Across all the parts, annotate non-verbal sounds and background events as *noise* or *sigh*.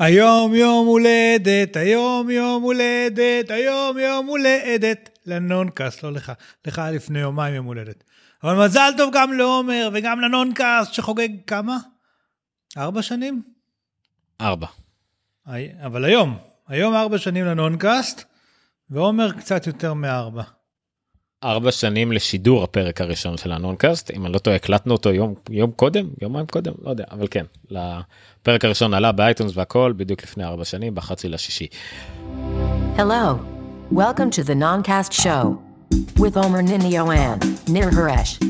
היום יום הולדת, היום יום הולדת, היום יום הולדת. לנונקאסט, לא לך. לך היה לפני יומיים יום הולדת. אבל מזל טוב גם לעומר וגם לנונקאסט שחוגג כמה? ארבע שנים? ארבע. אבל היום, היום ארבע שנים לנונקאסט, ועומר קצת יותר מארבע. ארבע שנים לשידור הפרק הראשון של הנונקאסט אם אני לא טועה הקלטנו אותו יום יום קודם יומיים קודם לא יודע אבל כן לפרק הראשון עלה באייטונס והכל בדיוק לפני ארבע שנים בחצי לשישי. Hello, welcome to the Noncast show with Omer Ninio and Nir Haresh.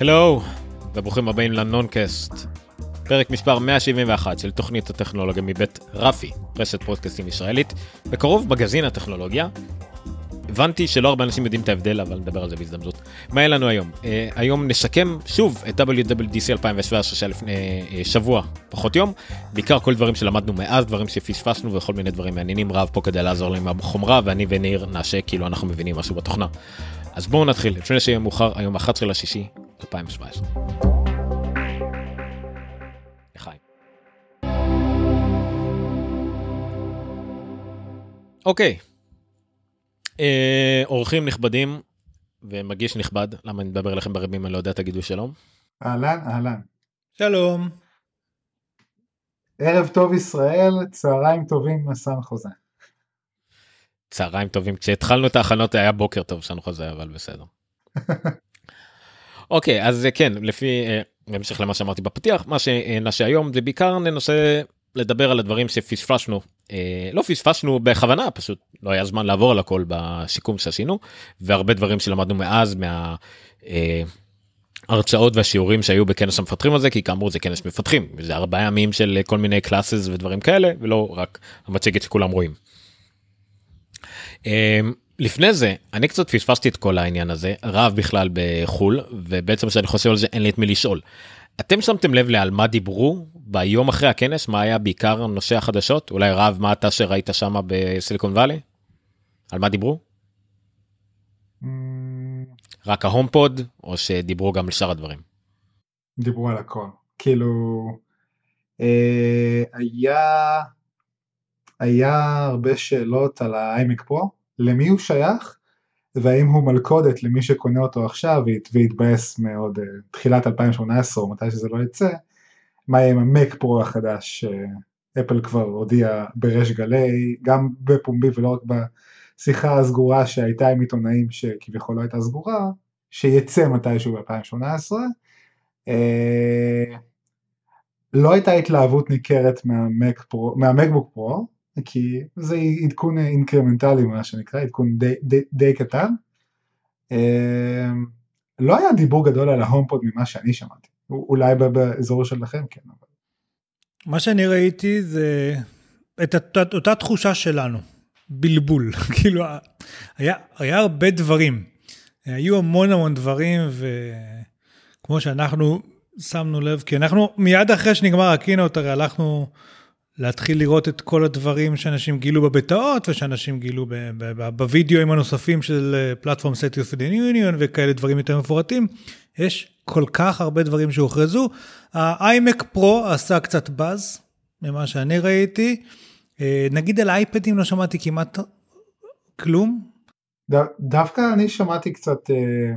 הלו וברוכים הבאים לנונקאסט פרק מספר 171 של תוכנית הטכנולוגיה מבית רפי, רשת פודקאסטים ישראלית, בקרוב מגזין הטכנולוגיה. הבנתי שלא הרבה אנשים יודעים את ההבדל, אבל נדבר על זה בהזדמנות. מה יהיה לנו היום? Uh, היום נשקם שוב את WWDC 2017 שהיה לפני uh, שבוע, פחות יום. בעיקר כל דברים שלמדנו מאז, דברים שפספסנו וכל מיני דברים מעניינים. רב פה כדי לעזור לי עם החומרה, ואני וניר נעשה כאילו אנחנו מבינים משהו בתוכנה. אז בואו נתחיל, לפני שיהיה מאוחר, היום 11 לשישי 2017. אוקיי. אה, אורחים נכבדים ומגיש נכבד, למה אני מדבר אליכם ברבים, אני לא יודע, תגידו שלום. אהלן, אהלן. שלום. ערב טוב ישראל, צהריים טובים מסן חוזה. צהריים טובים, כשהתחלנו את ההכנות היה בוקר טוב סן חוזה, אבל בסדר. *laughs* אוקיי, אז כן, לפי, אה, בהמשך למה שאמרתי בפתיח, מה שנעשה היום זה בעיקר ננסה לדבר על הדברים שפספסנו, אה, לא פספסנו בכוונה, פשוט לא היה זמן לעבור על הכל בשיקום שעשינו, והרבה דברים שלמדנו מאז, מה... אה, הרצאות והשיעורים שהיו בכנס המפתחים הזה כי כאמור זה כנס מפתחים זה ארבעה ימים של כל מיני קלאסס ודברים כאלה ולא רק המצגת שכולם רואים. אמ, לפני זה אני קצת פספסתי את כל העניין הזה רב בכלל בחול ובעצם כשאני חושב על זה אין לי את מי לשאול. אתם שמתם לב לעל מה דיברו ביום אחרי הכנס מה היה בעיקר נושא החדשות אולי רב מה אתה שראית שם בסיליקון וואלי? על מה דיברו? Mm, רק ההומפוד או שדיברו גם על שאר הדברים? דיברו על הכל. כאילו, אה, היה, היה הרבה שאלות על האיימק פרו, למי הוא שייך, והאם הוא מלכודת למי שקונה אותו עכשיו והתבאס מעוד אה, תחילת 2018 או מתי שזה לא יצא, מה יהיה עם המק פרו החדש שאפל כבר הודיע בריש גלי, גם בפומבי ולא רק בשיחה הסגורה שהייתה עם עיתונאים שכביכול לא הייתה סגורה, שיצא מתישהו ב-2018. אה, לא הייתה התלהבות ניכרת מהמקבוק פרו, כי זה עדכון אינקרמנטלי מה שנקרא, עדכון די, די, די קטן. אה, לא היה דיבור גדול על ההומפוד ממה שאני שמעתי, אולי באזור שלכם כן. אבל... מה שאני ראיתי זה את אותה, תחושה שלנו, בלבול, *laughs* כאילו היה, היה הרבה דברים, היו המון המון דברים וכמו שאנחנו שמנו לב, כי אנחנו מיד אחרי שנגמר הקינוט הרי הלכנו להתחיל לראות את כל הדברים שאנשים גילו בבטאות ושאנשים גילו בווידאוים הנוספים של פלטפורם סטיוס ודיון וכאלה דברים יותר מפורטים. יש כל כך הרבה דברים שהוכרזו. האיימק פרו עשה קצת באז ממה שאני ראיתי. נגיד על אייפדים לא שמעתי כמעט כלום. ד, דווקא אני שמעתי קצת אה,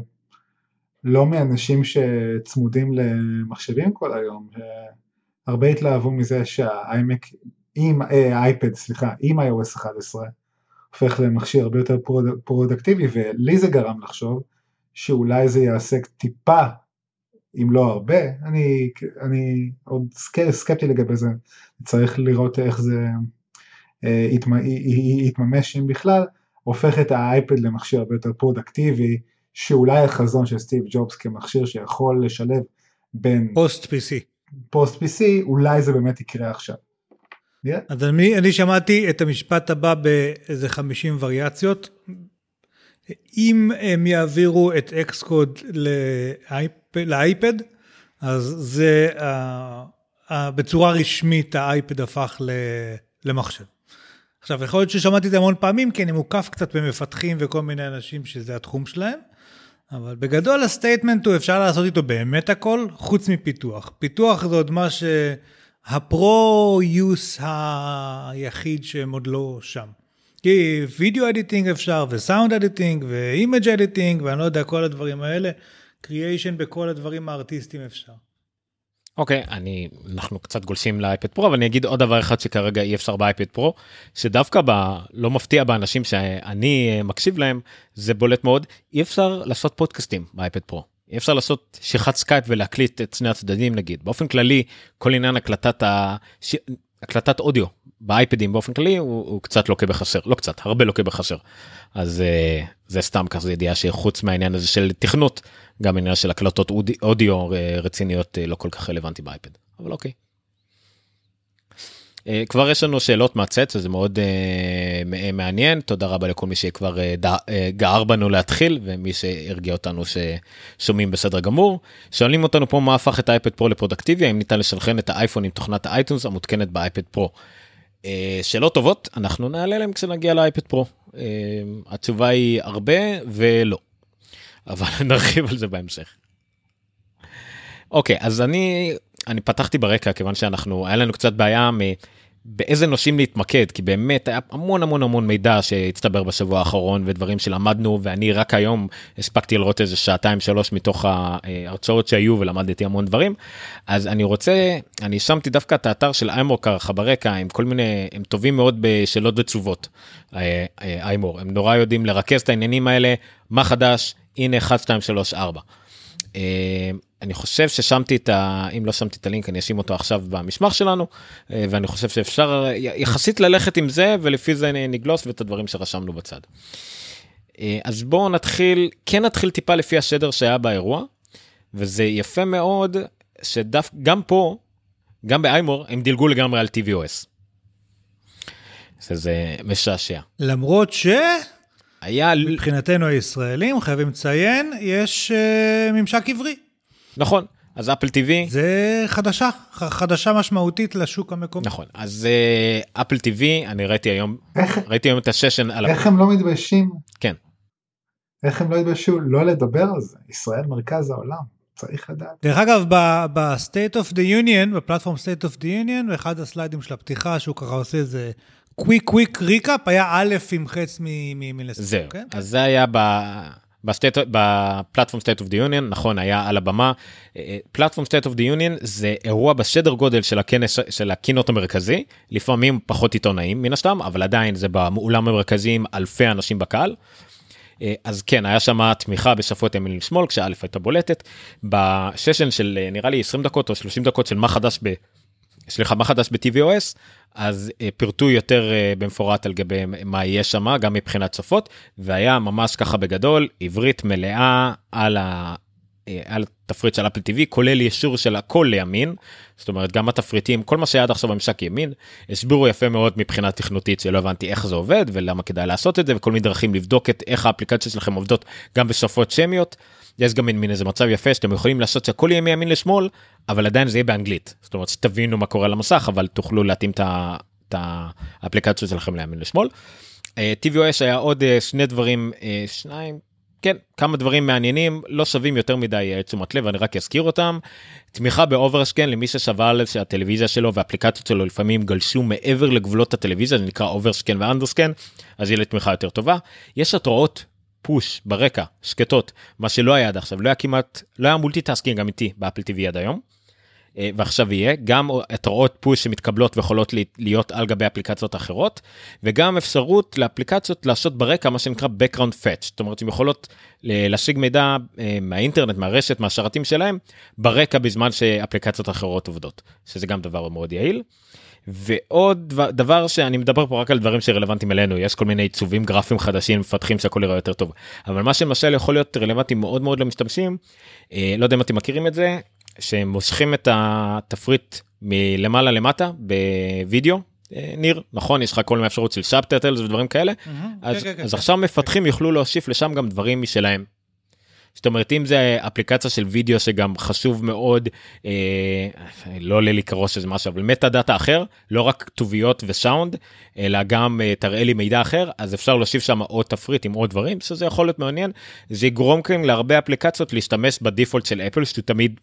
לא מאנשים שצמודים למחשבים כל היום. הרבה התלהבו מזה שהאיימק, עם, אה, האייפד, סליחה, עם iOS 11, הופך למכשיר הרבה יותר פרוד, פרודקטיבי, ולי זה גרם לחשוב שאולי זה יעשה טיפה, אם לא הרבה, אני, אני עוד סקפטי לגבי זה, צריך לראות איך זה אה, יתממש אם בכלל, הופך את האייפד למכשיר הרבה יותר פרודקטיבי, שאולי החזון של סטיב ג'ובס כמכשיר שיכול לשלב בין... post PC. post PC, אולי זה באמת יקרה עכשיו. Yeah. אז אני, אני שמעתי את המשפט הבא באיזה 50 וריאציות. אם הם יעבירו את Xcode לאייפד, אז זה uh, uh, בצורה רשמית האייפד הפך למחשב. עכשיו יכול להיות ששמעתי את זה המון פעמים כי אני מוקף קצת במפתחים וכל מיני אנשים שזה התחום שלהם. אבל בגדול ה statement הוא אפשר לעשות איתו באמת הכל, חוץ מפיתוח. פיתוח זה עוד מה שה pro use היחיד שהם עוד לא שם. כי video editing אפשר, ו sound editing, ו image editing, ואני לא יודע, כל הדברים האלה. creation בכל הדברים הארטיסטיים אפשר. אוקיי, okay, אני, אנחנו קצת גולשים לאייפד פרו, אבל אני אגיד עוד דבר אחד שכרגע אי אפשר באייפד פרו, שדווקא ב... לא מפתיע באנשים שאני אה, מקשיב להם, זה בולט מאוד, אי אפשר לעשות פודקאסטים באייפד פרו. אי אפשר לעשות שיחת סקייפ ולהקליט את שני הצדדים נגיד. באופן כללי, כל עניין הקלטת, ה... הקלטת אודיו באייפדים באופן כללי הוא, הוא קצת לוקה בחסר, לא קצת, הרבה לוקה בחסר. אז uh, זה סתם כזה ידיעה שחוץ מהעניין הזה של תכנות, גם עניין של הקלטות אודיו רציניות לא כל כך רלוונטי באייפד, אבל אוקיי. Uh, כבר יש לנו שאלות מהצאת, זה מאוד uh, מעניין, תודה רבה לכל מי שכבר uh, uh, גער בנו להתחיל ומי שהרגיע אותנו ששומעים בסדר גמור. שואלים אותנו פה מה הפך את האייפד פרו לפרודקטיבי, האם ניתן לשלחן את האייפון עם תוכנת האייטונס המותקנת באייפד פרו. Uh, שאלות טובות, אנחנו נעלה להם כשנגיע לאייפד פרו. Uh, התשובה היא הרבה ולא. אבל *laughs* נרחיב על זה בהמשך. אוקיי, אז אני, אני פתחתי ברקע כיוון שאנחנו, היה לנו קצת בעיה מ... באיזה נושים להתמקד כי באמת היה המון המון המון מידע שהצטבר בשבוע האחרון ודברים שלמדנו ואני רק היום הספקתי לראות איזה שעתיים שלוש מתוך ההרצאות שהיו ולמדתי המון דברים. אז אני רוצה אני שמתי דווקא את האתר של איימור ככה ברקע עם כל מיני הם טובים מאוד בשאלות ותשובות איימור הם נורא יודעים לרכז את העניינים האלה מה חדש? הנה 1 2 3 4. אני חושב ששמתי את ה... אם לא שמתי את הלינק אני אשים אותו עכשיו במסמך שלנו אה, ואני חושב שאפשר יחסית ללכת עם זה ולפי זה נגלוס ואת הדברים שרשמנו בצד. אה, אז בואו נתחיל כן נתחיל טיפה לפי השדר שהיה באירוע וזה יפה מאוד שדף גם פה גם באיימור הם דילגו לגמרי על tvOS. זה משעשע. למרות ש... היה... מבחינתנו הישראלים חייבים לציין יש uh, ממשק עברי. נכון, אז אפל TV. זה חדשה, חדשה משמעותית לשוק המקומי. נכון, אז אפל uh, TV, אני ראיתי היום, איך, ראיתי היום את הששן על... איך הם לא מתביישים? כן. איך הם לא התביישו לא לדבר על זה? ישראל מרכז העולם. צריך לדעת. דרך אגב, ב-State of the Union, בפלטפורם State of the Union, באחד הסליידים של הפתיחה, שהוא ככה עושה איזה quick quick recap, היה א' עם חץ מלסטר. זהו, כן? אז זה היה ב... ב Platforms State of the Union נכון היה על הבמה Platforms State of the Union זה אירוע בסדר גודל של הכנס של ה keynote המרכזי לפעמים פחות עיתונאים מן הסתם אבל עדיין זה באולם המרכזי עם אלפי אנשים בקהל. אז כן היה שם תמיכה בשפות ימין ושמאל כשא' הייתה בולטת ב session של נראה לי 20 דקות או 30 דקות של מה חדש ב... סליחה מה חדש ב-TVOS אז uh, פירטו יותר uh, במפורט על גבי מה יהיה שם גם מבחינת שפות והיה ממש ככה בגדול עברית מלאה על, ה, uh, על התפריט של אפל TV כולל ישור של הכל לימין זאת אומרת גם התפריטים כל מה שהיה עד עכשיו בממשק ימין הסבירו יפה מאוד מבחינה תכנותית שלא הבנתי איך זה עובד ולמה כדאי לעשות את זה וכל מיני דרכים לבדוק את איך האפליקציות שלכם עובדות גם בשפות שמיות. יש גם מין, איזה מצב יפה שאתם יכולים לעשות שהכל יהיה מימין לשמאל אבל עדיין זה יהיה באנגלית. זאת אומרת שתבינו מה קורה על המסך אבל תוכלו להתאים את האפליקציות שלכם לימין לשמאל. uh, tvOS היה עוד uh, שני דברים uh, שניים כן כמה דברים מעניינים לא שווים יותר מדי תשומת לב אני רק אזכיר אותם. תמיכה ב overscan למי ששווה שהטלוויזיה שלו והאפליקציות שלו לפעמים גלשו מעבר לגבולות הטלוויזיה זה נקרא overscan ו underscan אז יהיה לתמיכה יותר טובה. יש התראות push ברקע שקטות מה שלא היה עד עכשיו לא היה כמעט לא היה multitasking אמיתי ב Apple TV עד היום. אה, ועכשיו יהיה גם התראות push שמתקבלות ויכולות להיות על גבי אפליקציות אחרות וגם אפשרות לאפליקציות לעשות ברקע מה שנקרא background fetch זאת אומרת הן יכולות להשיג מידע אה, מהאינטרנט מהרשת מהשרתים שלהם ברקע בזמן שאפליקציות אחרות עובדות שזה גם דבר מאוד יעיל. ועוד דבר שאני מדבר פה רק על דברים שרלוונטיים אלינו יש כל מיני עיצובים גרפיים חדשים מפתחים שהכל יראה יותר טוב אבל מה שלמשל יכול להיות רלוונטי מאוד מאוד למשתמשים אה, לא יודע אם אתם מכירים את זה שהם מושכים את התפריט מלמעלה למטה בווידאו אה, ניר נכון יש לך כל מיני אפשרות של שבטטלס ודברים כאלה mm-hmm, אז, כן, כן, אז כן, עכשיו. מפתחים יוכלו להוסיף לשם גם דברים משלהם. זאת אומרת אם זה אפליקציה של וידאו שגם חשוב מאוד אה, לא עולה לי כראש שזה משהו אבל מטה דאטה אחר לא רק כתוביות וסאונד אלא גם אה, תראה לי מידע אחר אז אפשר להוסיף שם עוד תפריט עם עוד דברים שזה יכול להיות מעניין. זה יגרום כאן להרבה אפליקציות להשתמש ב-default של אפל שהוא תמיד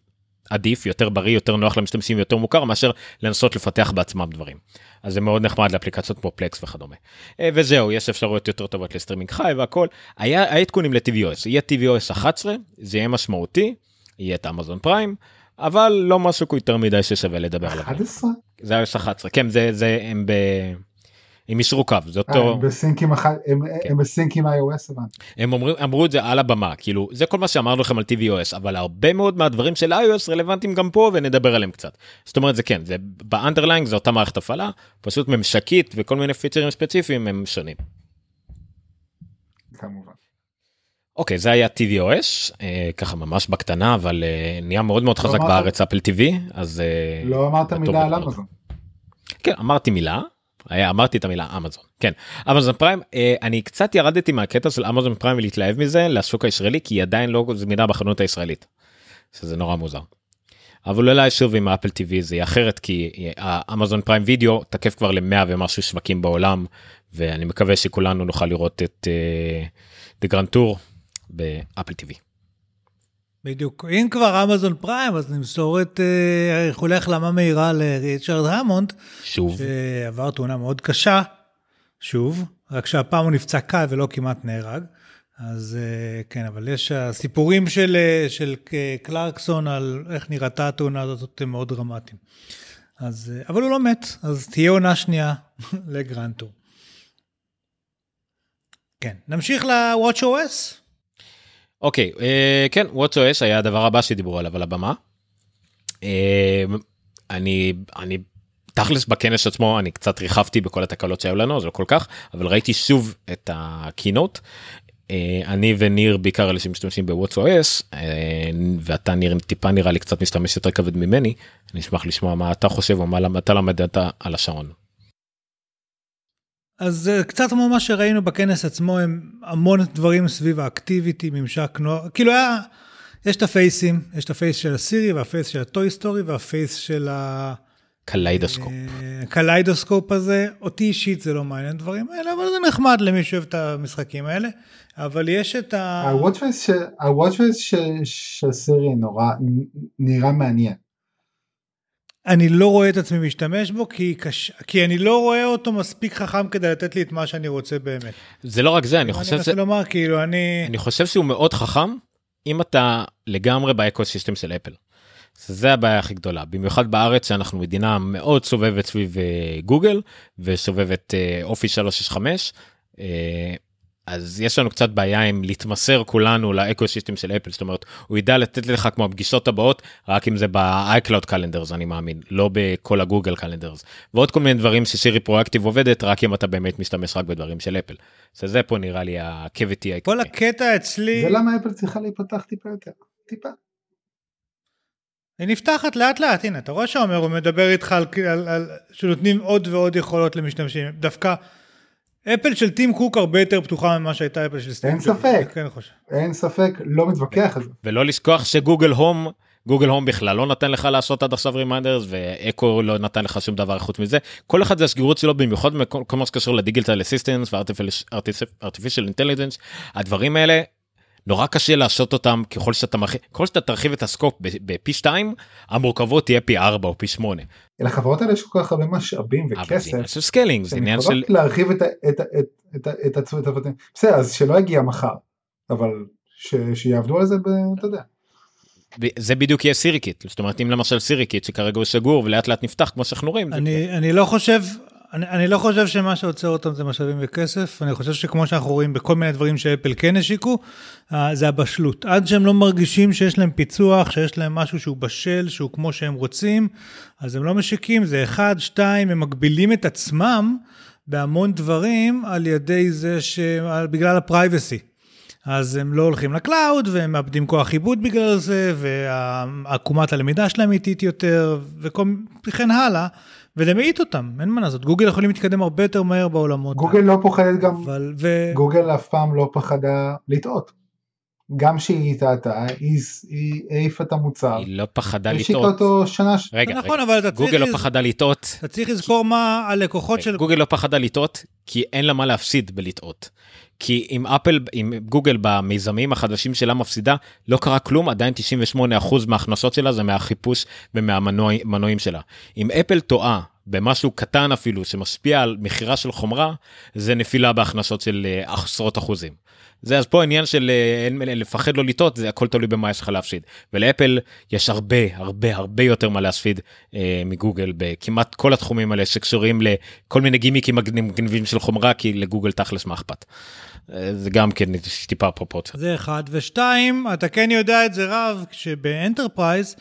עדיף יותר בריא יותר נוח למשתמשים יותר מוכר מאשר לנסות לפתח בעצמם דברים. אז זה מאוד נחמד לאפליקציות כמו Plex וכדומה. אה, וזהו יש אפשרויות יותר טובות ל-streaming חי והכל היה עדכונים ל-tvOS יהיה tvOS 11 זה יהיה משמעותי יהיה את Amazon Prime אבל לא משהו יותר מדי ששווה לדבר עליו. 11? זה iOS 11 כן זה זה הם ב... הם אישרו קו זה אה, אותו הם ב-sync עם אח- הם- כן. הם ב-sync עם iOS הבנתי. הם אומרים אמרו את זה על הבמה כאילו זה כל מה שאמרנו לכם על tvOS אבל הרבה מאוד מהדברים של iOS רלוונטיים גם פה ונדבר עליהם קצת. זאת אומרת זה כן זה ב-underlying זה אותה מערכת הפעלה פשוט ממשקית וכל מיני פיצ'רים ספציפיים הם שונים. כמובן. אוקיי זה היה tvOS אה, ככה ממש בקטנה אבל אה, נהיה מאוד מאוד חזק אמרת- בארץ אפל TV אז אה, לא אמרת מילה על. אמזון. כן אמרתי מילה. היה, אמרתי את המילה אמזון כן Amazon Prime אה, אני קצת ירדתי מהקטע של Amazon Prime ולהתלהב מזה לשוק הישראלי כי היא עדיין לא זמינה בחנות הישראלית. שזה נורא מוזר. אבל אולי שוב עם אפל TV זה יהיה אחרת כי Amazon Prime Video תקף כבר למאה ומשהו שווקים בעולם ואני מקווה שכולנו נוכל לראות את The Grand Tour באפל TV. בדיוק. אם כבר אמזון פריים, אז נמסור את אה, איחולי החלמה מהירה לריצ'רד המונד, שוב שעבר תאונה מאוד קשה, שוב, רק שהפעם הוא נפצע קל ולא כמעט נהרג. אז אה, כן, אבל יש הסיפורים של, אה, של קלרקסון על איך נראתה התאונה הזאת הם מאוד דרמטיים. אז, אבל הוא לא מת, אז תהיה עונה שנייה *laughs* לגרנטור. כן, נמשיך ל-WatchOS. אוקיי אה, כן WatchOS היה הדבר הבא שדיברו עליו על הבמה. אה, אני אני תכלס בכנס עצמו אני קצת ריחפתי בכל התקלות שהיו לנו אז לא כל כך אבל ראיתי שוב את הקינות. אה, אני וניר בעיקר אלה שמשתמשים ב-WatchOS אה, ואתה ניר טיפה נראה לי קצת משתמש יותר כבד ממני אני אשמח לשמוע מה אתה חושב או מה אתה למדת על השעון. אז אה, קצת כמו מה שראינו בכנס עצמו, הם המון דברים סביב ה-activity, ממשק נוער, כאילו היה, יש את הפייסים, יש את הפייס של הסירי והפייס של הטוי סטורי והפייס של kaleidoscope. ה-kaleidoscope הזה, אותי אישית זה לא מעניין דברים האלה, אבל זה נחמד למי שאוהב את המשחקים האלה, אבל יש את ה... הוואטפייס של סירי נורא נראה מעניין. אני לא רואה את עצמי משתמש בו, כי, קש... כי אני לא רואה אותו מספיק חכם כדי לתת לי את מה שאני רוצה באמת. זה לא רק זה אני אני חושב מנסה שזה לומר, כאילו, אני... אני חושב שהוא מאוד חכם אם אתה לגמרי ב-ecosystem של אפל. זה הבעיה הכי גדולה במיוחד בארץ שאנחנו מדינה מאוד סובבת סביב גוגל וסובבת אה, Office 365 אה, אז יש לנו קצת בעיה עם להתמסר כולנו ל-ecosystem של אפל זאת אומרת הוא ידע לתת לך כמו הפגישות הבאות רק אם זה ב-iCloud Calendars אני מאמין לא בכל ה-Google Calendars ועוד כל מיני דברים שסירי proactive עובדת רק אם אתה באמת משתמש רק בדברים של אפל. אז זה פה נראה לי הקריטיקל העיקרי. הקטע אצלי, זה למה אפל צריכה להיפתח טיפה יותר. טיפה. היא נפתחת לאט לאט, הנה, אתה רואה שעומר, הוא מדבר איתך על, על, על שנותנים עוד ועוד יכולות למשתמשים, דווקא אפל של טים קוק הרבה יותר פתוחה ממה שהייתה אפל של סטיב אין ספק. כן. אין ספק לא מתווכח על זה. ולא לשכוח ש Google Home Google Home בכלל לא נתן לך לעשות עד עכשיו reminders ו-Echo לא נתן לך שום דבר חוץ מזה כל אחד זה הסגירות שלו במיוחד בכל כל מה שקשור ל-digital assistants ו-artificial intelligence הדברים האלה. נורא קשה לעשות אותם ככל שאתה מרחיב ככל שאתה תרחיב את ה-scope בפי 2 המורכבות תהיה פי 4 או פי 8. לחברות האלה יש כל כך הרבה משאבים אבל זה וכסף. עניין של scaling זה עניין של להרחיב את ה- את ה- את- את ה- את הצוות הבתים. בסדר אז שלא יגיע מחר. אבל ש- שיעבדו על זה ב- אתה יודע. זה בדיוק יהיה SiriKit זאת אומרת אם למשל SiriKit שכרגע הוא סגור ולאט לאט נפתח כמו שאנחנו רואים. זה- אני, אני לא חושב, אני, אני לא חושב שמה שעוצר אותם זה משאבים וכסף, אני חושב שכמו שאנחנו רואים בכל מיני דברים שאפל כן השיקו, אה, זה הבשלות. עד שהם לא מרגישים שיש להם פיצוח, שיש להם משהו שהוא בשל, שהוא כמו שהם רוצים, אז הם לא משיקים, זה אחד, שתיים, הם מגבילים את עצמם בהמון דברים על ידי זה ש... בגלל ה-privacy. אז הם לא הולכים ל-cloud, והם מאבדים כוח עיבוד בגלל זה, ועקומת הלמידה שלהם איטית יותר, וכן הלאה, וזה מאיט אותם, אין מה לעשות. גוגל יכולים להתקדם הרבה יותר מהר בעולמות. גוגל לא פוחדת גם, אבל, ו... גוגל אף פעם לא פחדה לטעות. גם שהיא טעתה, היא היא העיפה את המוצר, היא לא פחדה השיקה לטעות. אותו שנה, ש- רגע, נכון, רגע. אבל אתה צריך גוגל לא פחדה לטעות. אתה צריך לזכור מה הלקוחות של... גוגל לא פחדה לטעות, כי אין לה מה להפסיד בלטעות. כי אם אפל, אם גוגל במיזמים החדשים שלה מפסידה, לא קרה כלום, עדיין 98% מההכנסות שלה זה מהחיפוש ומהמנועים שלה. אם אפל טועה במשהו קטן אפילו שמשפיע על מכירה של חומרה, זה נפילה בהכנסות של אה, עשרות אחוזים. זה אז פה העניין של אה, אין, לפחד לא לטעות, זה הכל תלוי במה יש לך להפסיד. ולאפל יש הרבה הרבה הרבה יותר מה להפסיד אה, מגוגל בכמעט כל התחומים האלה שקשורים לכל מיני גימיקים מגניבים של חומרה, כי לגוגל תכלס מה אכפת. אה, זה גם כן טיפה פרופורציה. זה אחד. ושתיים, אתה כן יודע את זה רב, שב-enterprise,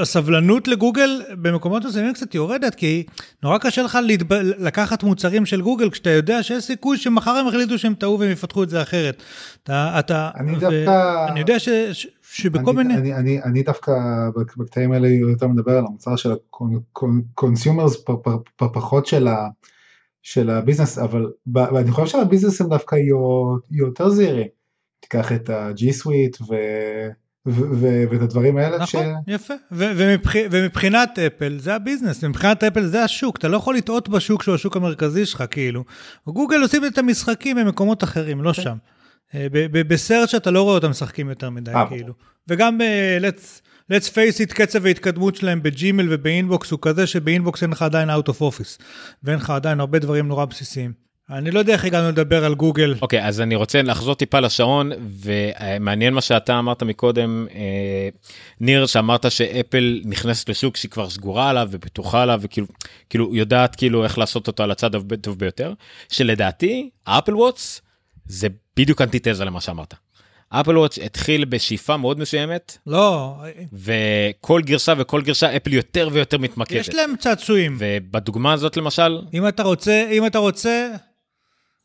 הסבלנות לגוגל במקומות מסוימים קצת יורדת, כי נורא קשה לך להתב... לקחת מוצרים של גוגל כשאתה יודע שיש סיכוי שמחר הם החליטו שהם טעו והם יפתחו את זה אחרת. אתה, אתה, אני דווקא- אני יודע ש, ש, שבכל אני, מיני... אני, אני, אני דווקא בק- בקטעים האלה יותר מדבר על המוצר של ה-consumers פחות של, ה, של הביזנס, אבל אני חושב שהביזנס הם דווקא יהיו, יותר זהירים. תיקח את ה-G Suite ו, ו, ו, ואת הדברים האלה. נכון, יפה. ו- ומבח... ומבחינת אפל זה ה-business, מבחינת אפל זה השוק, אתה לא יכול לטעות בשוק שהוא השוק המרכזי שלך כאילו. גוגל עושים את המשחקים במקומות אחרים, לא שם. אה, ב- ב- ב-search אתה לא רואה אותם משחקים יותר מדי אה, כאילו. וגם ב- let's let's face it, קצב ההתקדמות שלהם ב-Gmail וב-Inbox הוא כזה שב-Inbox אין לך עדיין out of office. ואין לך עדיין הרבה דברים נורא בסיסיים. אני לא יודע איך הגענו לדבר על גוגל. אוקיי, אז אני רוצה לחזור טיפה לשעון, ומעניין מה שאתה אמרת מקודם, אה, ניר, שאמרת שאפל נכנסת לשוק שהיא כבר סגורה עליו ופתוחה עליו, וכאילו כאילו יודעת כאילו איך לעשות אותו על הצד הטוב ביותר, שלדעתי, האפל וואטס זה בדיוק אנטיתזה למה שאמרת. אפל וואטס התחיל בשאיפה מאוד מסוימת, לא, וכל גרסה וכל גרסה אפל יותר ויותר מתמקדת. יש להם צעצועים. ובדוגמה הזאת למשל, אם אתה רוצה, אם אתה רוצה...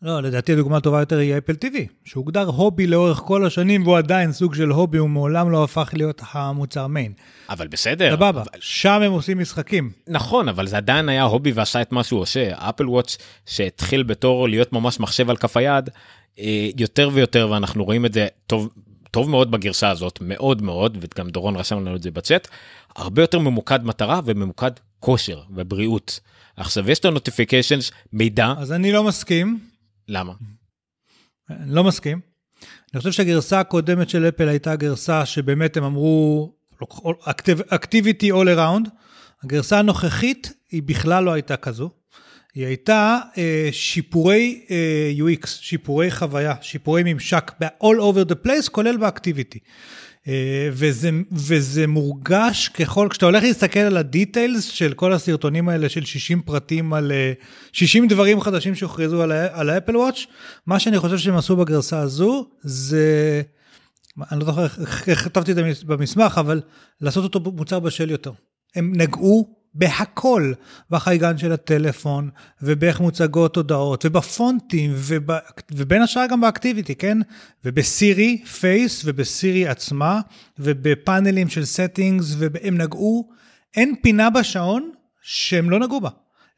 לא, לדעתי הדוגמה הטובה יותר היא אפל TV, שהוגדר הובי לאורך כל השנים, והוא עדיין סוג של הובי, הוא מעולם לא הפך להיות המוצר מיין. אבל בסדר. סבבה, אבל- שם הם עושים משחקים. נכון, אבל זה עדיין היה הובי ועשה את מה שהוא עושה. אפל וואץ' שהתחיל בתור להיות ממש מחשב על כף היד, אה, יותר ויותר, ואנחנו רואים את זה טוב, טוב מאוד בגרסה הזאת, מאוד מאוד, וגם דורון רשם לנו את זה בצ'אט, הרבה יותר ממוקד מטרה וממוקד כושר ובריאות. עכשיו, יש את ה-notifications, מידע, אז אני לא מסכים, למה? אני לא מסכים. אני חושב שהגרסה הקודמת של אפל הייתה גרסה שבאמת הם אמרו, activity all around. הגרסה הנוכחית היא בכלל לא הייתה כזו. היא הייתה אה, שיפורי אה, UX, שיפורי חוויה, שיפורי ממשק ב-all over the place, כולל ב-activity. אה, וזה, וזה מורגש ככל, כשאתה הולך להסתכל על ה-details של כל הסרטונים האלה של 60 פרטים על אה, 60 דברים חדשים שהוכרזו על, על האפל וואץ', מה שאני חושב שהם עשו בגרסה הזו זה, אני לא זוכר איך כתבתי את זה במסמך, אבל לעשות אותו מוצר בשל יותר. הם נגעו בהכל, בחייגן של הטלפון, ובאיך מוצגות הודעות, ובפונטים, וב... ובין השאר גם באקטיביטי, כן? ובסירי פייס, ובסירי עצמה, ובפאנלים של settings, והם נגעו, אין פינה בשעון שהם לא נגעו בה.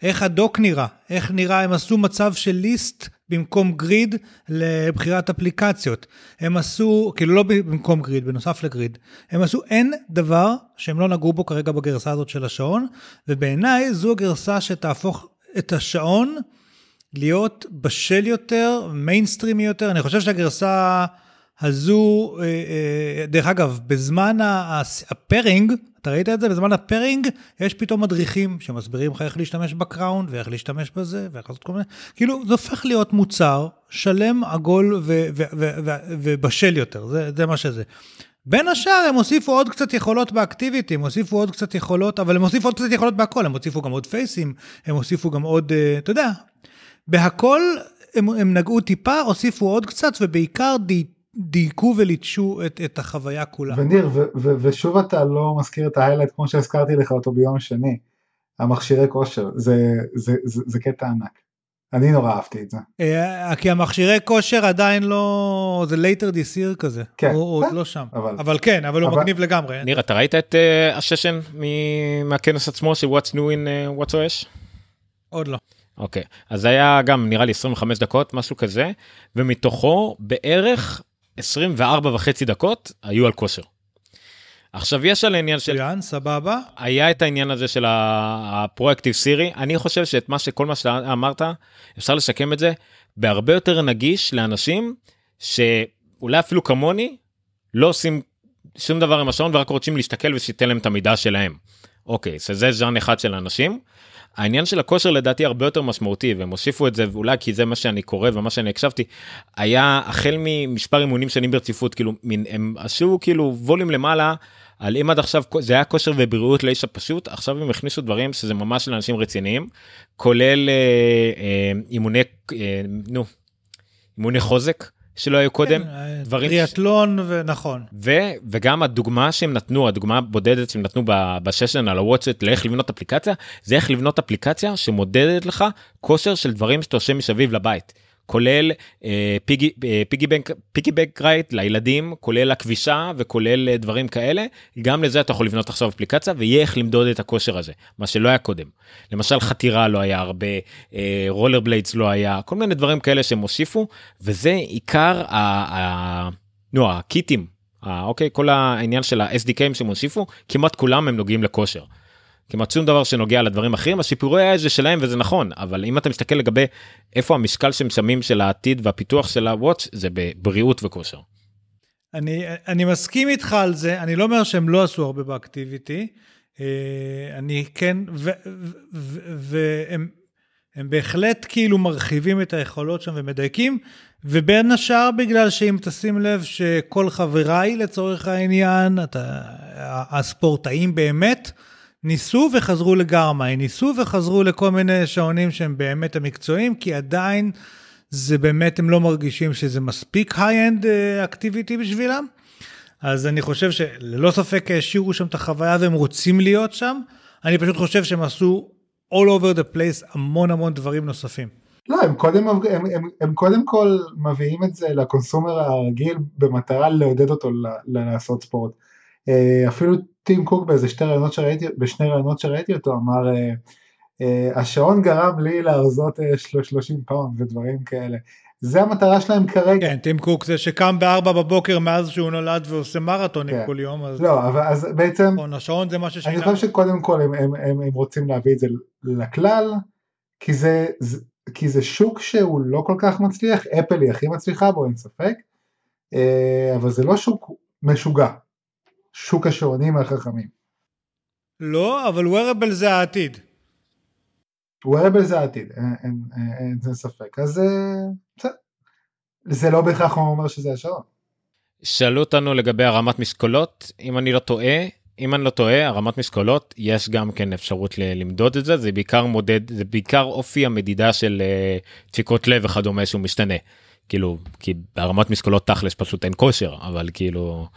איך ה Dock נראה, איך נראה, הם עשו מצב של list במקום grid לבחירת אפליקציות. הם עשו, כאילו לא במקום grid, בנוסף ל grid. הם עשו אין דבר שהם לא נגעו בו כרגע בגרסה הזאת של השעון, ובעיניי זו הגרסה שתהפוך את השעון להיות בשל יותר, מיינסטרימי יותר. אני חושב שהגרסה הזו, אה, אה, דרך אגב, בזמן ה pairing, אתה ראית את זה? בזמן ה pairing יש פתאום מדריכים שמסבירים לך איך להשתמש ב crown ואיך להשתמש בזה ואיך לעשות כל מיני, כאילו זה הופך להיות מוצר שלם, עגול ובשל יותר, זה, זה מה שזה. בין השאר הם הוסיפו עוד קצת יכולות ב activity, הם הוסיפו עוד קצת יכולות, אבל הם הוסיפו עוד קצת יכולות בהכל, הם הוסיפו גם עוד face ים, הם הוסיפו גם עוד, אה, אתה יודע, בהכל הם, הם נגעו טיפה, הוסיפו עוד קצת, ובעיקר די, דייקו וליטשו את, את החוויה כולה. וניר, ו- ו- ושוב אתה לא מזכיר את ההיילייט כמו שהזכרתי לך אותו ביום שני, המכשירי כושר, זה, זה, זה, זה קטע ענק. אני נורא אהבתי את זה. אה, כי המכשירי כושר עדיין לא, זה later this year כזה, כן. הוא עוד לא שם. אבל- אבל כן, אבל הוא אבל- מגניב לגמרי. ניר, אתה ראית את אה, הששן מ- מהכנס עצמו של What's New in uh, What's OS? עוד לא. אוקיי, אז זה היה גם נראה לי 25 דקות, משהו כזה, ומתוכו בערך 24 וחצי דקות היו על כושר. עכשיו יש על העניין של מצוין, סבבה. היה את העניין הזה של הפרויקטיב סירי אני חושב שאת מה שכל מה שאמרת אפשר לשקם את זה בהרבה יותר נגיש לאנשים שאולי אפילו כמוני לא עושים שום דבר עם השעון ורק רוצים להסתכל ושייתן להם את המידע שלהם. אוקיי אז זה ז'אן אחד של אנשים. העניין של הכושר לדעתי הרבה יותר משמעותי והם הוסיפו את זה ואולי כי זה מה שאני קורא ומה שאני הקשבתי היה החל ממספר אימונים שנים ברציפות כאילו מין הם עשו כאילו ווליום למעלה על אם עד עכשיו זה היה כושר ובריאות לאיש הפשוט עכשיו הם הכניסו דברים שזה ממש לאנשים רציניים כולל אה, אה, אימוני אה, נו אימוני חוזק שלא היו קודם כן, דברים ש- טריאטלון ונכון. ו, וגם הדוגמה שהם נתנו הדוגמה הבודדת שהם נתנו ב- בסשן על הוואטסט לאיך לבנות אפליקציה זה איך לבנות אפליקציה שמודדת לך כושר של דברים שאתה עושה מסביב לבית. כולל אה, פיגי אה, פיגי בנק פיגי בנק רייט לילדים כולל הכבישה וכולל אה, דברים כאלה גם לזה אתה יכול לבנות עכשיו אפליקציה ויהיה איך למדוד את הכושר הזה מה שלא היה קודם למשל חתירה לא היה הרבה אה, רולר בליידס לא היה כל מיני דברים כאלה שהם הוסיפו וזה עיקר. ה... נו הקיטים אה, אוקיי כל העניין של ה-SDKים שהם הוסיפו כמעט כולם הם נוגעים לכושר. כמעט שום דבר שנוגע לדברים אחרים השיפורי האש זה שלהם וזה נכון אבל אם אתה מסתכל לגבי איפה המשקל שהם שמים של העתיד והפיתוח של הוואץ' זה בבריאות וכושר. אני, אני מסכים איתך על זה, אני לא אומר שהם לא עשו הרבה באקטיביטי, אה, אני כן, והם הם בהחלט כאילו מרחיבים את היכולות שם ומדייקים, ובין השאר בגלל שאם תשים לב שכל חבריי לצורך העניין, אתה, הספורטאים באמת, ניסו וחזרו לגרמין, ניסו וחזרו לכל מיני שעונים שהם באמת המקצועיים, כי עדיין זה באמת, הם לא מרגישים שזה מספיק high-end activity בשבילם. אז אני חושב שללא ספק העשירו שם את החוויה והם רוצים להיות שם. אני פשוט חושב שהם עשו all over the place המון המון דברים נוספים. לא, הם קודם, הם, הם, הם קודם כל מביאים את זה ל consumer הרגיל במטרה לעודד אותו ל, לעשות ספורט. אה, אפילו טים קוק באיזה שתי ראיונות שראיתי, בשני ראיונות שראיתי אותו אמר אה, אה, השעון גרם לי להרזות 30 פאונד ודברים כאלה. זה המטרה שלהם כרגע. כן, טים קוק זה שקם בארבע בבוקר מאז שהוא נולד ועושה מרתונים כן. כל יום. אז לא, אבל אז בעצם, נכון, השעון זה מה ששינה. אני חושב שקודם כל הם, הם, הם, הם רוצים להביא את זה לכלל, כי זה, זה, כי זה שוק שהוא לא כל כך מצליח, אפל היא הכי מצליחה בו אין ספק, אבל זה לא שוק משוגע, שוק השעונים החכמים. לא, אבל wearable זה העתיד. wearable זה העתיד, אין, אין, אין, אין, ספק, אז אה, בסדר. זה לא בהכרח אומר שזה השעון. שאלו אותנו לגבי הרמת משקולות אם אני לא טועה אם אני לא טועה הרמת משקולות יש גם כן אפשרות ל- למדוד את זה זה בעיקר מודד זה בעיקר אופי המדידה של אה, דפיקות לב וכדומה שהוא משתנה כאילו כי בהרמת משקולות תכלס פשוט אין כושר אבל כאילו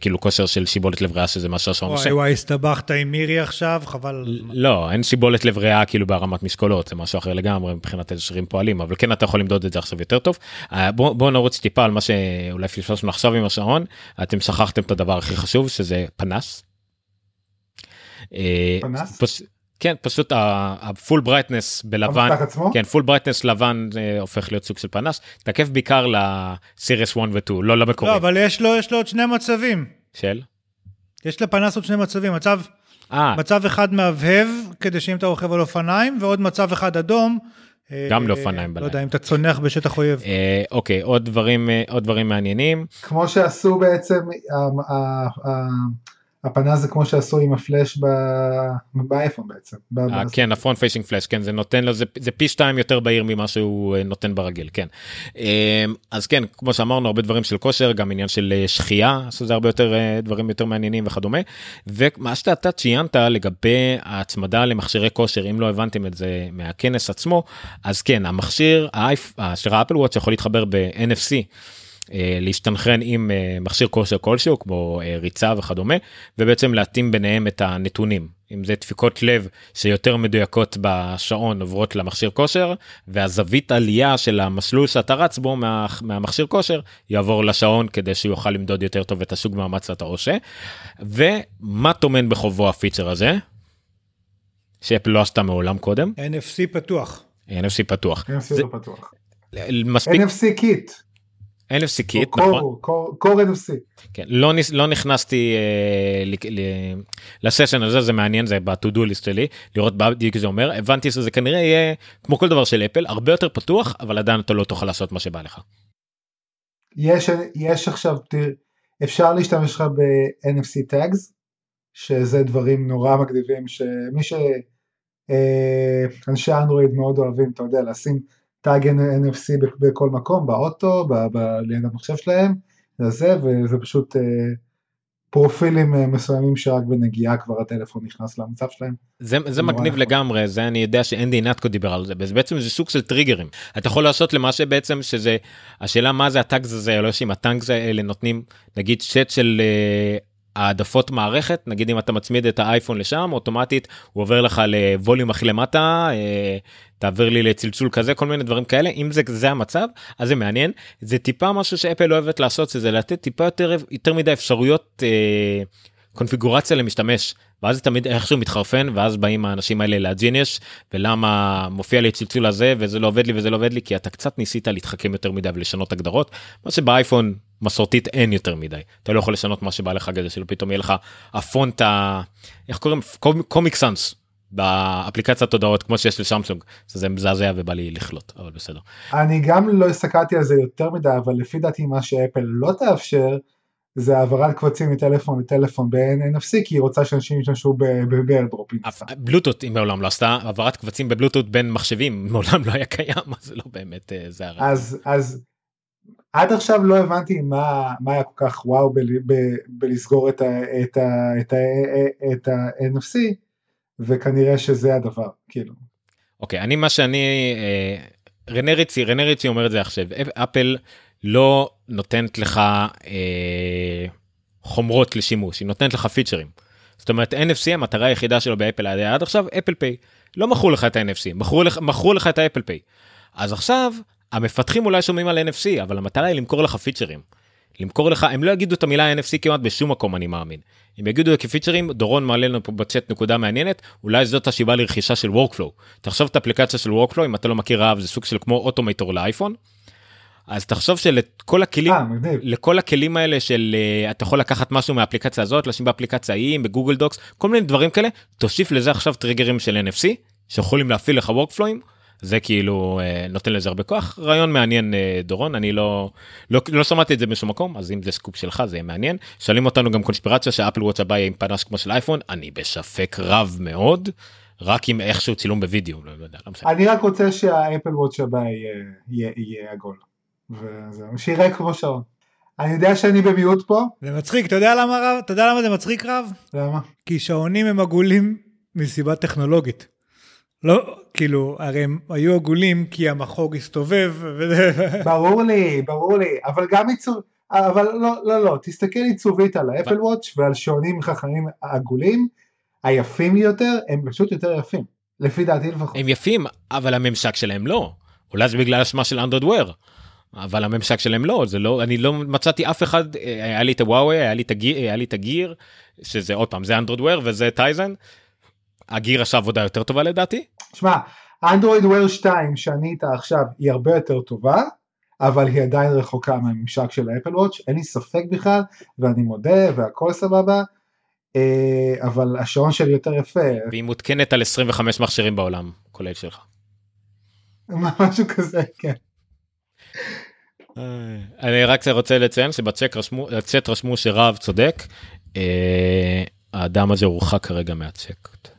כאילו כושר של שיבולת לב ריאה שזה מה שהשעון עושה. וואי וואי, הסתבכת עם מירי עכשיו, חבל. לא אין שיבולת לב ריאה כאילו בהרמת משקולות זה משהו אחר לגמרי מבחינת איזה שרירים פועלים אבל כן אתה יכול למדוד את זה עכשיו יותר טוב. אה, בוא, בוא נרוץ טיפה על מה שאולי פספסנו עכשיו עם השעון אתם שכחתם את הדבר הכי חשוב שזה פנס. אה, פנס? כן פשוט ה full brightness בלבן המסך עצמו? כן full brightness לבן אה, הופך להיות סוג של פנס תקף בעיקר ל Series 1 ו2 לא למקורי לא, אבל יש לו, יש לו עוד שני מצבים. של. יש לפנס עוד שני מצבים. מצב, אה, מצב אחד מהבהב, כדי שאם אתה רוכב על אופניים, ועוד מצב אחד אדום. אה, גם אה, לאופניים לא בלילה. יודע, אם אתה צונח בשטח אויב. אה, אוקיי עוד דברים עוד דברים מעניינים כמו שעשו בעצם, ה- ה- ה- הפנס זה כמו שעשו עם הפלאש באייפון בעצם. אה, כן ה front facing flash כן זה נותן לו זה, זה פי שתיים יותר בהיר ממה שהוא אה, נותן ברגיל כן אה, אז כן כמו שאמרנו הרבה דברים של כושר גם עניין של אה, שחייה שזה הרבה יותר דברים יותר מעניינים וכדומה ומה שאתה ציינת לגבי ההצמדה למכשירי כושר אם לא הבנתם את זה מהכנס עצמו אז כן המכשיר האייפ של ה Apple Watch יכול להתחבר ב-NFC. אה, להשתנכרן עם אה, מכשיר כושר כלשהו כמו אה, ריצה וכדומה ובעצם להתאים ביניהם את הנתונים אם זה דפיקות לב שיותר מדויקות בשעון עוברות למכשיר כושר והזווית עלייה של המסלול שאתה רץ בו מה, מהמכשיר כושר יעבור לשעון כדי שהוא יוכל למדוד יותר טוב את הסוג מאמץ שאתה עושה. ומה טומן בחובו הפיצ'ר הזה? שאפל לא עשתה מעולם קודם NFC פתוח. NFC פתוח. NFC זה לא פתוח. מספיק NFC kit. NFC kit, נכון? Core, NFC. כן, לא, ניס- לא נכנסתי אה, ל- ל- לסשן הזה, זה מעניין, זה ב-to-do list שלי, לראות בדיוק זה אומר, הבנתי שזה כנראה יהיה, כמו כל דבר של אפל, הרבה יותר פתוח, אבל עדיין אתה לא תוכל לעשות מה שבא לך. יש, יש עכשיו, תראה, אפשר להשתמש לך ב-NFC tags, שזה דברים נורא מגניבים, שמי ש... אה, אנשי אנדרואיד מאוד אוהבים, אתה יודע, לשים טאג NFC בכל מקום, באוטו, ב- ב- ליד המחשב שלהם, זה, וזה פשוט אה, פרופילים אה, מסוימים שרק בנגיעה כבר הטלפון נכנס למצב שלהם. זה, זה מגניב. לגמרי, זה אני יודע שאנדי נטקו דיבר על זה, וזה בעצם זה סוג של טריגרים. אתה יכול לעשות למה שבעצם שזה, השאלה מה זה הטאגס הזה, לא יודעים, הטאגס האלה נותנים נגיד שט של אה, העדפות מערכת, נגיד אם אתה מצמיד את האייפון לשם, אוטומטית הוא עובר לך לווליום הכי למטה, אה, תעביר לי לצלצול כזה, כל מיני דברים כאלה, אם זה, זה המצב, אז זה מעניין. זה טיפה משהו שאפל אוהבת לעשות, זה לתת טיפה יותר, יותר מדי אפשרויות אה, קונפיגורציה למשתמש. ואז זה תמיד איכשהו מתחרפן ואז באים האנשים האלה לג'יניוש ולמה מופיע לי צלצול הזה וזה לא עובד לי וזה לא עובד לי כי אתה קצת ניסית להתחכם יותר מדי ולשנות הגדרות מה שבאייפון מסורתית אין יותר מדי אתה לא יכול לשנות מה שבא לך כדי שלא פתאום יהיה לך הפונט ה... איך קוראים סאנס באפליקציית הודעות כמו שיש לשמסונג זה מזעזע ובא לי לכלות אבל בסדר. אני גם לא הסתכלתי על זה יותר מדי, אבל לפי דעתי מה שאפל לא תאפשר, זה העברת קבצים מטלפון לטלפון ב-NFC, כי היא רוצה שאנשים ישתמשו באיירדרופים. בלוטות היא מעולם לא עשתה העברת קבצים בבלוטות בין מחשבים *laughs* מעולם לא היה קיים אז לא באמת אה, זה הרעיון. אז, אז עד עכשיו לא הבנתי מה, מה היה כל כך וואו בלסגור את ה-NFC, וכנראה שזה הדבר, כאילו. אוקיי אני מה שאני אה, רנה ריצי רנה ריצי אומר את זה עכשיו אפ- אפל לא נותנת לך אה, חומרות לשימוש היא נותנת לך פיצ'רים. זאת אומרת NFC המטרה היחידה שלו באפל עד עכשיו אפל פיי לא מכרו לך את ה-NFC מכרו לך מכרו לך את האפל פיי. אז עכשיו המפתחים אולי שומעים על NFC אבל המטרה היא למכור לך פיצ'רים. למכור לך הם לא יגידו את המילה NFC כמעט בשום מקום אני מאמין. אם יגידו כפיצ'רים דורון מעלה לנו פה בצ'אט נקודה מעניינת אולי זאת השיבה לרכישה של workflow. תחשוב את האפליקציה של workflow אם אתה לא מכיר רעב זה סוג של כמו אוטומטור לאייפון. אז תחשוב שלכל הכלים אה. לכל הכלים האלה של uh, אתה יכול לקחת משהו מהאפליקציה הזאת לשים באפליקציה ההיא בגוגל דוקס כל מיני דברים כאלה תוסיף לזה עכשיו טריגרים של NFC שיכולים להפעיל לך workflow ים זה כאילו אה, נותן לזה הרבה כוח רעיון מעניין אה, דורון אני לא, לא לא שמעתי את זה בשום מקום אז אם זה סקופ שלך זה יהיה מעניין שואלים אותנו גם קונספירציה ש Apple Watch הבא יהיה עם פנס כמו של אייפון אני בספק רב מאוד רק עם איכשהו צילום בווידאו לא, לא יודע לא משנה. אני רק רוצה שה Apple Watch הבא יהיה, יהיה, יהיה עגול. שיראה כמו שעון. אני יודע שאני במיעוט פה, זה מצחיק, אתה יודע למה רב? אתה יודע למה זה מצחיק רב? למה? כי שעונים הם עגולים מסיבה טכנולוגית. לא, כאילו, הרי הם היו עגולים כי המחוג הסתובב. ברור לי, ברור לי, אבל גם עיצוב, אבל לא, לא, לא, תסתכל עיצובית על האפל וואץ' ועל שעונים חכמים עגולים, היפים יותר, הם פשוט יותר יפים, לפי דעתי לפחות. הם יפים אבל הממשק שלהם לא אולי זה בגלל השמה של אנדרואיד וויר. אבל הממשק שלהם לא זה לא אני לא מצאתי אף אחד אה, היה לי את הוואוי היה לי את הגיר היה לי את הגיר שזה עוד פעם זה אנדרואיד וויר וזה טייזן. הגיר עשה עבודה יותר טובה לדעתי שמע, אנדרואיד וויר 2 שאני איתה עכשיו היא הרבה יותר טובה, אבל היא עדיין רחוקה מהממשק של האפל וואץ', אין לי ספק בכלל, ואני מודה והכל סבבה, אה, אבל השעון שלי יותר יפה, והיא מותקנת על 25 מכשירים בעולם כולל שלך. *laughs* משהו כזה, כן. אני רק רוצה לציין שבצ'אט רשמו רשמו שרב צודק. אה, האדם הזה הורחק כרגע מהצ'אט.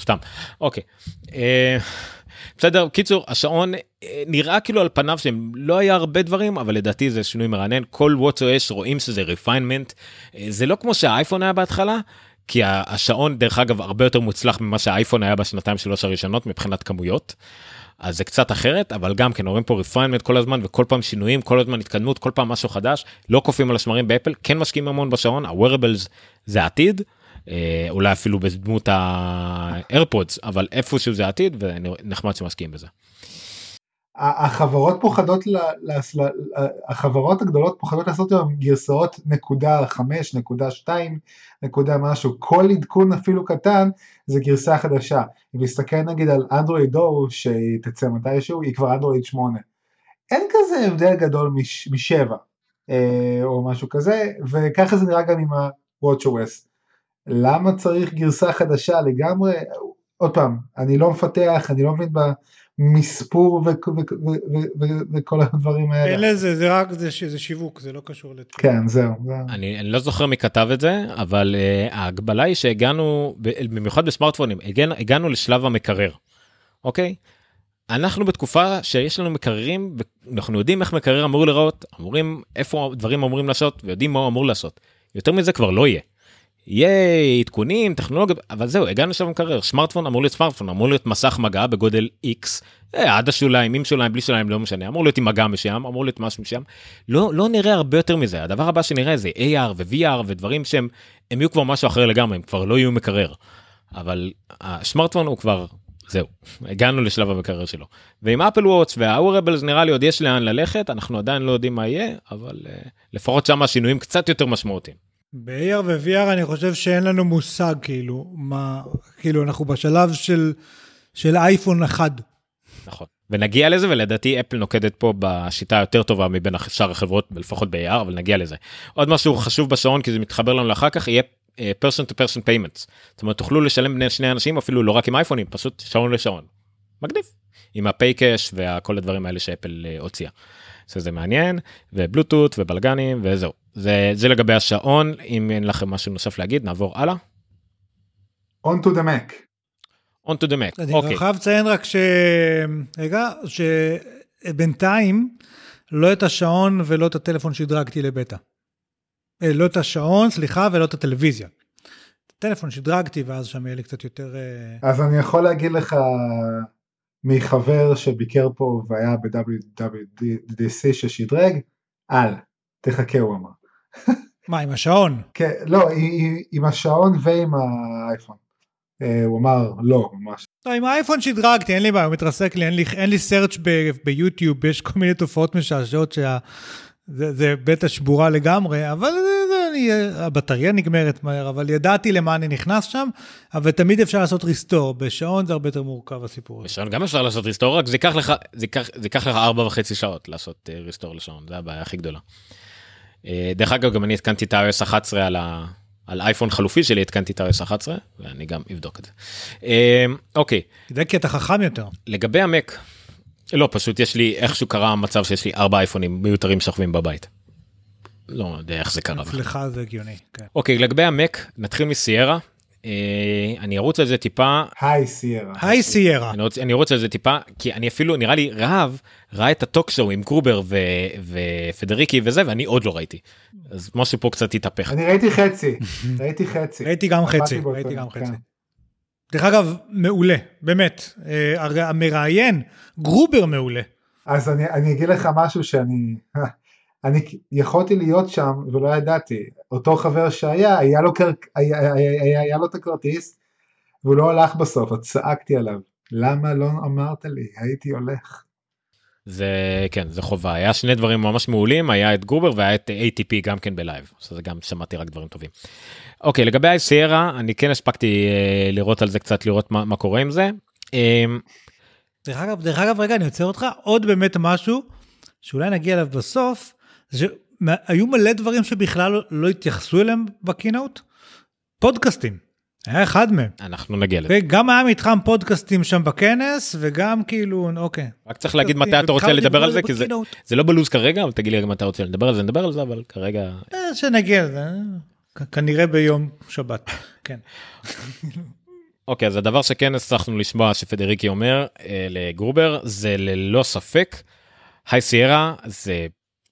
סתם אוקיי. אה, בסדר קיצור השעון אה, נראה כאילו על פניו שהם לא היה הרבה דברים אבל לדעתי זה שינוי מרענן כל WatchOS רואים שזה refinement זה לא כמו שהאייפון היה בהתחלה. כי השעון דרך אגב הרבה יותר מוצלח ממה שהאייפון היה בשנתיים שלוש הראשונות מבחינת כמויות. אז זה קצת אחרת אבל גם כן רואים פה refinement כל הזמן וכל פעם שינויים כל הזמן התקדמות כל פעם משהו חדש לא קופאים על השמרים באפל כן משקיעים המון בשעון ה-wearables זה העתיד. אה, אולי אפילו בדמות ה-AirPods אבל איפשהו זה העתיד ונחמד שמשקיעים בזה. החברות פוחדות, החברות הגדולות פוחדות לעשות היום גרסאות נקודה חמש, נקודה שתיים, נקודה משהו, כל עדכון אפילו קטן זה גרסה חדשה. אם נסתכל נגיד על אנדרואיד או שהיא תצא מתישהו, היא כבר אנדרואיד 8. אין כזה הבדל גדול מש, משבע, אה, או משהו כזה, וככה זה נראה גם עם ה-WatchOS. למה צריך גרסה חדשה לגמרי? עוד פעם, אני לא מפתח, אני לא מבין במספור וכל הדברים האלה. אין לזה, זה רק, זה, זה שיווק, זה לא קשור לתחום. כן, זהו. אני, אני לא זוכר מי כתב את זה, אבל uh, ההגבלה היא שהגענו, במיוחד בסמארטפונים, הגענו, הגענו לשלב המקרר, אוקיי? אנחנו בתקופה שיש לנו מקררים, אנחנו יודעים איך מקרר אמור לראות, אמורים, איפה דברים אמורים לעשות, ויודעים מה הוא אמור לעשות. יותר מזה כבר לא יהיה. יהיה עדכונים, טכנולוגיות, אבל זהו, הגענו לשם מקרר, סמארטפון אמור להיות סמארטפון, אמור להיות מסך מגע בגודל X, אה, עד השוליים, עם שוליים, בלי שוליים, לא משנה, אמור להיות עם מגע מסוים, אמור להיות משהו מסוים. לא, לא נראה הרבה יותר מזה, הדבר הבא שנראה זה AR ו-VR ודברים שהם, הם יהיו כבר משהו אחר לגמרי, הם כבר לא יהיו מקרר. אבל הסמארטפון הוא כבר, זהו, הגענו לשלב המקרר שלו. ועם אפל וואץ' והאורבלס נראה לי עוד יש לאן ללכת, אנחנו עדיין לא יודעים מה יהיה, אבל uh, לפחות שם השינויים קצת יותר משמעותיים. ב-AR ו-VR אני חושב שאין לנו מושג כאילו מה כאילו אנחנו בשלב של של אייפון אחד. נכון ונגיע לזה ולדעתי אפל נוקדת פה בשיטה יותר טובה מבין שאר החברות לפחות ב-AR אבל נגיע לזה. עוד משהו חשוב בשעון כי זה מתחבר לנו לאחר כך יהיה person to person payments זאת אומרת תוכלו לשלם בין שני אנשים אפילו לא רק עם אייפונים פשוט שעון לשעון. מגניב עם הפיי קאש וכל הדברים האלה שאפל אה, הוציאה. שזה מעניין ובלוטות ובלגנים וזהו זה זה לגבי השעון אם אין לכם משהו נוסף להגיד נעבור הלאה. on to the mac. on to the mac. אני okay. אוקיי. חייב לציין רק ש... רגע, שבינתיים לא את השעון ולא את הטלפון שדרגתי לבטא. אה, לא את השעון, סליחה, ולא את הטלוויזיה. את הטלפון שדרגתי ואז שם יהיה לי קצת יותר... אה, אז אני יכול להגיד לך מחבר שביקר פה והיה ב-WWDC ששדרג, אל, תחכה הוא אמר. מה, עם השעון? כן, לא, עם השעון ועם האייפון. אה, הוא אמר לא, ממש. לא, עם האייפון שדרגתי, אין לי בעיה, הוא מתרסק לי, אין לי, אין לי סרצ' ביוטיוב, יש כל מיני תופעות משעשעות שה... זה, זה בטא שבורה לגמרי, אבל זה, זה, אני, הבטריה נגמרת מהר, אבל ידעתי למה אני נכנס שם, אבל תמיד אפשר לעשות ריסטור, בשעון זה הרבה יותר מורכב הסיפור. בשעון גם אפשר לעשות ריסטור, רק זה ייקח לך, זה ייקח, זה ייקח לך ארבע וחצי שעות לעשות ריסטור לשעון, זה הבעיה הכי גדולה. אה, דרך אגב גם אני התקנתי את ה-iOS 11 על, ה... על אייפון חלופי שלי התקנתי את ה-iOS 11 ואני גם אבדוק את זה. אה, אוקיי. זה כי אתה חכם יותר. לגבי המק, לא פשוט יש לי איכשהו קרה מצב שיש לי ארבע אייפונים מיותרים שוכבים בבית. לא יודע איך זה קרה. אצלך זה הגיוני. כן. אוקיי לגבי המק נתחיל מסיירה אני ארוץ על זה טיפה. היי סיירה. היי סיירה. אני ארוץ על זה טיפה כי אני אפילו נראה לי רהב ראה את הטוק שואו עם גרובר ופדריקי וזה ואני עוד לא ראיתי. אז משהו פה קצת התהפך. אני ראיתי חצי ראיתי חצי. ראיתי גם חצי ראיתי גם חצי. דרך אגב מעולה באמת. אה, המראיין גרובר מעולה. אז אני, אני אגיד לך משהו שאני *laughs* אני יכולתי להיות שם ולא ידעתי, אותו חבר שהיה, היה לו, קר... היה, היה, היה, היה לו את הכרטיס והוא לא הלך בסוף, אז צעקתי עליו, למה לא אמרת לי, הייתי הולך. זה כן זה חובה. היה שני דברים ממש מעולים היה את גרובר והיה את ATP גם כן ב live. אז גם שמעתי רק דברים טובים. אוקיי לגבי ה Sierra אני כן הספקתי אה, לראות על זה קצת לראות מה, מה קורה עם זה. אה, דרך אגב דרך אגב רגע אני עוצר אותך. עוד באמת משהו שאולי נגיע אליו בסוף היו מלא דברים שבכלל לא התייחסו אליהם ב keynote? פודקאסטים. היה אחד מהם. אנחנו נגיע לזה. גם היה מתחם פודקאסטים שם בכנס וגם כאילו אוקיי. רק צריך להגיד מתי אתה רוצה לדבר על זה כי זה, זה לא בלוז כרגע אבל תגיד לי גם מתי אתה רוצה לדבר על זה נדבר על זה אבל כרגע. אה, שנגיע לזה כנראה ביום שבת *laughs* כן. אוקיי אז הדבר שכן הצלחנו לשמוע שפדריגי אומר אה, לגרובר זה ללא ספק. High Sierra זה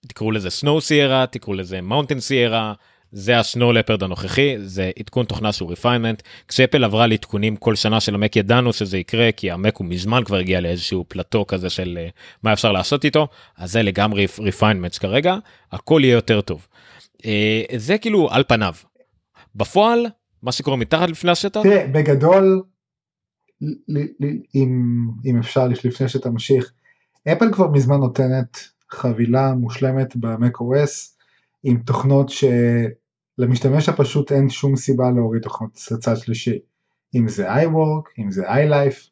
תקראו לזה Snow Sierra, תקראו לזה Mountain Sierra, זה ה Snow Leopard הנוכחי, זה עדכון תוכנה שהוא refinement. כשאפל עברה לעדכונים כל שנה של המק ידענו שזה יקרה, כי המק הוא מזמן כבר הגיע לאיזשהו פלטו כזה של אה, מה אפשר לעשות איתו, אז זה לגמרי refinement כרגע, הכל יהיה יותר טוב. אה, זה כאילו על פניו. בפועל, מה שקורה מתחת לפני השטח? תראה, בגדול, אם, אם אפשר לפני שאתה ממשיך, אפל כבר מזמן נותנת חבילה מושלמת ב-Mac OS עם תוכנות שלמשתמש הפשוט אין שום סיבה להוריד תוכנות צד שלישי. אם זה iWork, אם זה iLife,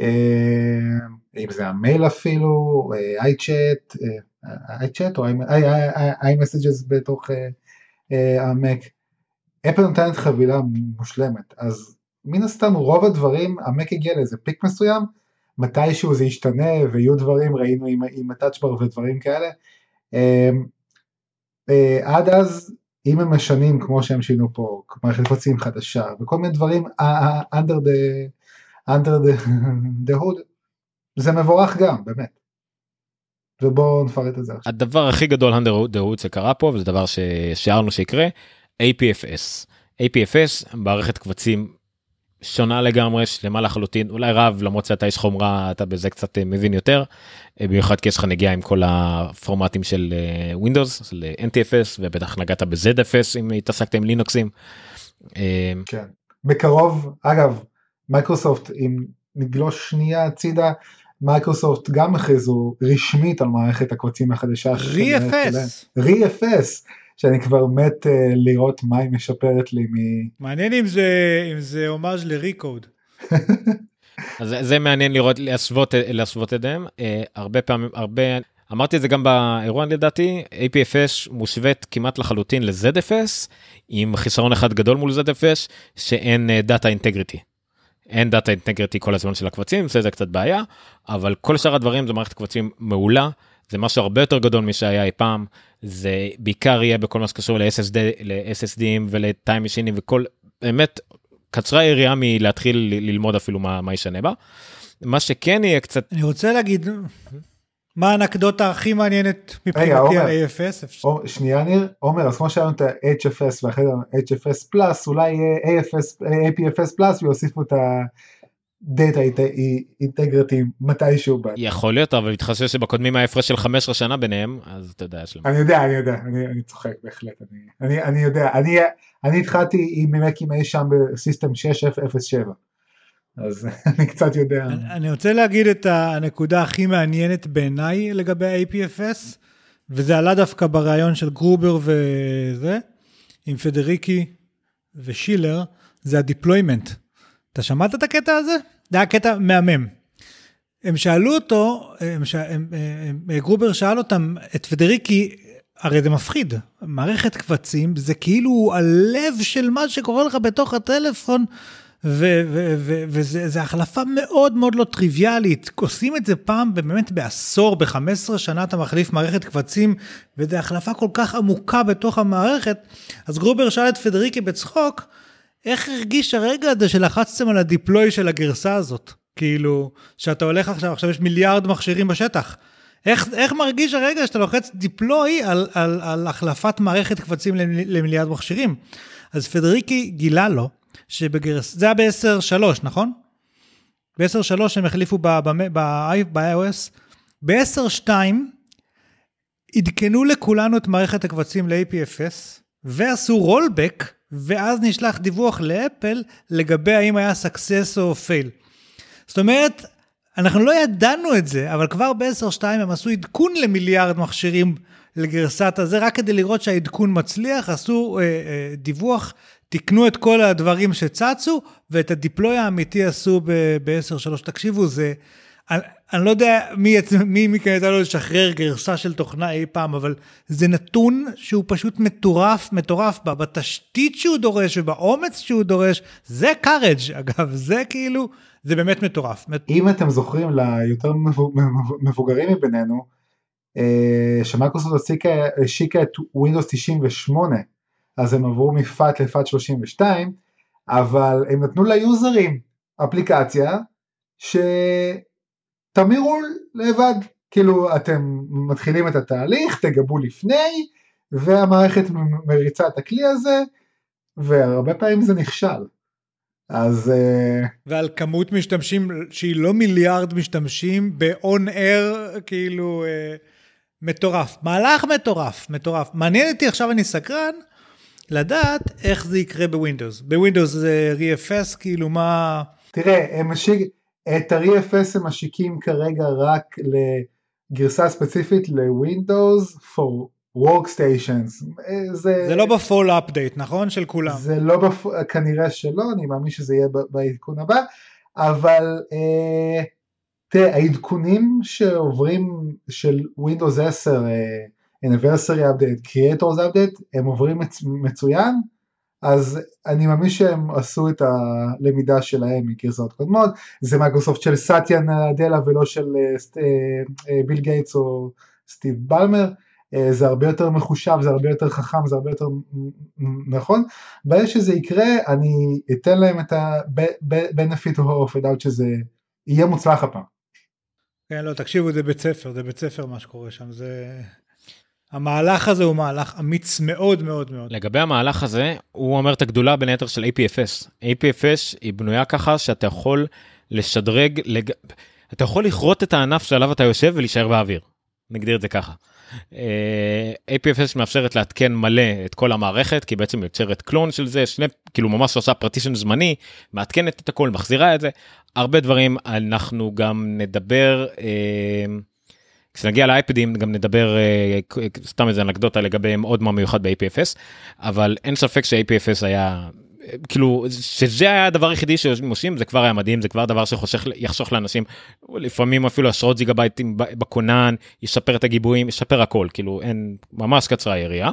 אה, אם זה המייל אפילו, אה, iChat, iChat או iMessages בתוך המק. אפל נותנת חבילה מושלמת, אז מן הסתם רוב הדברים, המק הגיע לאיזה פיק מסוים, מתישהו זה ישתנה ויהיו דברים, ראינו עם, עם הטאצ'בר ודברים כאלה. עד אז אם הם משנים כמו שהם שינו פה, מערכת קבצים חדשה וכל מיני דברים under the, under the, the hood, זה מבורך גם, באמת. ובואו נפרט את זה עכשיו. הדבר הכי גדול under the hood שקרה פה, וזה דבר ששיערנו שיקרה, APFS. APFS, מערכת קבצים שונה לגמרי, שלמה לחלוטין, אולי רב, למרות שאתה איש חומרה, אתה בזה קצת מבין יותר, במיוחד כי יש לך נגיעה עם כל הפורמטים של Windows, של NTFS, ובטח נגעת ב-ZFS אם התעסקת עם לינוקסים. כן, בקרוב, אגב, מייקרוסופט, אם נגלוש שנייה הצידה, מייקרוסופט גם הכריזו רשמית על מערכת הקבצים החדשה. ReFS. ReFS. שאני כבר מת אה, לראות מה היא משפרת לי מ... מעניין אם זה אם זה הומאז' לריקוד. *laughs* אז זה מעניין לראות להשוות להשוות את זה uh, הרבה פעמים הרבה אמרתי את זה גם באירוע לדעתי APFS מושווית כמעט לחלוטין ל-ZFS עם חיסרון אחד גדול מול ZFS שאין data uh, integrity. אין data integrity כל הזמן של הקבצים זה קצת בעיה אבל כל שאר הדברים זה מערכת קבצים מעולה זה משהו הרבה יותר גדול משהיה אי פעם זה בעיקר יהיה בכל מה שקשור ל-SSD, ל-SSDים ול-time machine וכל באמת קצרה היריעה מלהתחיל ללמוד אפילו מה, מה ישנה בה. מה שכן יהיה קצת אני רוצה להגיד מה האנקדוטה הכי מעניינת מבחינתי על AFS. או, שנייה ניר, עומר, אז כמו שהיה את ה-HFS ואחרי זה HFS פלאס, אולי יהיה AFS, APFS פלאס ויוסיפו את דאטה אינטגריטי מתישהו בא. יכול להיות אבל מתחשב שבקודמים ההפרש של 15 שנה ביניהם אז אתה יודע. אני יודע אני יודע אני, אני צוחק בהחלט אני, אני, אני יודע אני, אני התחלתי עם מקים אי שם ב System 6007 אז *laughs* אני קצת יודע. אני, אני רוצה להגיד את הנקודה הכי מעניינת בעיניי לגבי APFS וזה עלה דווקא בריאיון של גרובר וזה עם פדריגי ושילר זה ה deployment. אתה שמעת את הקטע הזה? זה היה קטע מהמם. הם שאלו אותו, הם ש... הם, הם, גרובר שאל אותם, את פדריקי, הרי זה מפחיד, מערכת קבצים זה כאילו הלב של מה שקורה לך בתוך הטלפון, וזו החלפה מאוד מאוד לא טריוויאלית, עושים את זה פעם באמת בעשור, ב-15 שנה אתה מחליף מערכת קבצים, וזו החלפה כל כך עמוקה בתוך המערכת, אז גרובר שאל את פדריקי בצחוק, איך הרגיש הרגע הזה שלחצתם על הדיפלוי של הגרסה הזאת? כאילו, שאתה הולך עכשיו, עכשיו יש מיליארד מכשירים בשטח. איך, איך מרגיש הרגע שאתה לוחץ דיפלוי על, על, על החלפת מערכת קבצים למיליארד מכשירים? אז פדריקי גילה לו שבגרס... זה היה ב-10.3, נכון? ב-10.3 הם החליפו ב-iOS. ב-10.2 עדכנו לכולנו את מערכת הקבצים ל-APFS ועשו רולבק ואז נשלח דיווח לאפל לגבי האם היה success או fail. זאת אומרת, אנחנו לא ידענו את זה, אבל כבר ב-10.2 הם עשו עדכון למיליארד מכשירים לגרסת הזה, רק כדי לראות שהעדכון מצליח, עשו אה, אה, דיווח, תיקנו את כל הדברים שצצו, ואת הדיפלוי האמיתי עשו ב-10.3. תקשיבו, זה... אני, לא יודע מי, מי מכן יצא לו לשחרר גרסה של תוכנה אי פעם, אבל זה נתון שהוא פשוט מטורף, מטורף בה, בתשתית שהוא דורש ובאומץ שהוא דורש, זה קארג' אגב, זה כאילו, זה באמת מטורף. אם אתם זוכרים ליותר מבוגרים מבינינו, אה, שמייקרוסופט השיקה את Windows 98, אז הם עברו מפאט לפאט 32, אבל הם נתנו ליוזרים אפליקציה, ש... תמירו לבד, כאילו אתם מתחילים את התהליך, תגבו לפני, והמערכת מריצה את הכלי הזה, והרבה פעמים זה נכשל. אז... אה, ועל כמות משתמשים שהיא לא מיליארד משתמשים ב-on air, כאילו אה, מטורף. מהלך מטורף, מטורף. מעניין אותי, עכשיו אני סקרן, לדעת איך זה יקרה בווינדוס. בווינדוס זה ReFS, כאילו מה... תראה, הם משיג... את ה-ReFS הם משיקים כרגע רק לגרסה ספציפית ל-Windows for Workstations. זה, זה לא ב Fall Update נכון? של כולם. זה לא, בפ... כנראה שלא, אני מאמין שזה יהיה בעדכון הבא, אבל אה, תראה, העדכונים שעוברים של Windows 10, uh, Anniversary Update, Creators Update, הם עוברים מצ, מצוין, אז אני מאמין שהם עשו את הלמידה שלהם מגרסאות קודמות, זה מייקרוסופט של סאטיה נדלה ולא של uh, uh, ביל גייטס או סטיב בלמר, זה הרבה יותר מחושב, זה הרבה יותר חכם, זה הרבה יותר נכון, ברגע שזה יקרה אני אתן להם את ה-benefit of doubt שזה יהיה מוצלח הפעם. כן, לא, תקשיבו, זה בית ספר, זה בית ספר מה שקורה שם, זה... המהלך הזה הוא מהלך אמיץ מאוד מאוד מאוד. לגבי המהלך הזה, הוא אומר את הגדולה בין היתר של APFS. APFS היא בנויה ככה שאתה יכול לשדרג, לג... אתה יכול לכרות את הענף שעליו אתה יושב ולהישאר באוויר. נגדיר את זה ככה. אה, APFS מאפשרת לעדכן מלא את כל המערכת כי בעצם יוצרת קלון של זה שני כאילו ממש עושה פרטישן זמני מעדכנת את הכל מחזירה את זה הרבה דברים אנחנו גם נדבר. אה, כשנגיע לאייפדים גם נדבר אה, סתם איזה אנקדוטה לגביהם עוד מה מיוחד ב-APFS אבל אין ספק ש-APFS היה כאילו שזה היה הדבר היחידי שהם עושים זה כבר היה מדהים זה כבר דבר שיחסוך לאנשים לפעמים אפילו עשרות גיגה בייטים בכונן ישפר את הגיבויים ישפר הכל כאילו אין ממש קצרה היריעה.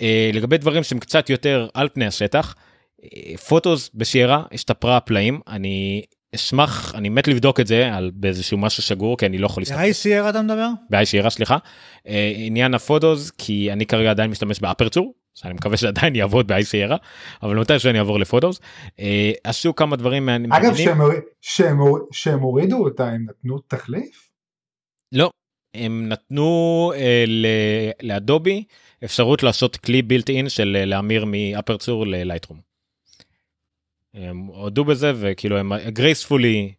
אה, לגבי דברים שהם קצת יותר על פני השטח אה, פוטוס בשיירה השתפרה פלאים אני אשמח אני מת לבדוק את זה על באיזשהו משהו שגור כי אני לא יכול להסתכל. באי סיירה אתה מדבר? באי סיירה סליחה. אה, עניין הפוטוס כי אני כרגע עדיין משתמש באפרצור שאני מקווה שעדיין יעבוד באי סיירה אבל מתי שאני אעבור לפוטוס. אה, עשו כמה דברים מעניינים. אגב שהם הורידו אותה הם נתנו תחליף? לא הם נתנו אה, לאדובי אפשרות לעשות כלי בילט אין של להמיר מאפרצור ללייטרום. הם הודו בזה וכאילו הם גרייספולי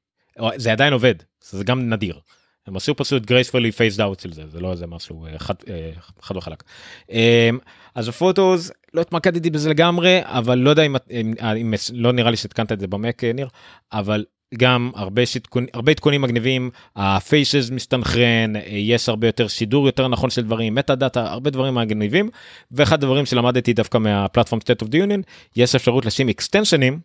זה עדיין עובד זה גם נדיר. הם עשו פשוט גרייספולי פייסד אאוט של זה זה לא איזה משהו אה, חד, אה, חד וחלק. אמ, אז ה Photos לא התמקדתי בזה לגמרי אבל לא יודע אם, אם, אם לא נראה לי שהתקנת את זה במק ניר אבל גם הרבה תיקונים הרבה עדכונים מגניבים ה faces מסתנכרן יש הרבה יותר סידור יותר נכון של דברים metadata הרבה דברים מגניבים ואחד הדברים שלמדתי דווקא מה Platform State of the Union יש אפשרות לשים extension ים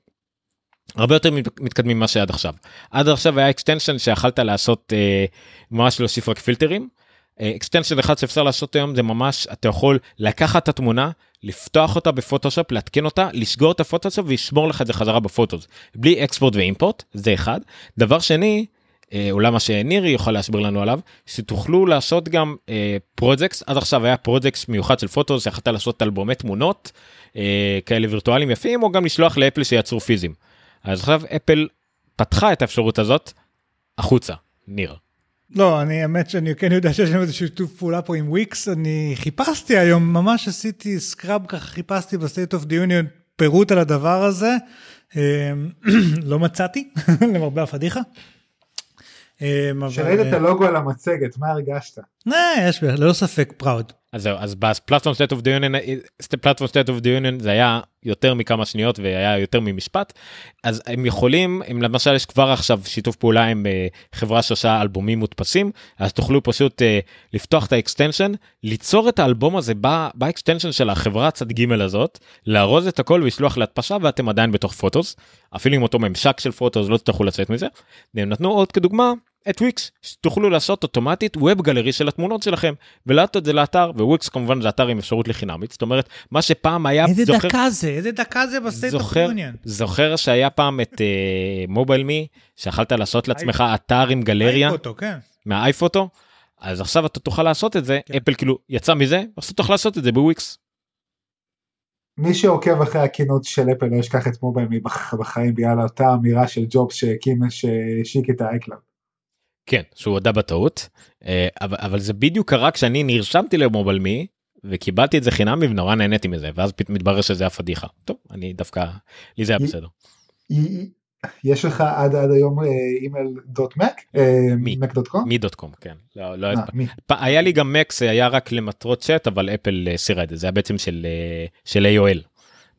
הרבה יותר מתקדמים ממה שעד עכשיו. עד עכשיו היה extension שיכלת לעשות אה, ממש להוסיף רק פילטרים. extension אה, אחד שאפשר לעשות היום זה ממש אתה יכול לקחת את התמונה לפתוח אותה בפוטושופ לעדכן אותה לסגור את הפוטושופ וישמור לך את זה חזרה ב Photos בלי export ו import זה אחד דבר שני אה, אולי מה שנירי יכול להסביר לנו עליו שתוכלו לעשות גם אה, projects עד עכשיו היה projects מיוחד של Photos יכלת לעשות אלבומי תמונות אה, כאלה וירטואלים יפים או גם לשלוח לאפל שיצרו פיזיים. אז עכשיו אפל פתחה את האפשרות הזאת החוצה, ניר. לא, אני האמת שאני כן יודע שיש לנו איזה שיתוף פעולה פה עם וויקס, אני חיפשתי היום, ממש עשיתי scrub ככה, חיפשתי ב State of the Union פירוט על הדבר הזה, אמ, *clears throat* לא מצאתי, *laughs* למרבה הפדיחה. אמ, כשראית את הלוגו על המצגת, מה הרגשת? יש, ללא ספק proud. אז זהו, אז ב Platform State of the Union, Platform State of the Union זה היה יותר מכמה שניות והיה יותר ממשפט, אז הם יכולים, אם למשל יש כבר עכשיו שיתוף פעולה עם uh, חברה שעושה אלבומים מודפסים, אז תוכלו פשוט uh, לפתוח את ה extension, ליצור את האלבום הזה ב extension של החברה צד ג' הזאת, לארוז את הכל ולשלוח להדפסה ואתם עדיין בתוך Photos, אפילו עם אותו ממשק של Photos לא תצטרכו לצאת מזה. והם נתנו עוד כדוגמה את וויקס שתוכלו לעשות אוטומטית web gallery של התמונות שלכם. ולהעלות את זה לאתר וויקס כמובן זה אתר עם אפשרות לחינמית זאת אומרת מה שפעם היה איזה זוכר, דקה זה? איזה דקה זה ב State of Union זוכר שהיה פעם את Mobile uh, Me שיכלת לעשות לעצמך אתר עם גלריה? מה iPhoto כן. מה iPhoto אז עכשיו אתה תוכל לעשות את זה. כן. אפל כאילו יצא מזה אז תוכל לעשות את זה בוויקס. מי שעוקב אחרי ה keynotes של אפל לא ישכח את MobileMe בחיים בגלל אותה אמירה של ג'ובס שהקים שהשיק את ה iCloud. כן שהוא הודה בטעות אה, אבל, אבל זה בדיוק קרה כשאני נרשמתי למובייל מי וקיבלתי את זה חינמי ונורא נהניתי מזה ואז פתאום מתברר שזה היה פדיחה טוב אני דווקא לי זה היה בסדר. יש לך עד עד היום אימייל דוט מק? מק דוט קום? מי דוט קום כן. לא, לא אה, היה לי גם מק זה היה רק למטרות צ'אט אבל אפל הסירה את זה זה היה בעצם של של AOL.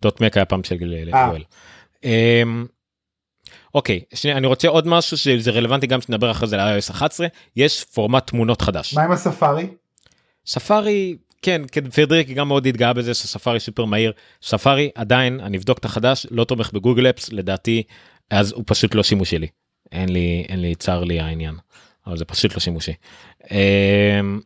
דוט מק היה פעם של AOL. אוקיי שנייה אני רוצה עוד משהו שזה רלוונטי גם שנדבר אחרי זה ל-iOS 11 יש פורמט תמונות חדש. מה עם הספארי? ספארי כן פדריק גם מאוד התגאה בזה שספארי סופר מהיר ספארי עדיין אני אבדוק את החדש לא תומך בגוגל אפס לדעתי אז הוא פשוט לא שימוש שלי. אין לי אין לי צר לי העניין אבל זה פשוט לא שימושי. אמ,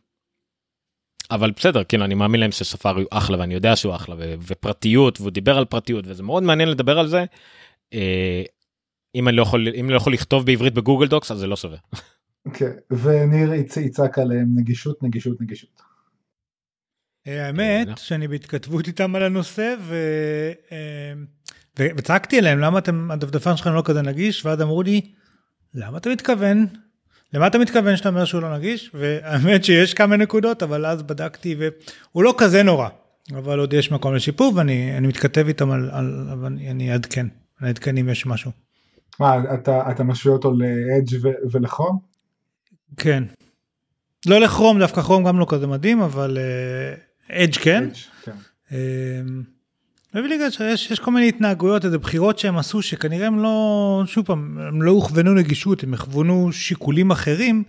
אבל בסדר כאילו אני מאמין להם שספארי הוא אחלה ואני יודע שהוא אחלה ו- ופרטיות והוא דיבר על פרטיות וזה מאוד מעניין לדבר על זה. אם אני לא יכול אם אני לא יכול לכתוב בעברית בגוגל דוקס אז זה לא שווה. כן, וניר יצ- יצעק עליהם נגישות, נגישות, נגישות. אה, האמת אה, שאני בהתכתבות איתם על הנושא ו... אה, ו- וצעקתי אליהם למה אתם הדפדפן שלכם לא כזה נגיש ואז אמרו לי למה אתה מתכוון למה אתה מתכוון שאתה אומר שהוא לא נגיש והאמת שיש כמה נקודות אבל אז בדקתי והוא לא כזה נורא אבל עוד יש מקום לשיפור ואני אני מתכתב איתם על, על אני אעדכן אני אעדכן אם יש משהו. מה, אתה, אתה משווה אותו לאדג' ולכרום? כן. לא לכרום דווקא כרום גם לא כזה מדהים אבל אדג' כן. Edge, כן. אמ, ובגלל שיש יש כל מיני התנהגויות, איזה בחירות שהם עשו שכנראה הם לא, שוב פעם, הם לא הוכוונו נגישות, הם הכוונו שיקולים אחרים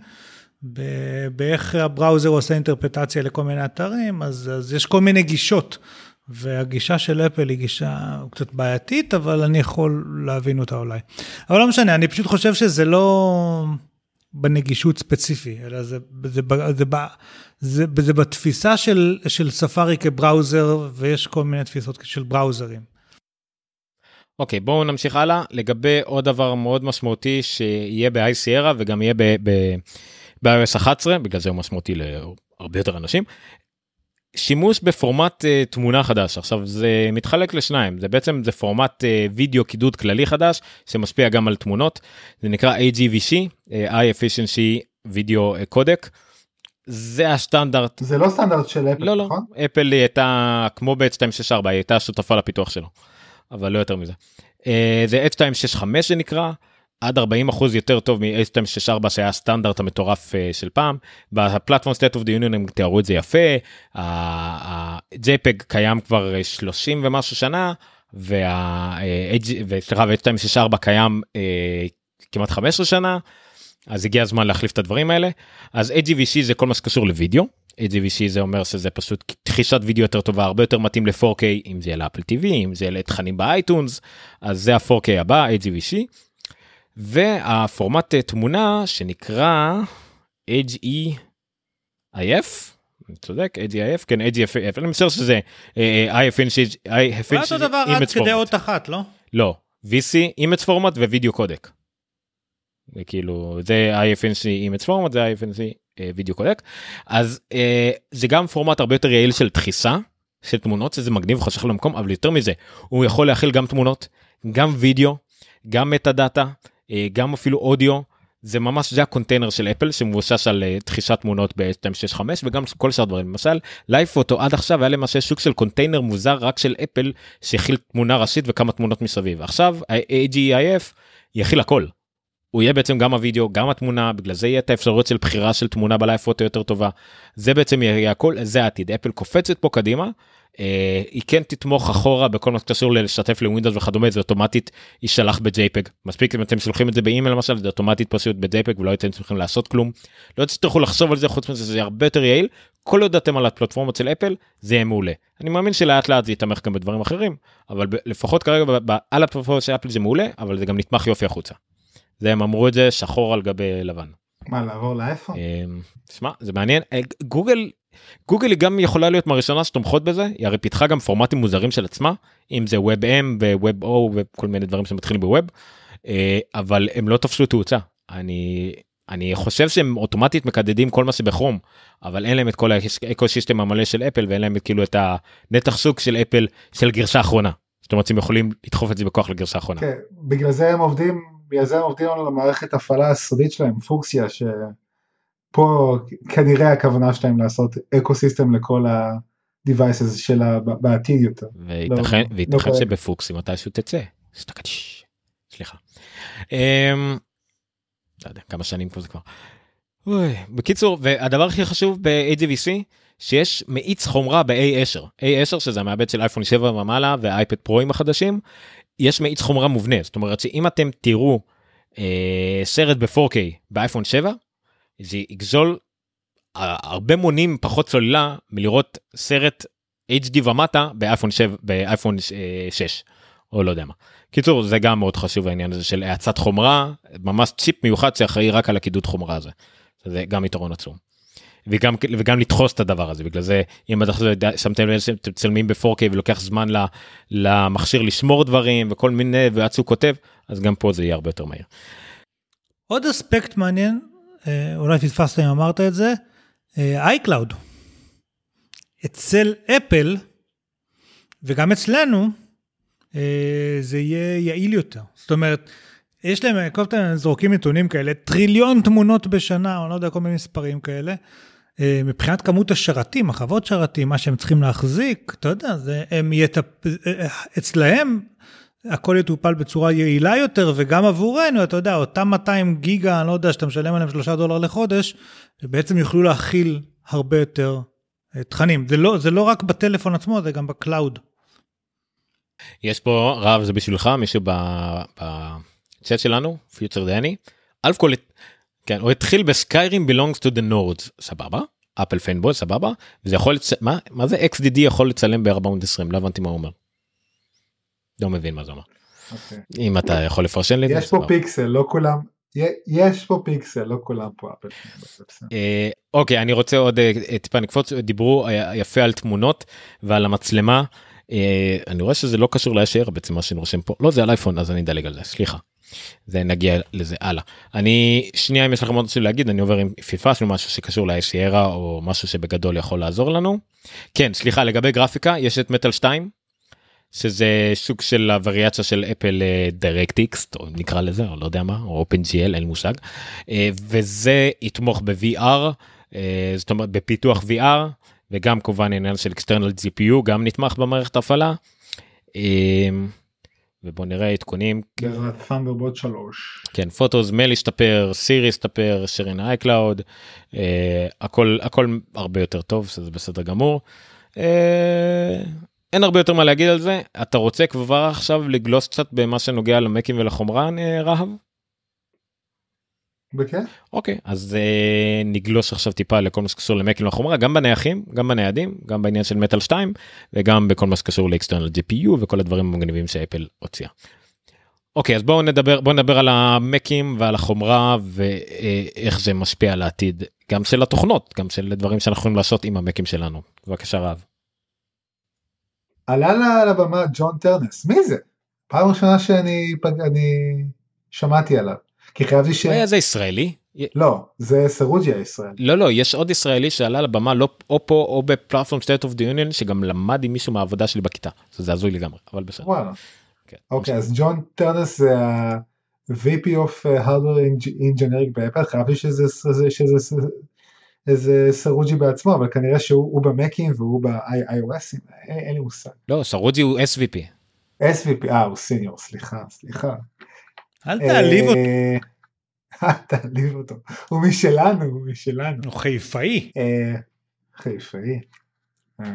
באיך הבראוזר עושה אינטרפטציה לכל מיני אתרים, אז, אז יש כל מיני גישות. והגישה של אפל היא גישה קצת בעייתית, אבל אני יכול להבין אותה אולי. אבל לא משנה, אני פשוט חושב שזה לא בנגישות ספציפי, אלא זה, זה, זה, זה, זה, זה בתפיסה של, של ספארי כבראוזר, ויש כל מיני תפיסות של בראוזרים. אוקיי בואו נמשיך הלאה לגבי עוד דבר מאוד משמעותי שיהיה ב-ICR וגם יהיה ב-iOS 11 בגלל זה הוא משמעותי להרבה יותר אנשים. שימוש בפורמט uh, תמונה חדש עכשיו זה מתחלק לשניים זה בעצם זה פורמט uh, וידאו קידוד כללי חדש שמשפיע גם על תמונות זה נקרא AGVC uh, High Efficiency Video Codec. זה הסטנדרט זה לא סטנדרט של אפל, לא לא נכון? אפל היא הייתה כמו ב-H264 היא הייתה שותפה לפיתוח שלו. אבל לא יותר מזה. אה, זה H265 שנקרא עד 40 אחוז יותר טוב מ-H264 שהיה הסטנדרט המטורף אה, של פעם. בפלטפורם state of the union הם תיארו את זה יפה. ה-JPEG קיים כבר 30 ומשהו שנה וה- וסליחה ו-H264 קיים אה, כמעט 15 שנה. אז הגיע הזמן להחליף את הדברים האלה. אז AGVC זה כל מה שקשור לוידאו. AGVC זה אומר שזה פשוט תחישת וידאו יותר טובה הרבה יותר מתאים ל-4K אם זה יהיה לאפל TV אם זה יהיה לתכנים באייטונס אז זה ה-4K הבא AGVC. והפורמט אה, תמונה שנקרא HEIF אני צודק HEIF כן HEIF אני משער שזה אה, אה, IF זה אותו דבר עד כדי אות אחת, לא? לא VC אימץ פורמט ווידאו קודק. זה כאילו זה IFNC אימץ פורמט זה IFNC וידאו קודק אז אה, זה גם פורמט הרבה יותר יעיל של דחיסה של תמונות שזה מגניב חושך למקום אבל יותר מזה הוא יכול להכיל גם תמונות גם וידאו גם metadata גם אפילו אודיו זה ממש זה הקונטיינר של אפל שמבוסס על אה, דחיסת תמונות ב-265 וגם כל שאר דברים למשל Live Photo עד עכשיו היה למעשה שוק של קונטיינר מוזר רק של אפל שהכיל תמונה ראשית וכמה תמונות מסביב עכשיו ה-HEIF יכיל הכל. הוא יהיה בעצם גם הוידאו גם התמונה בגלל זה יהיה את האפשרויות של בחירה של תמונה ב Live Photo יותר טובה זה בעצם יהיה הכל זה העתיד אפל קופצת פה קדימה. אה, היא כן תתמוך אחורה בכל מה שקשור ללשתף לווינדוס וכדומה זה אוטומטית יישלח ב-JPEG מספיק אם אתם שולחים את זה באימייל למשל זה אוטומטית פשוט ב-JPEG ולא הייתם צריכים לעשות כלום. לא תצטרכו לחשוב על זה חוץ מזה זה הרבה יותר יעיל כל עוד אתם על הפלטפורמות של אפל זה יהיה מעולה. אני מאמין שלאט לאט זה יתמך גם בדברים אחרים אבל לפחות כרגע על הפלטפורמות של אפל זה מעולה אבל זה גם נתמך יופי החוצה. זה הם אמרו את זה שחור על גבי לבן. מה, לעבור לאייפון? אמ, שמע זה מעניין אה, גוגל גוגל היא גם יכולה להיות מהראשונה שתומכות בזה היא הרי פיתחה גם פורמטים מוזרים של עצמה אם זה WebM ו-WebO וכל מיני דברים שמתחילים בווב אה, אבל הם לא תפסו תאוצה אני אני חושב שהם אוטומטית מקדדים כל מה שבכרום אבל אין להם את כל האקו סיסטם המלא של אפל ואין להם את, כאילו את הנתח שוק של אפל של גרשה אחרונה. זאת אומרת שהם יכולים לדחוף את זה בכוח לגרשה אחרונה. כן, בגלל זה הם עובדים, בגלל זה הם עובדים על המערכת הפעלה הסודית שלהם, פוקסיה, שפה כנראה הכוונה שלהם לעשות אקו סיסטם לכל ה-devices שלה ב- בעתיד יותר. וייתכן לא וייתכן כרגע. שבפוקס אם מתישהו תצא. סטקץ', סליחה. אמ, לא יודע כמה שנים פה זה כבר. אוי, בקיצור והדבר הכי חשוב ב-AGVC שיש מאיץ חומרה ב-A10 A10 שזה המעבד של אייפון 7 ומעלה והאייפד פרוים החדשים יש מאיץ חומרה מובנה זאת אומרת שאם אתם תראו אה, סרט ב-4K באייפון 7 זה יגזול אה, הרבה מונים פחות סוללה מלראות סרט HD ומטה באייפון 7 באייפון אה, 6 או לא יודע מה. קיצור זה גם מאוד חשוב העניין הזה של האצת חומרה ממש צ'יפ מיוחד שאחראי רק על הקידוד חומרה הזה. זה גם יתרון עצום. וגם וגם לדחוס את הדבר הזה בגלל זה אם אתה שמתם לב שאתם מצלמים ב-4K ולוקח זמן למכשיר לשמור דברים וכל מיני ועד שהוא כותב אז גם פה זה יהיה הרבה יותר מהיר. עוד אספקט מעניין אה, אולי פספסת אם אמרת את זה iCloud. אצל אפל וגם אצלנו אה, זה יהיה יעיל יותר זאת אומרת. יש להם כל פעם זורקים נתונים כאלה טריליון תמונות בשנה או לא יודע כל מיני מספרים כאלה אה, מבחינת כמות השרתים, החוות שרתים, מה שהם צריכים להחזיק, אתה יודע, זה, הם יטפ... אה, אצלהם הכל יטופל בצורה יעילה יותר, וגם עבורנו, אתה יודע, אותם 200 גיגה, אני לא יודע, שאתה משלם עליהם 3 דולר לחודש, בעצם יוכלו להכיל הרבה יותר אה, תכנים. זה לא, זה לא רק בטלפון עצמו, זה גם ב cloud. יש פה רב זה בשבילך מישהו בצ'אט שלנו פיוטר דני. אלף כל כן, הוא התחיל בסקיירים belongs to the nodes, סבבה, אפל fanboy, סבבה, וזה יכול, לצ... מה, מה זה XDD יכול לצלם ב-420, לא הבנתי מה הוא אומר. לא מבין מה זה אומר. Okay. אוקיי. אם אתה יכול לפרשן לי את זה. יש פה פיקסל, לא כולם, יש פה פיקסל, לא כולם פה אפל. אה, אוקיי, אני רוצה עוד אה, טיפה נקפוץ, דיברו אה, יפה על תמונות ועל המצלמה. אני רואה שזה לא קשור ל-HR בעצם מה שאני רושם פה, לא זה על אייפון אז אני אדלג על זה, סליחה. זה נגיע לזה הלאה. אני שנייה אם יש לכם עוד משהו להגיד אני עובר עם פספסנו משהו שקשור לאסיירה או משהו שבגדול יכול לעזור לנו. כן סליחה לגבי גרפיקה יש את מטאל 2 שזה סוג של הווריאציה של אפל DirectX או נקרא לזה או לא יודע מה או OpenGL אין מושג אה, וזה יתמוך ב-VR אה, זאת אומרת בפיתוח VR וגם כמובן עניין של external GPU גם נתמך במערכת הפעלה. אה, ובוא נראה עדכונים. Thunderbolt 3. כן Photos Mail השתפר סירי השתפר sharing iCloud אה, הכל הכל הרבה יותר טוב שזה בסדר גמור. אין הרבה יותר מה להגיד על זה אתה רוצה כבר עכשיו לגלוס קצת במה שנוגע למקים ולחומרה אה, רהב. בכיף. אוקיי אז אה, נגלוש עכשיו טיפה לכל מה שקשור למקים לחומרה גם בנייחים גם בניידים גם בעניין של מטאל 2 וגם בכל מה שקשור לאקסטרנל gpu וכל הדברים המגניבים שאפל הוציאה. אוקיי אז בואו נדבר בואו נדבר על המקים ועל החומרה ואיך זה משפיע על העתיד גם של התוכנות גם של דברים שאנחנו יכולים לעשות עם המקים שלנו בבקשה רב. עלה לבמה ג'ון טרנס מי זה פעם ראשונה שאני אני שמעתי עליו. כי חייבת ש... היה זה ישראלי? לא, זה סרוג'י הישראלי. לא, לא, יש עוד ישראלי שעלה לבמה לא או פה או ב platform state of the union שגם למד עם מישהו מהעבודה שלי בכיתה. זה הזוי לגמרי, אבל בסדר. וואלה. כן, אוקיי, אז ג'ון טרנס זה ה-VP of Hardware Engineering באפל, חייבתי שזה, שזה איזה סרוג'י בעצמו, אבל כנראה שהוא במקים והוא ב-iOSים, אין לי מושג. לא, סרוג'י הוא SVP. SVP, אה, הוא סיניור, סליחה, סליחה. אל תעליב אותו. *laughs* אל תעליב אותו. הוא משלנו, הוא משלנו. הוא חיפאי. אה, חיפאי. אה,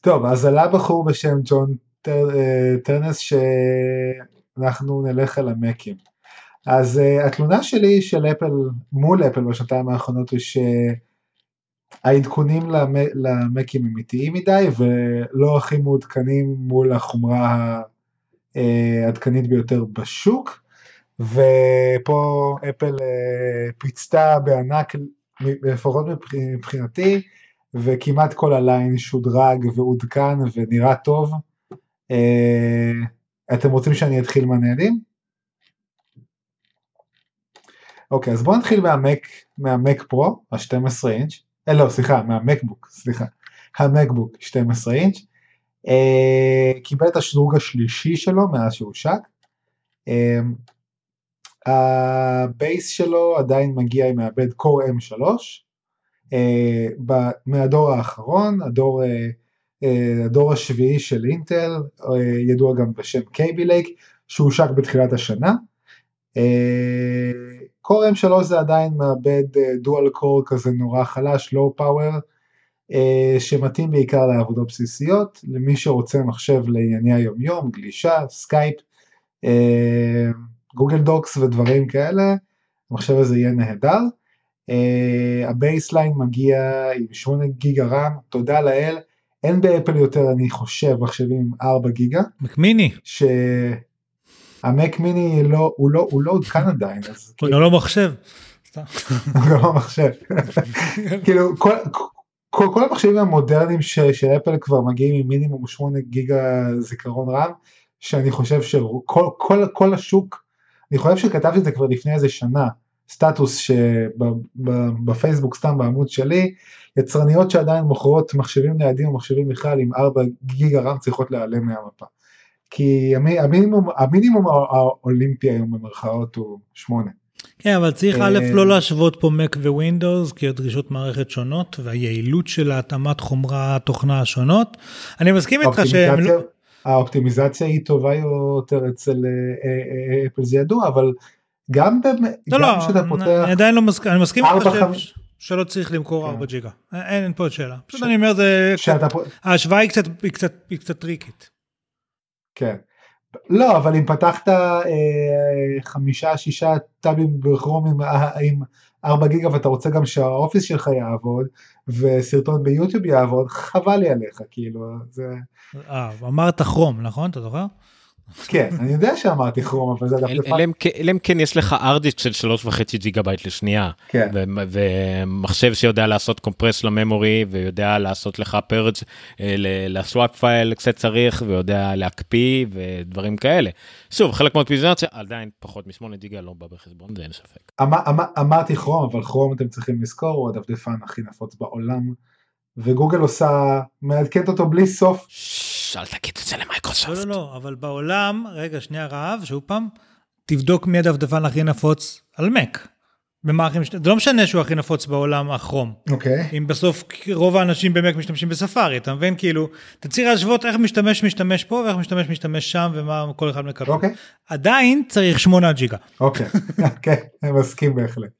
טוב, אז עלה בחור בשם ג'ון אה, טרנס שאנחנו נלך על המקים. אז התלונה שלי של אפל, מול אפל בשנתיים האחרונות היא שהעדכונים למקים הם איטיים מדי ולא הכי מעודכנים מול החומרה אה, עדכנית ביותר בשוק, ופה אפל אה, פיצתה בענק, לפחות מבחינתי, וכמעט כל הליין שודרג ועודכן ונראה טוב. אה, אתם רוצים שאני אתחיל מהניידים? אוקיי, אז בואו נתחיל מהמק, מהמק פרו, ה-12 אינץ', אה לא, סליחה, מהמקבוק, סליחה, המקבוק 12 אינץ', אה, קיבל את השדרוג השלישי שלו מאז שהושק. אה, ה base שלו עדיין מגיע עם מעבד Core M3 אה, מהדור האחרון, הדור, אה, אה, הדור השביעי של אינטל, אה, ידוע גם בשם Kaby Lake, שהושק בתחילת השנה. אה, Core M3 זה עדיין מעבד dual אה, core כזה נורא חלש, low power, אה, שמתאים בעיקר לעבודות בסיסיות, למי שרוצה מחשב לענייני היומיום, גלישה, סקייפ, אה, Google Docs ודברים כאלה, המחשב הזה יהיה נהדר. ה baseline מגיע עם 8 גיגה רם, תודה לאל, אין באפל יותר אני חושב מחשבים עם 4 גיגה. מק מיני, שהמק מיני לא הוא לא הוא לא עודכן עדיין אז הוא לא מחשב. גם המחשב. *laughs* כאילו כל, כל, כל המחשבים המודרניים ש, של אפל כבר מגיעים עם מינימום 8 גיגה זיכרון רם שאני חושב שכל כל, כל השוק אני חושב שכתבתי את זה כבר לפני איזה שנה סטטוס שבפייסבוק סתם בעמוד שלי יצרניות שעדיין מוכרות מחשבים ניידים או מחשבים בכלל עם 4 גיגה רם צריכות להיעלם מהמפה. כי המי- המינימום המינימום האולימפי היום במרכאות הוא 8. כן, אבל צריך א' אה, לא להשוות פה Mac ווינדוס, כי הדרישות מערכת שונות, והיעילות של התאמת חומרה התוכנה השונות. אני מסכים איתך שהם האופטימיזציה, לא... האופטימיזציה היא טובה יותר אצל אה, אה, אה, אפל זה ידוע אבל גם. לא, לא, כשאתה פותח אני עדיין לא מסכים, אני מסכים איתך שלא צריך למכור כן. 4 ג'יגה. אין פה שאלה. פשוט אני אומר, ההשוואה היא קצת טריקית. כן. לא אבל אם פתחת אה, חמישה שישה טאבים בכרום עם, אה, עם 4 גיגה ואתה רוצה גם שהאופיס שלך יעבוד וסרטון ביוטיוב יעבוד חבל לי עליך כאילו זה אה, אמרת כרום, נכון? אתה זוכר? כן אני יודע שאמרתי כרום אבל זה דווקא אלא אם כן- יש לך הארד דיסק של שלוש וחצי ג'יגה בייט לשנייה כן. ומחשב שיודע לעשות compress ל memory ויודע לעשות לך purge ל swap file כשצריך ויודע להקפיא ודברים כאלה. שוב חלק מהאופטימיזציה עדיין פחות משמונה ג'יגה לא בא בחשבון זה אין ספק. אמר, אמר, אמרתי כרום אבל כרום אתם צריכים לזכור הוא הדפדפן הכי נפוץ בעולם וגוגל עושה מעדכנת אותו בלי סוף אל תגיד את זה לא, למייקרוסופט. לא, לא, אבל בעולם, רגע, שנייה רעב, שוב פעם, תבדוק מי הדפדפן הכי נפוץ על Mac. במערכים, זה לא משנה שהוא הכי נפוץ בעולם הכרום. אוקיי אם בסוף רוב האנשים במק משתמשים בספארי, אתה מבין? כאילו, אתה צריך להשוות איך משתמש משתמש פה ואיך משתמש משתמש שם ומה כל אחד מקבל. אוקיי עדיין צריך 8 ג'יגה. אוקיי *laughs* כן אני מסכים בהחלט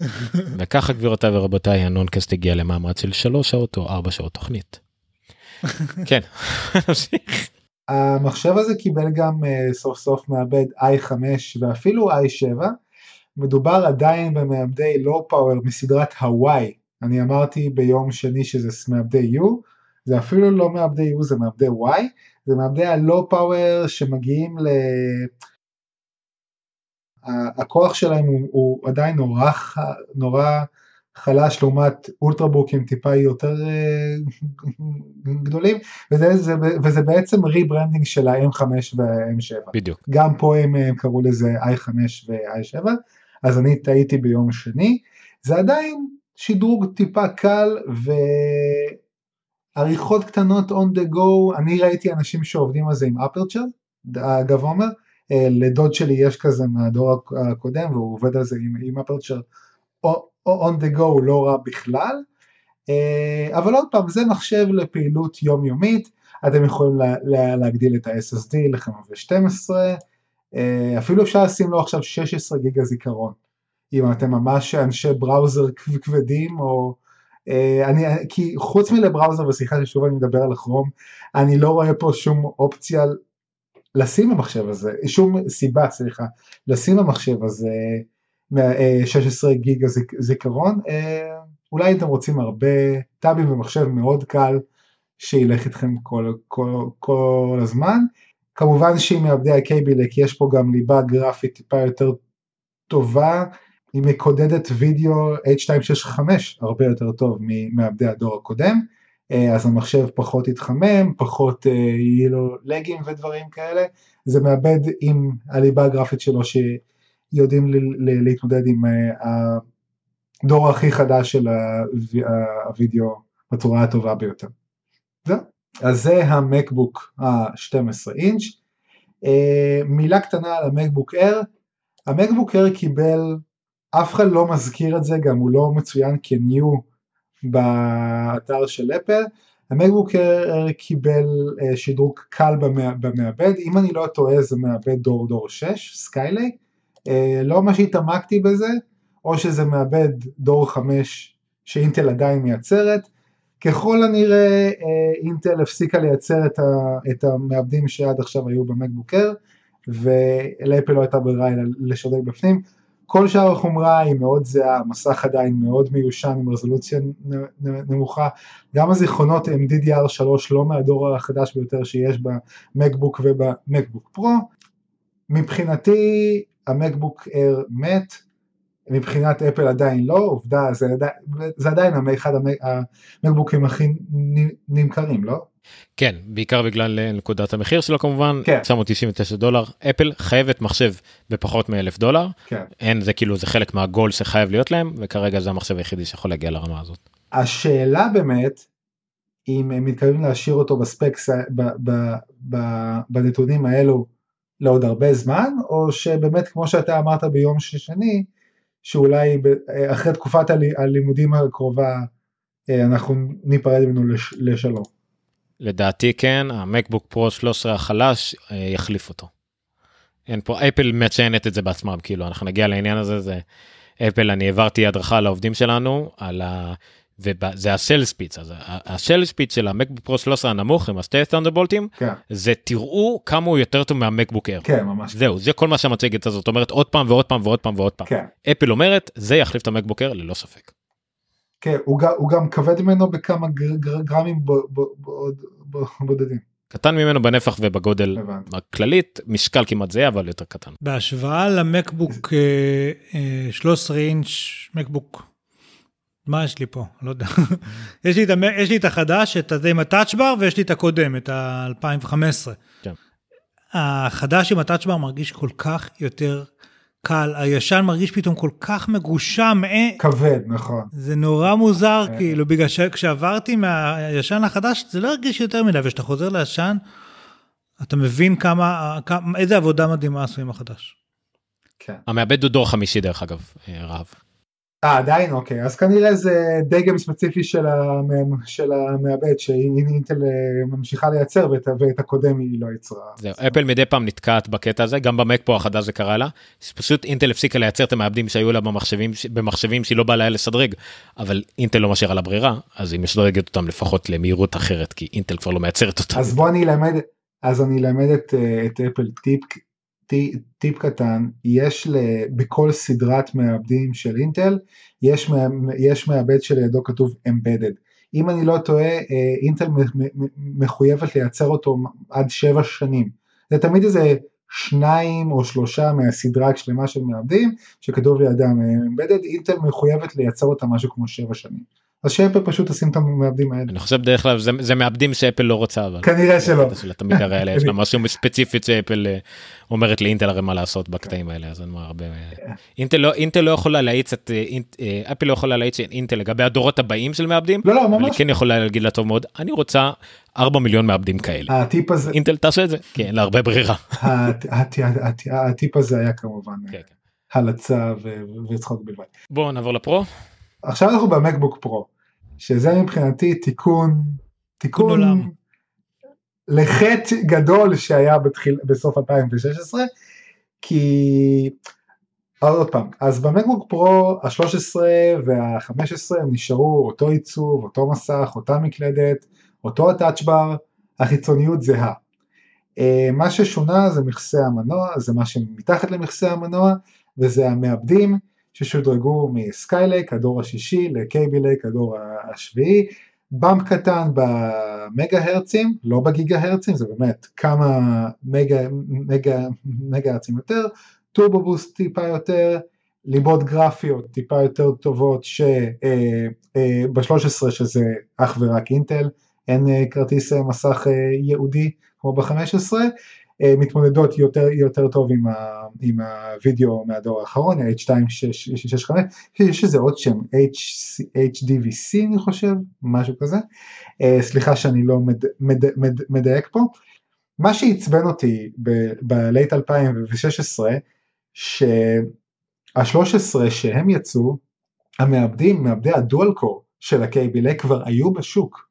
*laughs* וככה גבירותיי ורבותיי הנונקאסט הגיע למאמץ של שלוש שעות או ארבע שעות תוכנית. *laughs* כן. *laughs* נמשיך. המחשב הזה קיבל גם uh, סוף סוף מעבד i5 ואפילו i7 מדובר עדיין במעבדי לואו פאוור מסדרת הוואי אני אמרתי ביום שני שזה מעבדי U זה אפילו לא מעבדי U זה מעבדי Y זה מעבדי ה low power שמגיעים ל... הכוח שלהם הוא, הוא עדיין נורא, נורא חלש לעומת אולטרבוקים טיפה יותר אה, *laughs* גדולים וזה, זה, וזה בעצם rebranding של ה-M5 וה-M7 בדיוק. גם פה הם, הם קראו לזה i5 ו-i7 אז אני טעיתי ביום שני זה עדיין שדרוג טיפה קל ועריכות קטנות on the go אני ראיתי אנשים שעובדים על זה עם אפרצ'ר אגב עומר לדוד שלי יש כזה מהדור הקודם והוא עובד על זה עם, עם אפרצ'ר on the go לא רע בכלל. אה, אבל עוד פעם זה מחשב לפעילות יומיומית. אתם יכולים לה, לה, להגדיל את ה-SSD ל-512 אה, אפילו אפשר לשים לו עכשיו 16 גיגה זיכרון. אם אתם ממש אנשי בראוזר כב- כבדים או אה, אני כי חוץ מלבראוזר וסליחה ששוב אני מדבר על הכרום אני לא רואה פה שום אופציה לשים במחשב הזה שום סיבה סליחה לשים במחשב הזה מה- אה, 16 גיגה זיכרון אה, אולי אתם רוצים הרבה טאבים במחשב מאוד קל שילך איתכם כל, כל, כל הזמן. כמובן שעם מעבדי הקייבילק יש פה גם ליבה גרפית טיפה יותר טובה, היא מקודדת וידאו H265 הרבה יותר טוב ממעבדי הדור הקודם, אז המחשב פחות יתחמם, פחות אה, יהיו לו לגים ודברים כאלה, זה מעבד עם הליבה הגרפית שלו שיודעים להתמודד עם אה, הדור הכי חדש של הוו- הוידאו בצורה הטובה ביותר. זהו. אז זה המקבוק ה-12 אינץ'. אה, מילה קטנה על המקבוק אייר, המקבוק אייר קיבל, אף אחד לא מזכיר את זה, גם הוא לא מצוין כניו באתר של אפל, המקבוק אייר קיבל אה, שדרוג קל במע- במעבד, אם אני לא טועה זה מעבד דור דור 6, Skylake, אה, לא ממש התעמקתי בזה, או שזה מעבד דור 5 שאינטל עדיין מייצרת, ככל הנראה אה, אינטל הפסיקה לייצר את, את המעבדים שעד עכשיו היו במקבוק אייר ולאפל לא הייתה ברירה אלא לשדרג בפנים. כל שאר החומרה היא מאוד זהה, המסך עדיין מאוד מיושן עם רזולוציה נמוכה, גם הזיכרונות הם DDR3 לא מהדור החדש ביותר שיש במקבוק ובמקבוק פרו, מבחינתי המקבוק אר מת, מבחינת אפל עדיין לא, עובדה זה, זה עדיין אחד המקבוקים הכי נמכרים, לא? כן, בעיקר בגלל אה, נקודת המחיר שלו כמובן, כן. 999 דולר, אפל חייבת מחשב בפחות מאלף דולר, כן. אין זה כאילו זה חלק מהגול שחייב להיות להם, וכרגע זה המחשב היחידי שיכול להגיע לרמה הזאת. השאלה באמת, אם הם מתכוונים להשאיר אותו בספקס, ב, ב, ב, בנתונים האלו לעוד הרבה זמן, או שבאמת כמו שאתה אמרת ביום שני, שאולי אחרי תקופת הלימודים הקרובה אה, אנחנו ניפרד ממנו לשלום. לדעתי כן, המקבוק פרו 13 החלש אה, יחליף אותו. אין פה, אפל מציינת את זה בעצמם, כאילו, אנחנו נגיע לעניין הזה, זה אפל, אני העברתי הדרכה לעובדים שלנו, על ה... וזה הסל ספיץ, אז הסל ספיץ של המקבוק פרו 13 הנמוך עם השתי תנדרבולטים, כן. זה תראו כמה הוא יותר טוב מהמקבוק אר. כן, ממש. זהו, זה כל מה שהמצגת הזאת אומרת עוד פעם ועוד פעם ועוד פעם ועוד פעם. כן. אפל אומרת, זה יחליף את המקבוק אר ללא ספק. כן, הוא, הוא גם כבד ממנו בכמה גרמים בודדים. קטן ממנו בנפח ובגודל הכללית, משקל כמעט זה אבל יותר קטן. בהשוואה למקבוק 13 אה, אה, אינץ', מקבוק, מה יש לי פה? לא יודע. *laughs* יש, לי את, יש לי את החדש, את הזה עם הטאצ'בר, ויש לי את הקודם, את ה-2015. כן. החדש עם הטאצ'בר מרגיש כל כך יותר קל, הישן מרגיש פתאום כל כך מגושם. אה, כבד, נכון. זה נורא מוזר, אה. כאילו, בגלל שכשעברתי מהישן לחדש, זה לא הרגיש יותר מדי, וכשאתה חוזר לישן, אתה מבין כמה, כמה, איזה עבודה מדהימה עשו עם החדש. כן. המעבד הוא דור חמישי דרך אגב, אה, רהב. אה עדיין אוקיי אז כנראה זה דגם ספציפי של, המ... של המעבד שאינטל אה, ממשיכה לייצר ואת, ואת הקודם היא לא יצרה. זהו אפל מדי פעם נתקעת בקטע הזה גם במק פה החדש זה קרה לה פשוט אינטל הפסיקה לייצר את המעבדים שהיו לה במחשבים במחשבים שהיא לא באה לה לשדרג אבל אינטל לא משאירה לה ברירה אז היא משדרגת אותם לפחות למהירות אחרת כי אינטל כבר לא מייצרת אותם. אז בוא אני אלמד אז אני אלמד את, אה, את אפל טיפ טיפ קטן, יש בכל סדרת מעבדים של אינטל, יש, יש מעבד שלידו כתוב embedded. אם אני לא טועה, אה, אינטל מחויבת לייצר אותו עד שבע שנים. זה תמיד איזה שניים או שלושה מהסדרה השלמה של מעבדים שכתוב לידם אה, embedded, אינטל מחויבת לייצר אותם משהו כמו שבע שנים. אז שאפל פשוט עושים את המעבדים האלה. אני חושב דרך כלל זה, זה מעבדים שאפל לא רוצה אבל. כנראה שלא. תמיד הרי יש לה *laughs* משהו ספציפית שאפל אה, אומרת לאינטל הרי מה לעשות בקטעים האלה אז אין מה הרבה. אינטל לא אינטל לא יכולה להאיץ את אה, אה, אפל לא יכולה להאיץ את אינטל לגבי הדורות הבאים של מעבדים. לא לא ממש. אבל כן יכולה להגיד לה טוב מאוד אני רוצה 4 מיליון מעבדים כאלה. הטיפ הזה. אינטל תעשה את זה כי אין לה הרבה ברירה. הטיפ הזה היה כמובן כן, כן. הלצה וצחוק בלבד. בואו נעבור לפרו. עכשיו אנחנו במקבוק פרו, שזה מבחינתי תיקון, תיקון לחטא גדול שהיה בתחיל, בסוף 2016, כי עוד פעם, אז במקבוק פרו ה-13 וה-15 הם נשארו אותו עיצוב, אותו מסך, אותה מקלדת, אותו ה Touch Bar, החיצוניות זהה. אה, מה ששונה זה מכסה המנוע, זה מה שמתחת למכסה המנוע, וזה המעבדים ששודרגו מ Skylake הדור השישי ל Kaby Lake הדור השביעי, bump קטן במגה הרצים, לא בגיגה הרצים, זה באמת כמה מגה, מגה, מגה הרצים יותר, Turbo Boost טיפה יותר, ליבות גרפיות טיפה יותר טובות שב-13 אה, אה, שזה אך ורק אינטל, אין אה, כרטיס מסך ייעודי כמו ב-15, אה, מתמודדות יותר, יותר טוב עם, ה, עם הוידאו מהדור האחרון, ה-H265, יש איזה עוד שם, HDVC אני חושב, משהו כזה, אה, סליחה שאני לא מד, מד, מד, מדייק פה. מה שעצבן אותי בלייט 2016, שה-13 שהם יצאו, המעבדים, מעבדי הדואל קור של ה-KBLA כבר היו בשוק,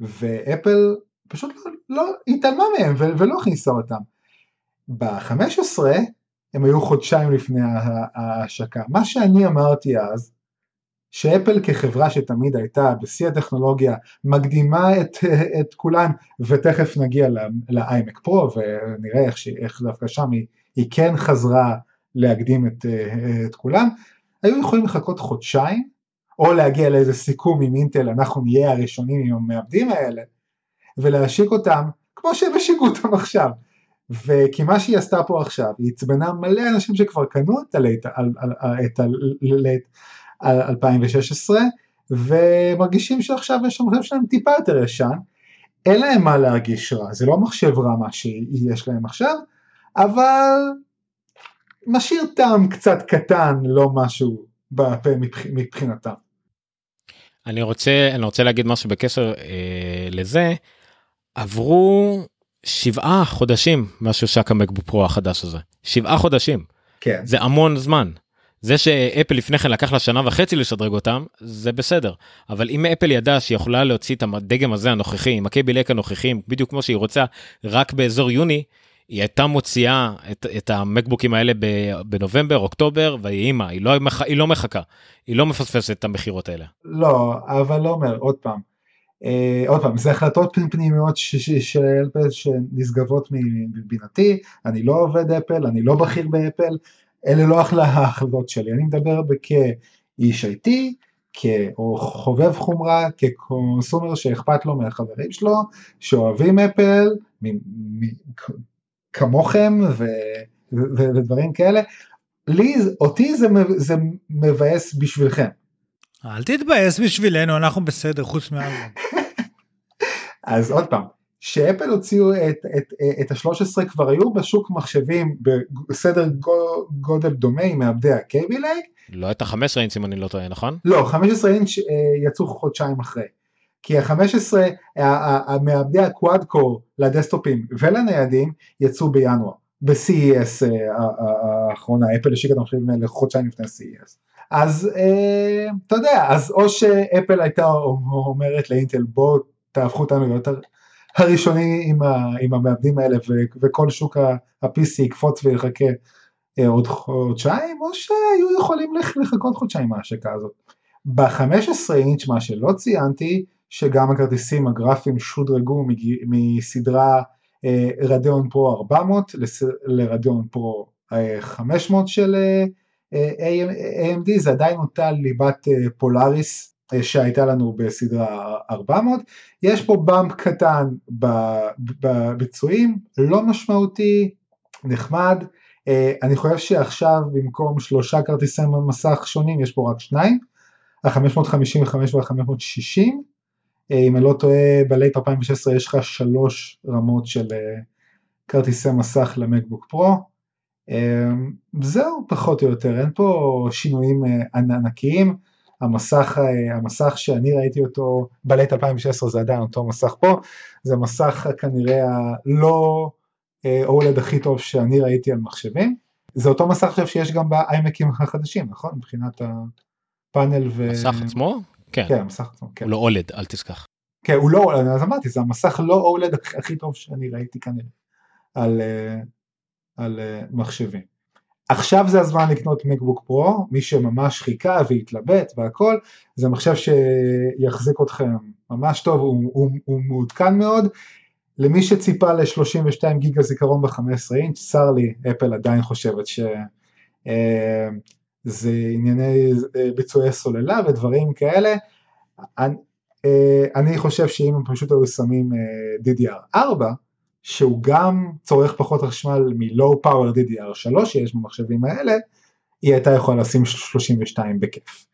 ואפל פשוט לא, לא התעלמה מהם ולא הכניסה אותם. ב-15 הם היו חודשיים לפני ההשקה. מה שאני אמרתי אז, שאפל כחברה שתמיד הייתה בשיא הטכנולוגיה מקדימה את, *laughs* את כולן ותכף נגיע לאיימק פרו ונראה איך, איך דווקא שם היא, היא הכריחה להקדים את, אה, את כולם, היו יכולים לחכות חודשיים, או להגיע לאיזה סיכום עם אינטל, אנחנו נהיה הראשונים עם המעבדים האלה, ולהשיק אותם כמו שהם השיקו אותם עכשיו. וכי מה שהיא עשתה פה עכשיו, היא עצבנה מלא אנשים שכבר קנו את ה late, את ה late 2016, ומרגישים שעכשיו יש המחשב שלהם טיפה יותר ישן, אין להם מה להרגיש רע, זה לא מחשב רע מה שיש להם עכשיו, אבל משאיר טעם קצת קטן, לא משהו בפה מבחינתם. אני רוצה, אני רוצה להגיד משהו בקשר אה, לזה, עברו שבעה חודשים מאז שהושק המקבוק פרו החדש הזה, שבעה חודשים, כן. זה המון זמן. זה שאפל לפני כן לקח לה שנה וחצי לשדרג אותם זה בסדר אבל אם אפל ידעה שהיא יכולה להוציא את הדגם הזה הנוכחי עם ה Kaby Lake הנוכחים בדיוק כמו שהיא רוצה רק באזור יוני היא הייתה מוציאה את, את המקבוקים האלה בנובמבר אוקטובר והיא אימא היא לא, היא לא מחכה היא לא מפספסת את המכירות האלה. לא אבל לא אומר עוד פעם. אה, עוד פעם זה החלטות פנימיות שנשגבות מבינתי אני לא עובד אפל אני לא בכיר באפל אלה לא ההחלטות שלי, אני מדבר כאיש IT, או חובב חומרה, כקונסומר שאכפת לו מהחברים שלו, שאוהבים אפל, כמוכם ו, ו, ודברים כאלה. לי, אותי זה, זה מבאס בשבילכם. אל תתבאס בשבילנו, אנחנו בסדר, חוץ מאלבום. *laughs* אז עוד פעם, שאפל הוציאו את, את, את ה-13 כבר היו בשוק מחשבים בסדר גודל דומה עם מעבדי ה-Kaby Lake. לא את ה-15 אינץ' אם אני לא טועה נכון? לא 15 אינץ' אה, יצאו חודשיים אחרי. כי ה-15 המעבדי ה quad core ל desktop ים ולניידים יצאו בינואר. ב-CES אה, האחרונה אפל השיקה את המחשבים האלה חודשיים לפני CES. אז אה, אתה יודע אז או שאפל הייתה אומרת לאינטל בוא תהפכו אותנו ליותר הראשוני עם, עם המעבדים האלה ו, וכל שוק ה-PC יקפוץ ויחכה אה, עוד חודשיים או שהיו יכולים לחכות חודשיים מההשקה הזאת. ב-15 אינץ' מה שלא ציינתי שגם הכרטיסים הגרפיים שודרגו מסדרה אה, רדיון פרו 400 לרדיון פרו 500 של אה, AMD זה עדיין אותה ליבת פולאריס שהייתה לנו בסדרה 400, יש פה באמפ קטן בביצועים, לא משמעותי, נחמד, אה, אני חושב שעכשיו במקום שלושה כרטיסי מסך שונים יש פה רק שניים, ה-555 וה-560, אה, אם אני לא טועה בלייט 2016 יש לך שלוש רמות של אה, כרטיסי מסך למקבוק פרו, זהו פחות או יותר, אין פה שינויים ענקיים. המסך, אה, המסך שאני ראיתי אותו בלט 2016 זה עדיין אותו מסך פה, זה מסך כנראה הלא אולד הכי טוב שאני ראיתי על מחשבים, זה אותו מסך עכשיו שיש גם באיימקים החדשים נכון? מבחינת הפאנל ו... מסך עצמו? כן. כן, המסך עצמו, כן. הוא לא אולד, אל תשכח. כן, הוא לא אולד, אז אמרתי, זה המסך לא אולד הכי טוב שאני ראיתי כנראה על, אה, על אה, מחשבים. עכשיו זה הזמן לקנות מקבוק פרו, מי שממש חיכה והתלבט והכל, זה מחשב שיחזיק אתכם ממש טוב, הוא, הוא, הוא מעודכן מאוד. למי שציפה ל-32 גיגה זיכרון ב-15 אינץ', צר לי, אפל עדיין חושבת שזה אה, ענייני אה, ביצועי סוללה ודברים כאלה. אני, אה, אני חושב שאם הם פשוט היו שמים DDR4, שהוא גם צורך פחות חשמל מ-Low Power DDR3 שיש במחשבים האלה, היא הייתה יכולה לשים 32 בכיף.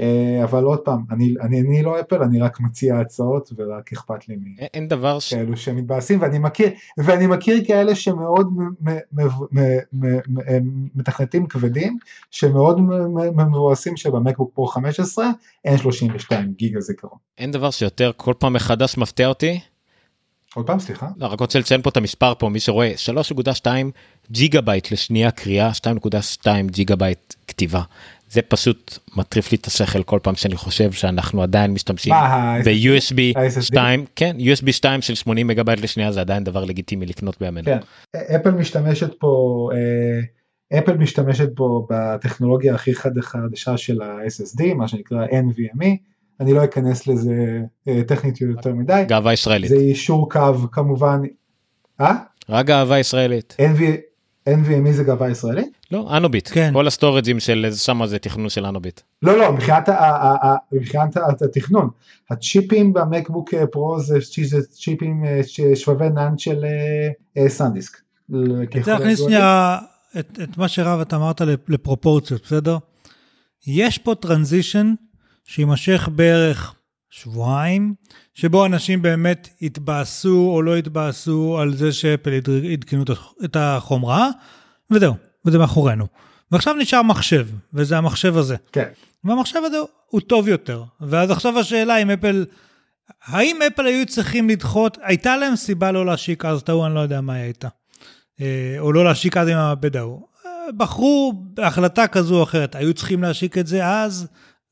אה, אבל עוד פעם, אני, אני, אני לא אפל, אני רק מציע הצעות ורק אכפת לי אין דבר ש... כאלו שמתבאסים, ואני מכיר, ואני מכיר כאלה שמאוד מתכנתים כבדים, שמאוד מבואסים שבמקבוק פרו 15 אין 32 גיגה זיכרון. אין דבר שיותר כל פעם מחדש מפתיע אותי עוד פעם סליחה. לא, רק רוצה לציין פה את המספר פה מי שרואה 3.2 ג'יגה בייט לשנייה קריאה 2.2 ג'יגה בייט כתיבה. זה פשוט מטריף לי את השכל כל פעם שאני חושב שאנחנו עדיין משתמשים ב-USB 2 כן USB 2 של 80 מגה בייט לשנייה זה עדיין דבר לגיטימי לקנות בימינו. כן. אפל משתמשת פה אפל משתמשת פה בטכנולוגיה הכי חדשה של ה-SSD מה שנקרא NVMe אני לא אכנס לזה אה, טכנית יותר מדי. גאווה ישראלית. זה אישור קו כמובן. אה? רק גאווה ישראלית. NVMe זה גאווה ישראלית? לא, אנוביט. כן. כל הסטורג'ים של שם זה תכנון של אנוביט. לא לא מבחינת, התכנון הצ'יפים במקבוק פרו זה צ'י- זה צ'יפים אה, שבבי נאנד של אה, אה, סנדיסק. צריך להכניס שנייה את, את מה שרב אתה אמרת לפרופורציות, בסדר? יש פה טרנזישן שיימשך בערך שבועיים, שבו אנשים באמת יתבאסו או לא יתבאסו על זה שאפל עדכנו את הח- את החומרה, וזהו, וזה מאחורינו. ועכשיו נשאר מחשב, וזה המחשב הזה. כן. והמחשב הזה הוא טוב יותר. ואז עכשיו השאלה אם אפל, האם אפל היו צריכים לדחות, הייתה להם סיבה לא להשיק אז את ההוא, אני לא יודע מה הייתה. אה, או לא להשיק אז עם המעבד ההוא. אה, בחרו בהחלטה כזו או אחרת, היו צריכים להשיק את זה אז.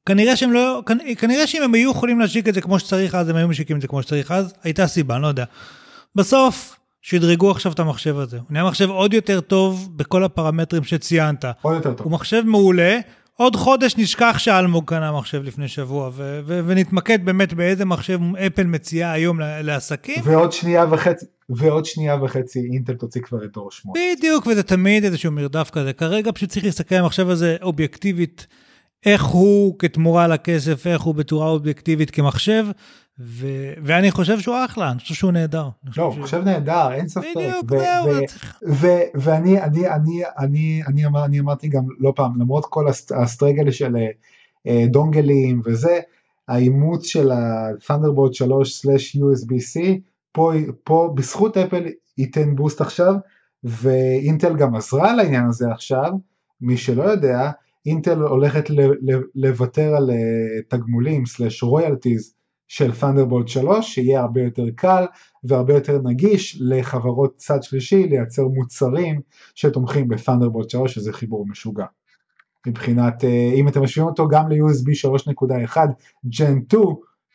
כנראה שהם לא, כנ- כנראה שאם הם היו יכולים להשיק את זה כמו שצריך אז, הם היו משיקים את זה כמו שצריך אז, הייתה סיבה, אני לא יודע. בסוף, שדרגו עכשיו את המחשב הזה. הוא נהיה מחשב עוד יותר טוב בכל הפרמטרים שציינת. עוד יותר טוב. הוא מחשב מעולה. עוד חודש נשכח שאלמוג קנה מחשב לפני שבוע, ו- ו- ונתמקד באמת באיזה מחשב אפל מציעה היום לעסקים. ועוד שנייה וחצי ועוד שנייה וחצי אינטל תוציא כבר את דור 8. בדיוק, וזה תמיד איזשהו מרדף כזה. כרגע פשוט צריך להסתכל על המחשב הזה אובייקטיבית, איך הוא כתמורה לכסף, איך הוא בצורה אובייקטיבית כמחשב, ו- ואני חושב שהוא אחלה, אני חושב שהוא נהדר. אני חושב לא, שהוא- נהדר, אין ספק. בדיוק, ו- זהו, ואני אני אני אני אני אמר, אני אמרתי גם לא פעם למרות כל הסט- הסטרגל של אה, אה, דונגלים וזה האימוץ של ה-Thunderbolt 3/USB-C פה פה בזכות אפל ייתן בוסט עכשיו ואינטל גם עזרה לעניין הזה עכשיו מי שלא יודע אינטל הולכת לוותר על אה, תגמולים סלש רויאלטיז של Thunderbolt 3 שיהיה הרבה יותר קל והרבה יותר נגיש לחברות צד שלישי לייצר מוצרים שתומכים ב-Thunderbolt 3 שזה חיבור משוגע. מבחינת אה, אם אתם משווים אותו גם ל-USB 3.1 Gen 2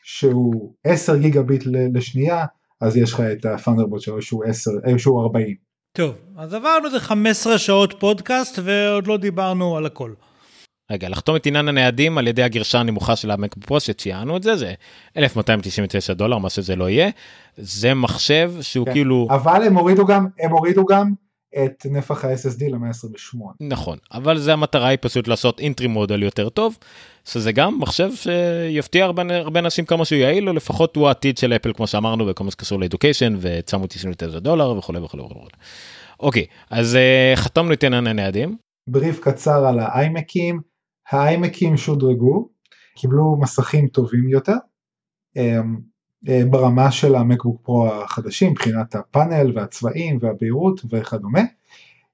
שהוא 10 גיגה ביט לשנייה אז יש לך את ה-Thunderbolt 3 שהוא 10 אה, שהוא 40. טוב, אז עברנו איזה 15 שעות פודקאסט, ועוד לא דיברנו על הכל. רגע, לחתום את עניין הניידים על ידי הגרשה הנמוכה של המקבוק פרו שציינו את זה, זה 1299 דולר, מה שזה לא יהיה. זה מחשב שהוא כן. כאילו, אבל הם הורידו גם הם הורידו גם את נפח ה-SSD ל-128. נכון, אבל זה המטרה היא פשוט לעשות אינטרי מודל יותר טוב, שזה גם מחשב שיפתיע הרבה, הרבה אנשים כמה שהוא יעיל, או לפחות הוא העתיד של אפל כמו שאמרנו בכל מה שקשור לאדוקיישן ו-999 דולר וכולי וכולי וכולי. אוקיי, אז uh, חתמנו את עניין הניידים. בריף קצר על האיימקים, האיימקים שודרגו, קיבלו מסכים טובים יותר, אמ, אה, ברמה של המקבוק פרו החדשים, מבחינת הפאנל והצבעים והבהירות וכדומה,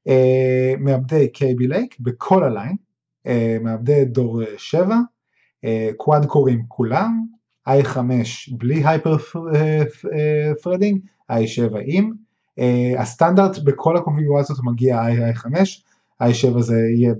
אה, מעבדי Kaby Lake בכל ה line, אה, מעבדי דור 7, quad core ים כולם, i5 בלי hyper threading, i7 עם, הסטנדרט בכל הקונפיגורציות מגיע i5, i7 זה יהיה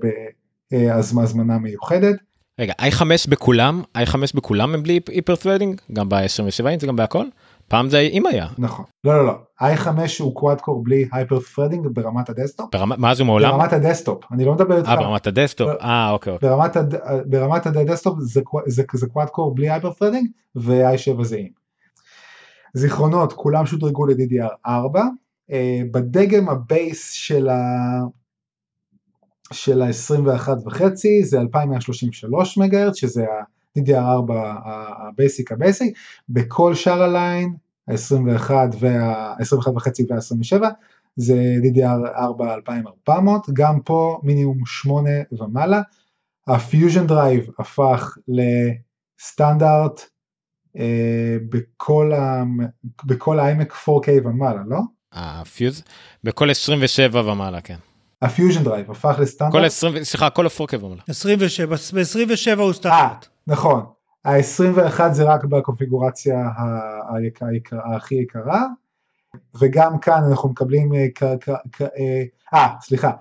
בהזמנה מיוחדת. רגע, i5 בכולם, i5 בכולם הם בלי hyper threading? גם ב-27 אינץ' גם בהכל? פעם זה אם היה. נכון. לא לא לא, i5 הוא quad core בלי hyper threading ברמת ה desktop. ברמה, מה זה מעולם? ברמת ה desktop, אני לא מדבר איתך. אה, ברמת ה desktop, אה, אוקיי, אוקיי. ברמת, הד... ברמת ה desktop זה, זה, זה quad core בלי hyper threading ו-i7 זה עם. זיכרונות כולם שודרגו ל-DDR4, אה, בדגם ה base של ה... של ה-21 וחצי זה 2133 מגה שזה ה-DDR4 ה basic ה basic, בכל שאר ה line ה-21 וה-21 וחצי וה-27 זה DDR4 2400, גם פה מינימום 8 ומעלה, ה Fusion Drive הפך לסטנדרט אה. בכל ה-iMac 4K ומעלה, לא? הפיוז, בכל 27 ומעלה, כן. ה Fusion Drive הפך לסטנדרט. כל 20, סליחה, כל ה-4K ומעלה. 27, ב-27 הוא אה, סטנדרט. נכון. ה-21 זה רק בקונפיגורציה הכי יקרה, וגם כאן אנחנו מקבלים, אה, כ- כ- כ- אה, אה, סליחה,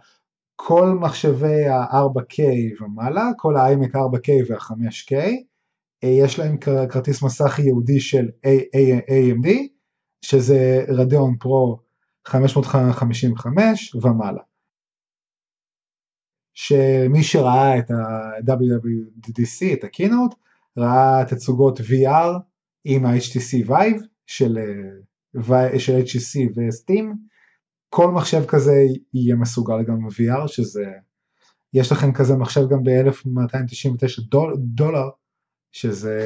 כל מחשבי ה-4K ומעלה, כל ה-iMac 4K וה-5K, אה, יש להם כרטיס מסך ייעודי של A- A- AMD, שזה רדיון פרו 555 ומעלה. שמי שראה את ה-WWDC, את הקינוט, ראה תצוגות VR עם ה-HTC Vive של, אה, של HTC ו-Steam, כל מחשב כזה יהיה מסוגל גם VR, שזה יש לכם כזה מחשב גם ב-1299 דול, דולר, שזה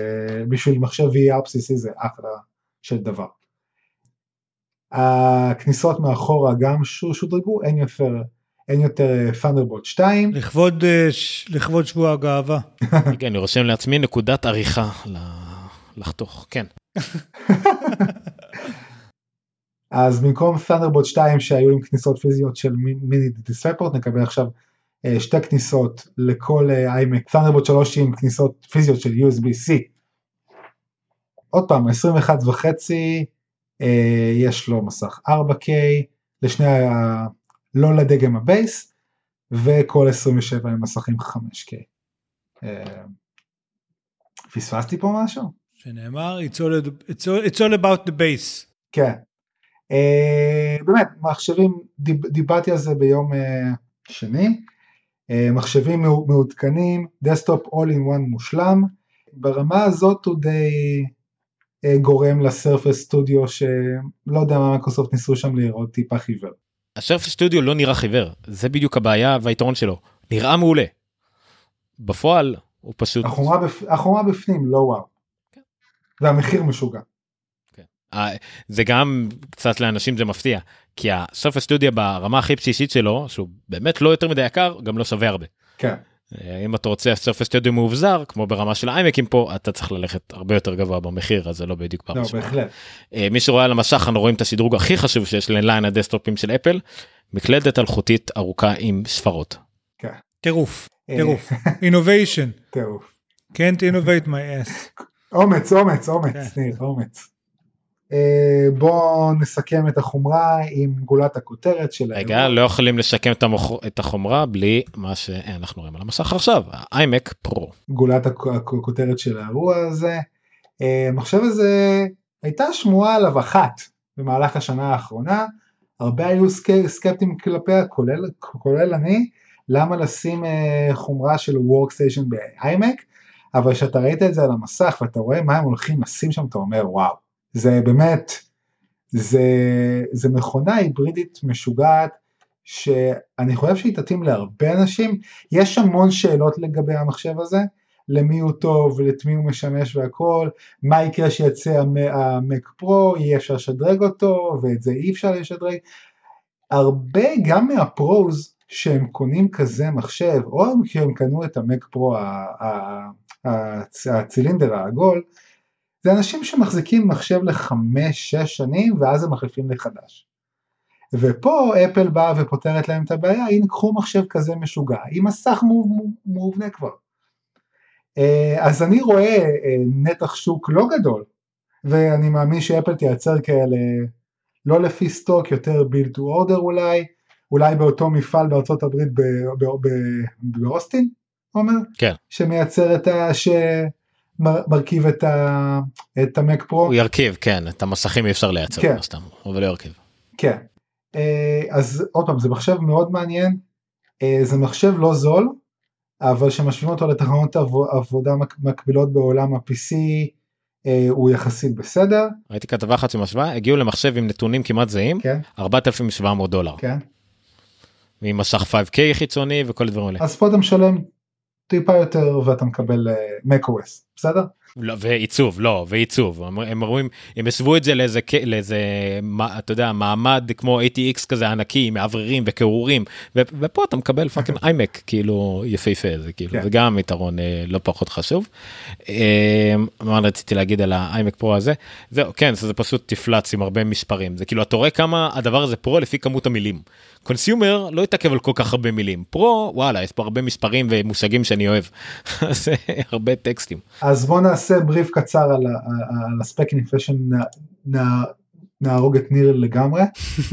בשביל מחשב VR בסיסי זה אחלה של דבר. הכניסות מאחורה גם שודרגו, אין יותר, אין יותר Thunderbolt 2. לכבוד, אה, ש- לכבוד שבוע הגאווה. *laughs* כן, אני רושם לעצמי נקודת עריכה לחתוך, כן. *laughs* אז במקום Thunderbolt 2 שהיו עם כניסות פיזיות של מי- מיני דיספורט נקבל עכשיו אה, שתי כניסות לכל אה, iMac, Thunderbolt 3 עם כניסות פיזיות של USB-C. עוד פעם, 21 וחצי, אה, יש לו מסך 4K, לשני, ה- לא לדגם ה base, וכל 27 עם מסכים 5K. אה, פספסתי פה משהו? שנאמר, it's all, it's all, it's all about the base. כן. Uh, באמת, מחשבים, דיב, דיברתי על זה ביום uh, שני, uh, מחשבים מעו- מעודכנים, desktop all in one מושלם, ברמה הזאת הוא די uh, גורם לסרפס סטודיו שלא יודע מה מייקרוסופט ניסו שם לראות טיפה חיוור. השרף סטודיו לא נראה חיוור, זה בדיוק הבעיה והיתרון שלו. נראה מעולה. בפועל הוא פשוט... החומרה, בפ... החומרה בפנים לא וואו. כן. והמחיר משוגע. אה, זה גם קצת לאנשים זה מפתיע כי הסרפס סטודיו ברמה הכי בסיסית שלו שהוא באמת לא יותר מדי יקר גם לא שווה הרבה. כן. אה, אם אתה רוצה סרפס סטודיו מאובזר כמו ברמה של האיימקים פה אתה צריך ללכת הרבה יותר גבוה במחיר אז זה לא בדיוק לא, בראש. בהחלט. אה, מי שרואה על המסך אנחנו רואים את השדרוג הכי חשוב שיש לליין הדסטופים של אפל מקלדת אלחוטית ארוכה עם ספרות. טירוף, אה, טירוף. *laughs* innovation. טירוף. can't innovate my ass. אומץ, אומץ, אומץ, כן. ניר, אומץ. אה, בואו נסכם את החומרה עם גולת הכותרת של רגע האירוע. לא יכולים לשקם את, המוח... את החומרה בלי מה שאנחנו רואים על המסך עכשיו האיימק פרו. גולת הכ- הכותרת של האירוע הזה. אה, המחשב הזה, הייתה שמועה עליו אחת במהלך השנה האחרונה, הרבה היו סק- סקפטיים כלפיה, כולל, כולל אני, למה לשים אה, חומרה של Workstation ב-iMac, אבל כשאתה ראית את זה על המסך ואתה רואה מה הם הולכים לשים שם, אתה אומר וואו, זה באמת, זה, זה מכונה היברידית משוגעת, שאני חושב שהיא תתאים להרבה אנשים, יש המון שאלות לגבי המחשב הזה, למי הוא טוב ולמי הוא משמש והכל, מה יקרה שיצא המ- המק פרו, יהיה אפשר לשדרג אותו ואת זה אי אפשר לשדרג. הרבה גם מהפרוז שהם קונים כזה מחשב, או שהם קנו את המק פרו הצילינדר העגול, זה אנשים שמחזיקים מחשב לחמש, שש שנים ואז הם מחליפים לחדש. ופה אפל באה ופותרת להם את הבעיה, הנה קחו מחשב כזה משוגע, עם מסך מוב- מובנה כבר. אה, אז אני רואה אה, נתח שוק לא גדול, ואני מאמין שאפל תייצר כאלה לא לפי סטוק, יותר build to order אולי, אולי באותו מפעל בארצות הברית באוסטין, עומר? כן. שמייצר את ה... שמרכיב את ה... את המק פרו. הוא ירכיב כן את המסכים אי אפשר לייצר כן. מן הסתם אבל לא ירכיב. כן. אה, אז עוד פעם זה מחשב מאוד מעניין, אה, זה מחשב לא זול, אבל כשמשווים אותו לתחנות עבו- עבודה מק- מקבילות בעולם ה-PC אה, הוא יחסית בסדר, ראיתי כתבה אחת שמשווה הגיעו למחשב עם נתונים כמעט זהים כן, 4,700 דולר כן. עם מסך 5K חיצוני וכל הדברים האלה. אז פה אתה משלם טיפה יותר ואתה מקבל אה, macOS, בסדר? לא, ועיצוב לא ועיצוב הם- הם רואים הם הסבו את זה לאיזה לאיזה מה, אתה יודע מעמד כמו ATX כזה ענקי עם מאווררים וקירורים ופה אתה מקבל fucking *laughs* iMac כאילו יפהפה זה כאילו כן. זה גם יתרון אה, לא פחות חשוב. אה, מה רציתי להגיד על ה iMac Pro הזה זהו כן זה פשוט תפלץ עם הרבה מספרים זה כאילו אתה רואה כמה הדבר הזה Pro לפי כמות המילים. קונסיומר לא יתעכב על כל כך הרבה מילים פרו וואלה יש פה הרבה מספרים ומושגים שאני אוהב. *laughs* זה הרבה טקסטים. אז בוא נעשה בריף קצר על, על הספקים לפני שנהרוג את ניר לגמרי.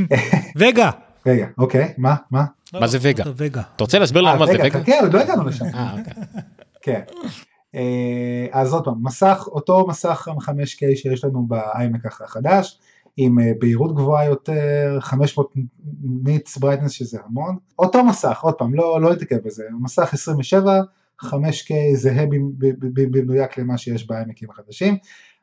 *laughs* וגה. רגע, אוקיי, מה? מה? מה זה וגה? לא, וגה. אתה רוצה להסביר לנו אה, מה זה וגה? חכה, עוד לא הגענו לשם. אה, אוקיי. *laughs* כן. אה, אז עוד פעם, מסך, אותו מסך 5K שיש לנו באיימק החדש, עם בהירות גבוהה יותר, 500 nits brightness שזה המון. אותו מסך, עוד פעם, לא, לא בזה, מסך 27, 5K זהה במדויק למה שיש ב iMac ים החדשים.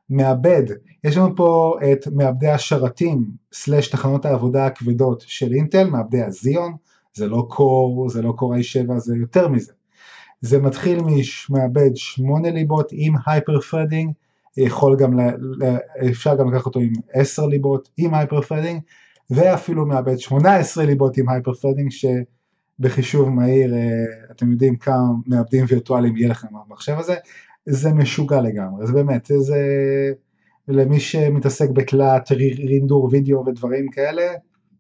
מעבד, יש לנו פה את מעבדי השרתים סלש תחנות העבודה הכבדות של אינטל, מעבדי ה Xeon, זה לא Core, זה לא Core i7, זה יותר מזה. זה מתחיל ממעבד 8 ליבות עם hyper threading, יכול גם, ל, אפשר גם לקחת אותו עם 10 ליבות עם hyper threading, ואפילו מעבד 18 ליבות עם hyper threading, שבחישוב מהיר, אה, אתם יודעים כמה מעבדים וירטואליים יהיה לכם במחשב הזה, זה משוגע לגמרי, זה באמת, זה למי שמתעסק בתלת, רינדור וידאו ודברים כאלה,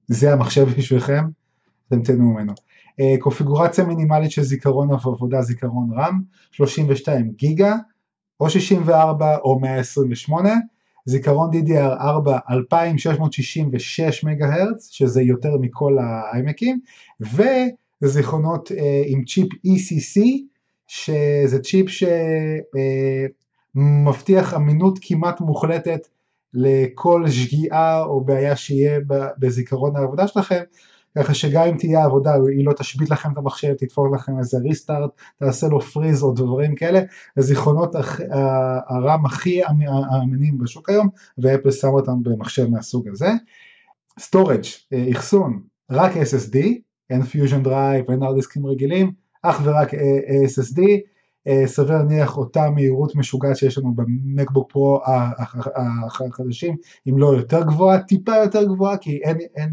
זה המחשב בשבילכם, אתם תהנו ממנו. אה, קונפיגורציה מינימלית של זיכרון עבודה זיכרון RAM, 32 גיגה, או 64 או 128, זיכרון DDR4 2666 מגה הרץ, שזה יותר מכל האיימקים, וזיכרונות אה, עם צ'יפ ECC, שזה צ'יפ שמבטיח אה, אמינות כמעט מוחלטת לכל שגיאה או בעיה שיהיה בזיכרון העבודה שלכם, ככה שגם אם תהיה עבודה היא לא תשבית לכם את המחשב, תתפור לכם איזה ריסטארט, תעשה לו freeze או דברים כאלה, הזיכרונות ה RAM הכי אמינים בשוק היום, ואפל שם אותם במחשב מהסוג הזה. storage, אה, אחסון, רק SSD, אין Fusion Drive, אין hard disk ים רגילים, אך ורק SSD, אה, סביר להניח אותה מהירות משוגעת שיש לנו ב MacBook Pro החדשים, אם לא יותר גבוהה, טיפה יותר גבוהה, כי אין, אין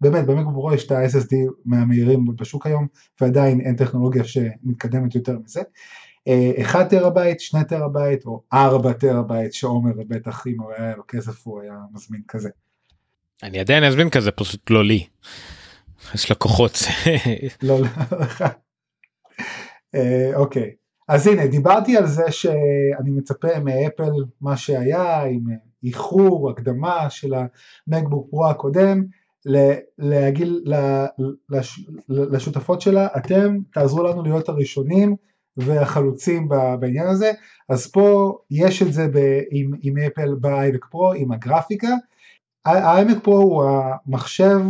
באמת ב MacBook Pro יש את ה-SSD מהמהירים בשוק היום, ועדיין אין טכנולוגיה שמתקדמת יותר מזה. 1 אה, טרהבייט, 2 טרהבייט או 4 טרהבייט שעומר בטח אם הוא היה לו כסף הוא היה מזמין כזה. אני עדיין אזמין כזה פשוט לא לי. יש לקוחות. לא, לא. אה, אוקיי. אז הנה, דיברתי על זה שאני מצפה מאפל מה שהיה עם איחור, הקדמה של המקבוק פרו הקודם, להגיד לשותפות שלה, אתם תעזרו לנו להיות הראשונים והחלוצים בעניין הזה, אז פה יש את זה עם, עם אפל באיימק פרו, עם הגרפיקה, האיימק פרו הוא המחשב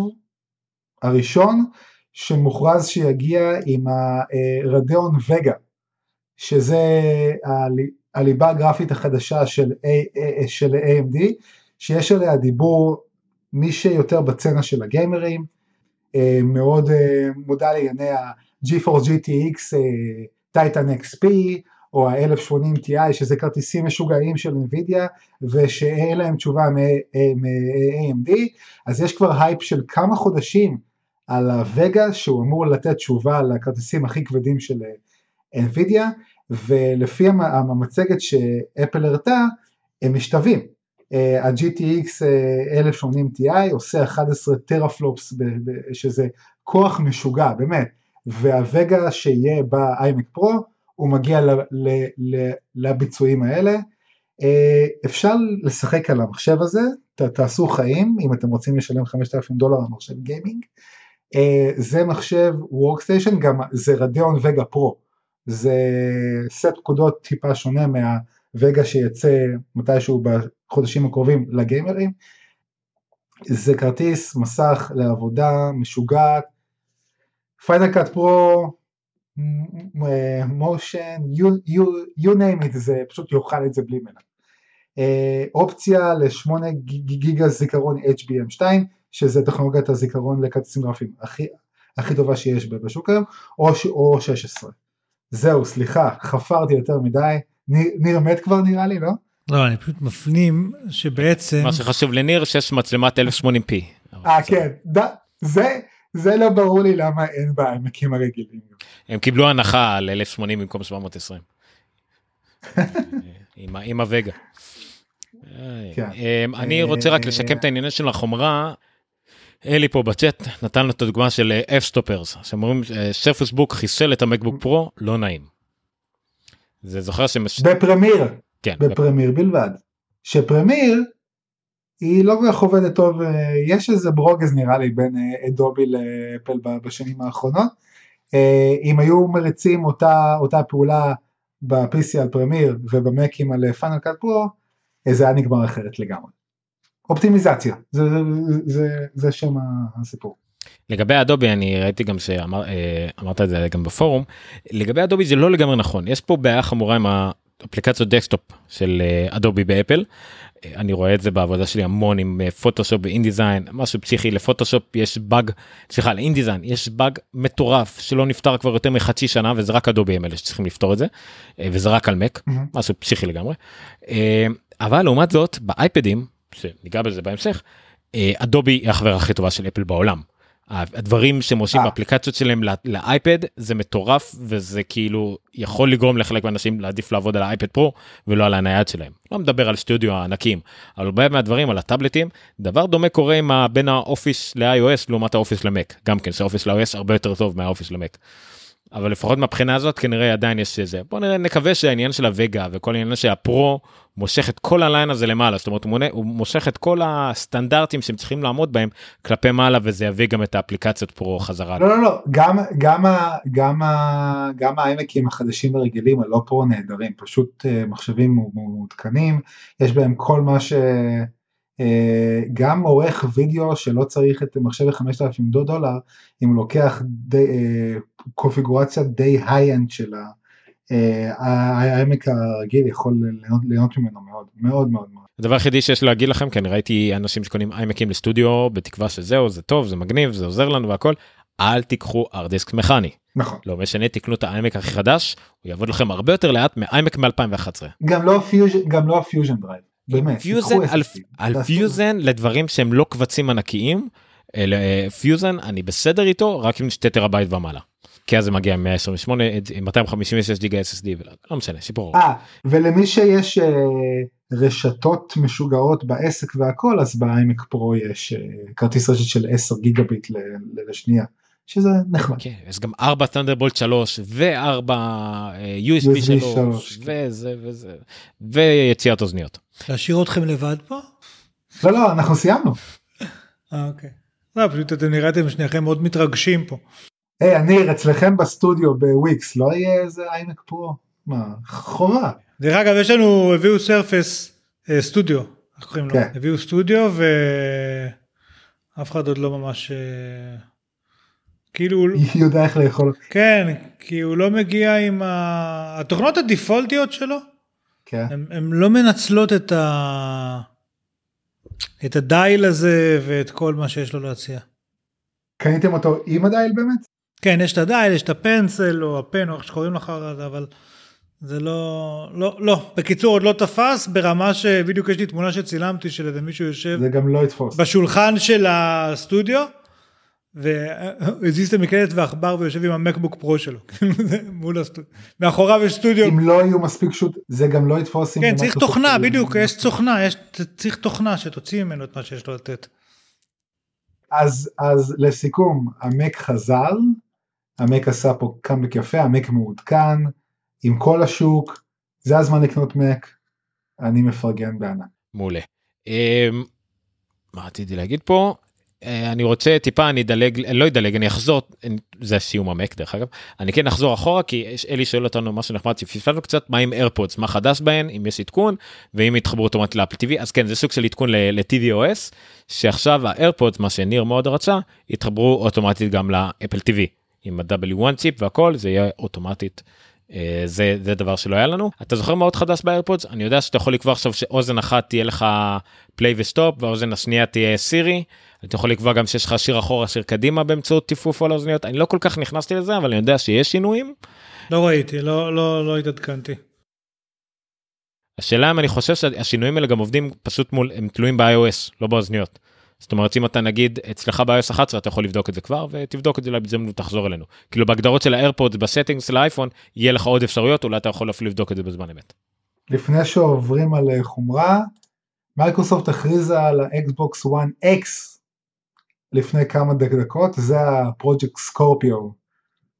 הראשון שמוכרז שיגיע עם הרדיאון וגה שזה הליבה הגרפית החדשה של, A, של AMD, שיש עליה דיבור מי שיותר בסצנה של הגיימרים, אה, מאוד אה, מודע לענייני ה-GeForce GTX Titan XP או ה-1080 Ti שזה כרטיסים משוגעים של NVIDIA ושאין להם תשובה מ-AMD אז יש כבר הייפ של כמה חודשים על ה-Vega שהוא אמור לתת תשובה לכרטיסים הכי כבדים של NVIDIA ולפי המצגת שאפל הראתה הם משתווים. אה, ה-GTX 1080 Ti עושה 11 teraflops שזה כוח משוגע באמת וה-Vega שיהיה ב-iMac Pro הוא מגיע לביצועים האלה. אה, אפשר לשחק על המחשב הזה, תעשו חיים אם אתם רוצים לשלם 5,000 דולר על מחשב גיימינג. אה, זה מחשב Workstation, גם זה Radeon Vega Pro. זה סט פקודות טיפה שונה מהווגה שיצא מתישהו בחודשים הקרובים לגיימרים. זה כרטיס מסך לעבודה משוגעת, פיינל קאט פרו, מושן, you name it, זה פשוט יאכל את זה בלי מנה. אה, אופציה ל-8 גיגה זיכרון HBM2, שזה טכנולוגיית הזיכרון לכרטיסים גרפיים הכי, הכי טובה שיש בשוק היום, או, או 16. זהו, סליחה, חפרתי יותר מדי. ניר מת כבר נראה לי, לא? לא, אני פשוט מפנים שבעצם... מה שחשוב לניר שיש מצלמת 1080p. אה, כן, זה... זה לא ברור לי למה אין בעמקים הרגילים. הם קיבלו הנחה על 1080 במקום 720. *laughs* עם הווגה. כן. אמ, אני רוצה רק לשקם את העניינים של החומרה. אלי פה בצ'אט נתן לו את הדוגמה של אף סטופרס שאומרים שפוס בוק חיסל את המקבוק פרו לא נעים. זה זוכר שמש... בפרמיר. כן. בפרמיר בלבד. שפרמיר היא לא כל כך עובדת טוב, אה, יש איזה ברוגז נראה לי בין אה, אדובי לאפל בשנים האחרונות. אה, אם היו מריצים אותה, אותה פעולה ב-PC על פרמיר ובמקים על פאנל קאט פרו, זה היה נגמר אחרת לגמרי. אופטימיזציה, זה, זה, זה, זה שם הסיפור. לגבי אדובי אני ראיתי גם שאמרת את זה גם בפורום לגבי אדובי זה לא לגמרי נכון יש פה בעיה חמורה עם אפליקציות desktop של אדובי באפל. אה, אני רואה את זה בעבודה שלי המון עם פוטושופ ואינדיזיין משהו פסיכי לפוטושופ יש באג סליחה לאינדיזיין יש באג מטורף שלא נפתר כבר יותר מחצי שנה וזה רק אדובי הם אלה שצריכים לפתור את זה אה, וזה רק על מק Mhm. משהו פסיכי לגמרי. אה, אבל לעומת זאת באייפדים שניגע בזה בהמשך אה, אדובי היא החברה הכי טובה של אפל בעולם. הדברים שהם עושים אה. באפליקציות שלהם לא- לאייפד זה מטורף וזה כאילו יכול לגרום לחלק מהאנשים להעדיף לעבוד על ה-iPad Pro ולא על הנייד שלהם. לא מדבר על סטודיו הענקים, אבל הרבה מהדברים על הטאבלטים, דבר דומה קורה עם בין האופיס ל-iOS לעומת האופיס למק, גם כן שהאופיס ל-iOS הרבה יותר טוב מהאופיס למק. אבל לפחות מהבחינה הזאת כנראה עדיין יש איזה בוא נראה נקווה שהעניין של הווגה וכל העניין שהפרו מושך את כל הליין הזה למעלה זאת אומרת מונה, הוא מושך את כל הסטנדרטים שהם צריכים לעמוד בהם כלפי מעלה וזה יביא גם את האפליקציות פרו חזרה. לא לא לא גם גם גם גם האיימקים החדשים הרגילים הלא פרו נהדרים פשוט אה, מחשבים מעו- מעודכנים יש בהם כל מה ש... אה, גם עורך וידאו שלא צריך את מחשב ל-5000 דולר אם לוקח די, אה, קונפיגורציה די high-end של ה- האיימק הרגיל יכול ליהנות, ליהנות ממנו מאוד מאוד מאוד מאוד. הדבר היחידי שיש להגיד לכם כי אני ראיתי אנשים שקונים איימקים לסטודיו בתקווה שזהו זה טוב זה מגניב זה עוזר לנו והכל אל תיקחו hard disk מכני נכון. לא משנה תקנו את האיימק הכי חדש הוא יעבוד לכם הרבה יותר לאט מאיימק מ-2011. גם לא פיוז'ן גם לא ה-Fusion Drive. באמת. פיוזן על, פיוזן לדברים שהם לא קבצים ענקיים אלא אה, פיוזן אני בסדר איתו רק עם 2 טרהבייט ומעלה. כי אז זה מגיע עם 128 עם 256 גיגה SSD לא משנה שיפור. אה, ולמי שיש אה, רשתות משוגעות בעסק והכל, אז ב-iMac Pro יש אה, כרטיס רשת של 10 גיגה ביט לשנייה, שזה נחמד. כן, יש גם 4 Thunderbolt 3 ו4 USB USB 3 שלוש, כן. וזה וזה ויציאת אוזניות. להשאיר אתכם לבד פה? לא, לא, אנחנו סיימנו. אה, אוקיי. לא, פשוט אתם נראיתם שניכם מאוד מתרגשים פה. היי, הניר, אצלכם בסטודיו בוויקס, לא יהיה איזה איימק פרו? מה, חובה. דרך אגב, יש לנו, הביאו סרפס אה, סטודיו, איך קוראים לו? כן. הביאו סטודיו ואף אחד עוד לא ממש... אה, כאילו, הוא- *laughs* יודע איך לאכול. כן, כי הוא לא מגיע עם ה... התוכנות הדיפולטיות שלו, כן. הן לא מנצלות את ה... את הדייל הזה ואת כל מה שיש לו להציע. קניתם אותו עם הדייל באמת? כן, יש את הדייל, יש את הפנסל או הפן או איך שקוראים לך אבל זה לא, לא, לא, בקיצור עוד לא תפס ברמה שבדיוק יש לי תמונה שצילמתי של איזה מישהו יושב זה גם לא יתפוס. בשולחן של הסטודיו והזיז את המקלדת ועכבר ויושב עם המקבוק פרו שלו, *laughs* מול הסטודיו, מאחוריו יש סטודיו, אם לא יהיו מספיק שוט, זה גם לא יתפוס. כן צריך תוכנה בדיוק, יש תוכנה, יש, צריך תוכנה שתוציא ממנו את מה שיש לו לתת. אז, אז לסיכום, המק חזר, המק עשה פה קאמבק יפה, המק מעודכן, עם כל השוק, זה הזמן לקנות מק, אני מפרגן בענק. מעולה. אמ, מה רציתי להגיד פה? אה, אני רוצה טיפה אני אדלג לא אדלג אני אחזור זה סיום המק דרך אגב. אני כן אחזור אחורה כי אלי שואל אותנו משהו נחמד שפספסנו קצת מה עם AirPods מה חדש בהן? אם יש עדכון ואם יתחברו אוטומטית לאפל TV אז כן זה סוג של עדכון ל-TVOS שעכשיו ה-AirPods מה שניר מאוד רצה יתחברו אוטומטית גם לאפל TV עם ה-W1 צ'יפ והכל זה יהיה אוטומטית. אה, זה זה דבר שלא היה לנו. אתה זוכר מה עוד חדש ב-AirPods אני יודע שאתה יכול לקבוע עכשיו שאוזן אחת תהיה לך play ו-stop והאוזן השנייה תהיה סירי. אתה יכול לקבוע גם שיש לך שיר אחורה שיר קדימה באמצעות טיפוף על האוזניות אני לא כל כך נכנסתי לזה אבל אני יודע שיש שינויים. לא ראיתי, לא, לא, לא התעדכנתי. השאלה אם אני חושב שהשינויים האלה גם עובדים פשוט מול הם תלויים ב-iOS לא באוזניות. זאת אומרת אם אתה נגיד אצלך ב-iOS 11 אתה יכול לבדוק את זה כבר ותבדוק את זה בהזדמנות תחזור אלינו כאילו בהגדרות של ה-AirPods ב-settings של האייפון יהיה לך עוד אפשרויות אולי אתה יכול אפילו לבדוק את זה בזמן אמת. לפני שעוברים על אה, חומרה, מייקרוסופט הכריזה על האקסבוקס 1X לפני כמה דק- דקות, זה הפרויקט Scorpio,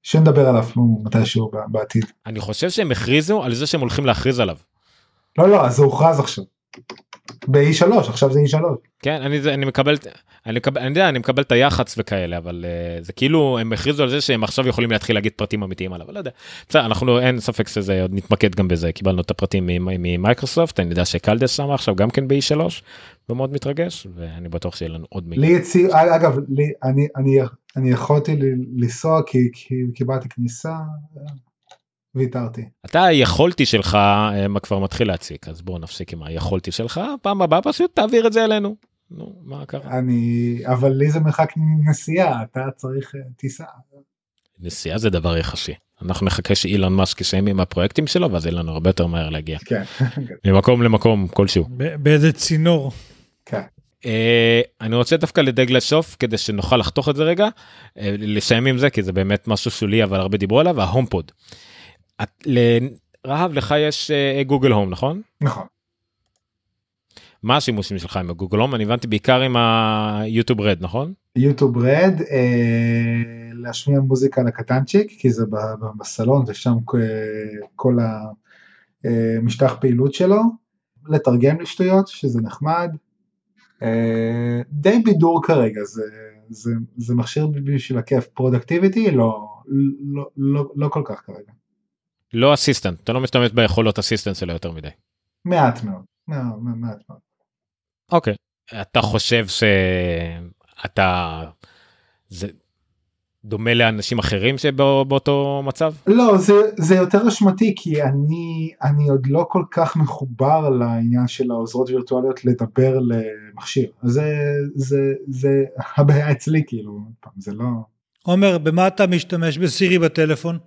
שנדבר עליו מתישהו בעתיד. אני חושב שהם הכריזו על זה שהם הולכים להכריז עליו. לא לא, זה הוכרז עכשיו. ב-E3, עכשיו זה E3. כן אני זה אני מקבל אני מקבל אני יודע אני מקבל את היח"צ וכאלה אבל uh, זה כאילו הם הכריזו על זה שהם עכשיו יכולים להתחיל להגיד פרטים אמיתיים עליו לא יודע. בסדר אנחנו אין ספק שזה עוד נתמקד גם בזה קיבלנו את הפרטים ממ- ממייקרוסופט אני יודע שקלדס שם עכשיו גם כן ב-E3 ומאוד מתרגש ואני בטוח שיהיה לנו עוד מידע. לי הציעו, אגב, לי, אני, אני, אני יכולתי לנסוע כי, כי קיבלתי כניסה ויתרתי. אתה היכולתי שלך אה, כבר מתחיל להציק אז בוא נפסיק עם היכולתי שלך פעם הבאה פשוט תעביר את זה אלינו. נו מה קרה? אני אבל לי זה מרחק נסיעה אתה צריך אה, טיסה. נסיעה זה דבר יחסי. אנחנו נחכה שאילון מאסק יסיים עם הפרויקטים שלו ואז יהיה לנו הרבה יותר מהר להגיע כן. *laughs* ממקום למקום כלשהו. באיזה צינור. כן. אה, אני רוצה דווקא לדאג לסוף כדי שנוכל לחתוך את זה רגע אה, לסיים עם זה כי זה באמת משהו שולי אבל הרבה דיברו עליו ההומפוד. את- לרהב לך יש אה, גוגל הום נכון? נכון. מה השימושים שלך עם הגוגל הום אני הבנתי בעיקר עם היוטיוב רד נכון? יוטיוב רד אה, להשמיע מוזיקה לקטנצ'יק כי זה בסלון ושם אה, כל המשטח פעילות שלו לתרגם לשטויות שזה נחמד. אה, די בידור כרגע זה זה זה מכשיר בשביל הכיף productivity לא לא לא לא כל כך כרגע לא assistant אתה לא משתמש ביכולות assistant שלו יותר מדי. מעט מאוד מעט מעט מאוד. אוקיי אתה חושב שאתה זה דומה לאנשים אחרים שבאותו מצב? לא זה זה יותר אשמתי כי אני אני עוד לא כל כך מחובר לעניין של העוזרות וירטואליות לדבר למכשיר זה זה זה הבעיה אצלי כאילו זה לא עומר, במה אתה משתמש בסירי בטלפון?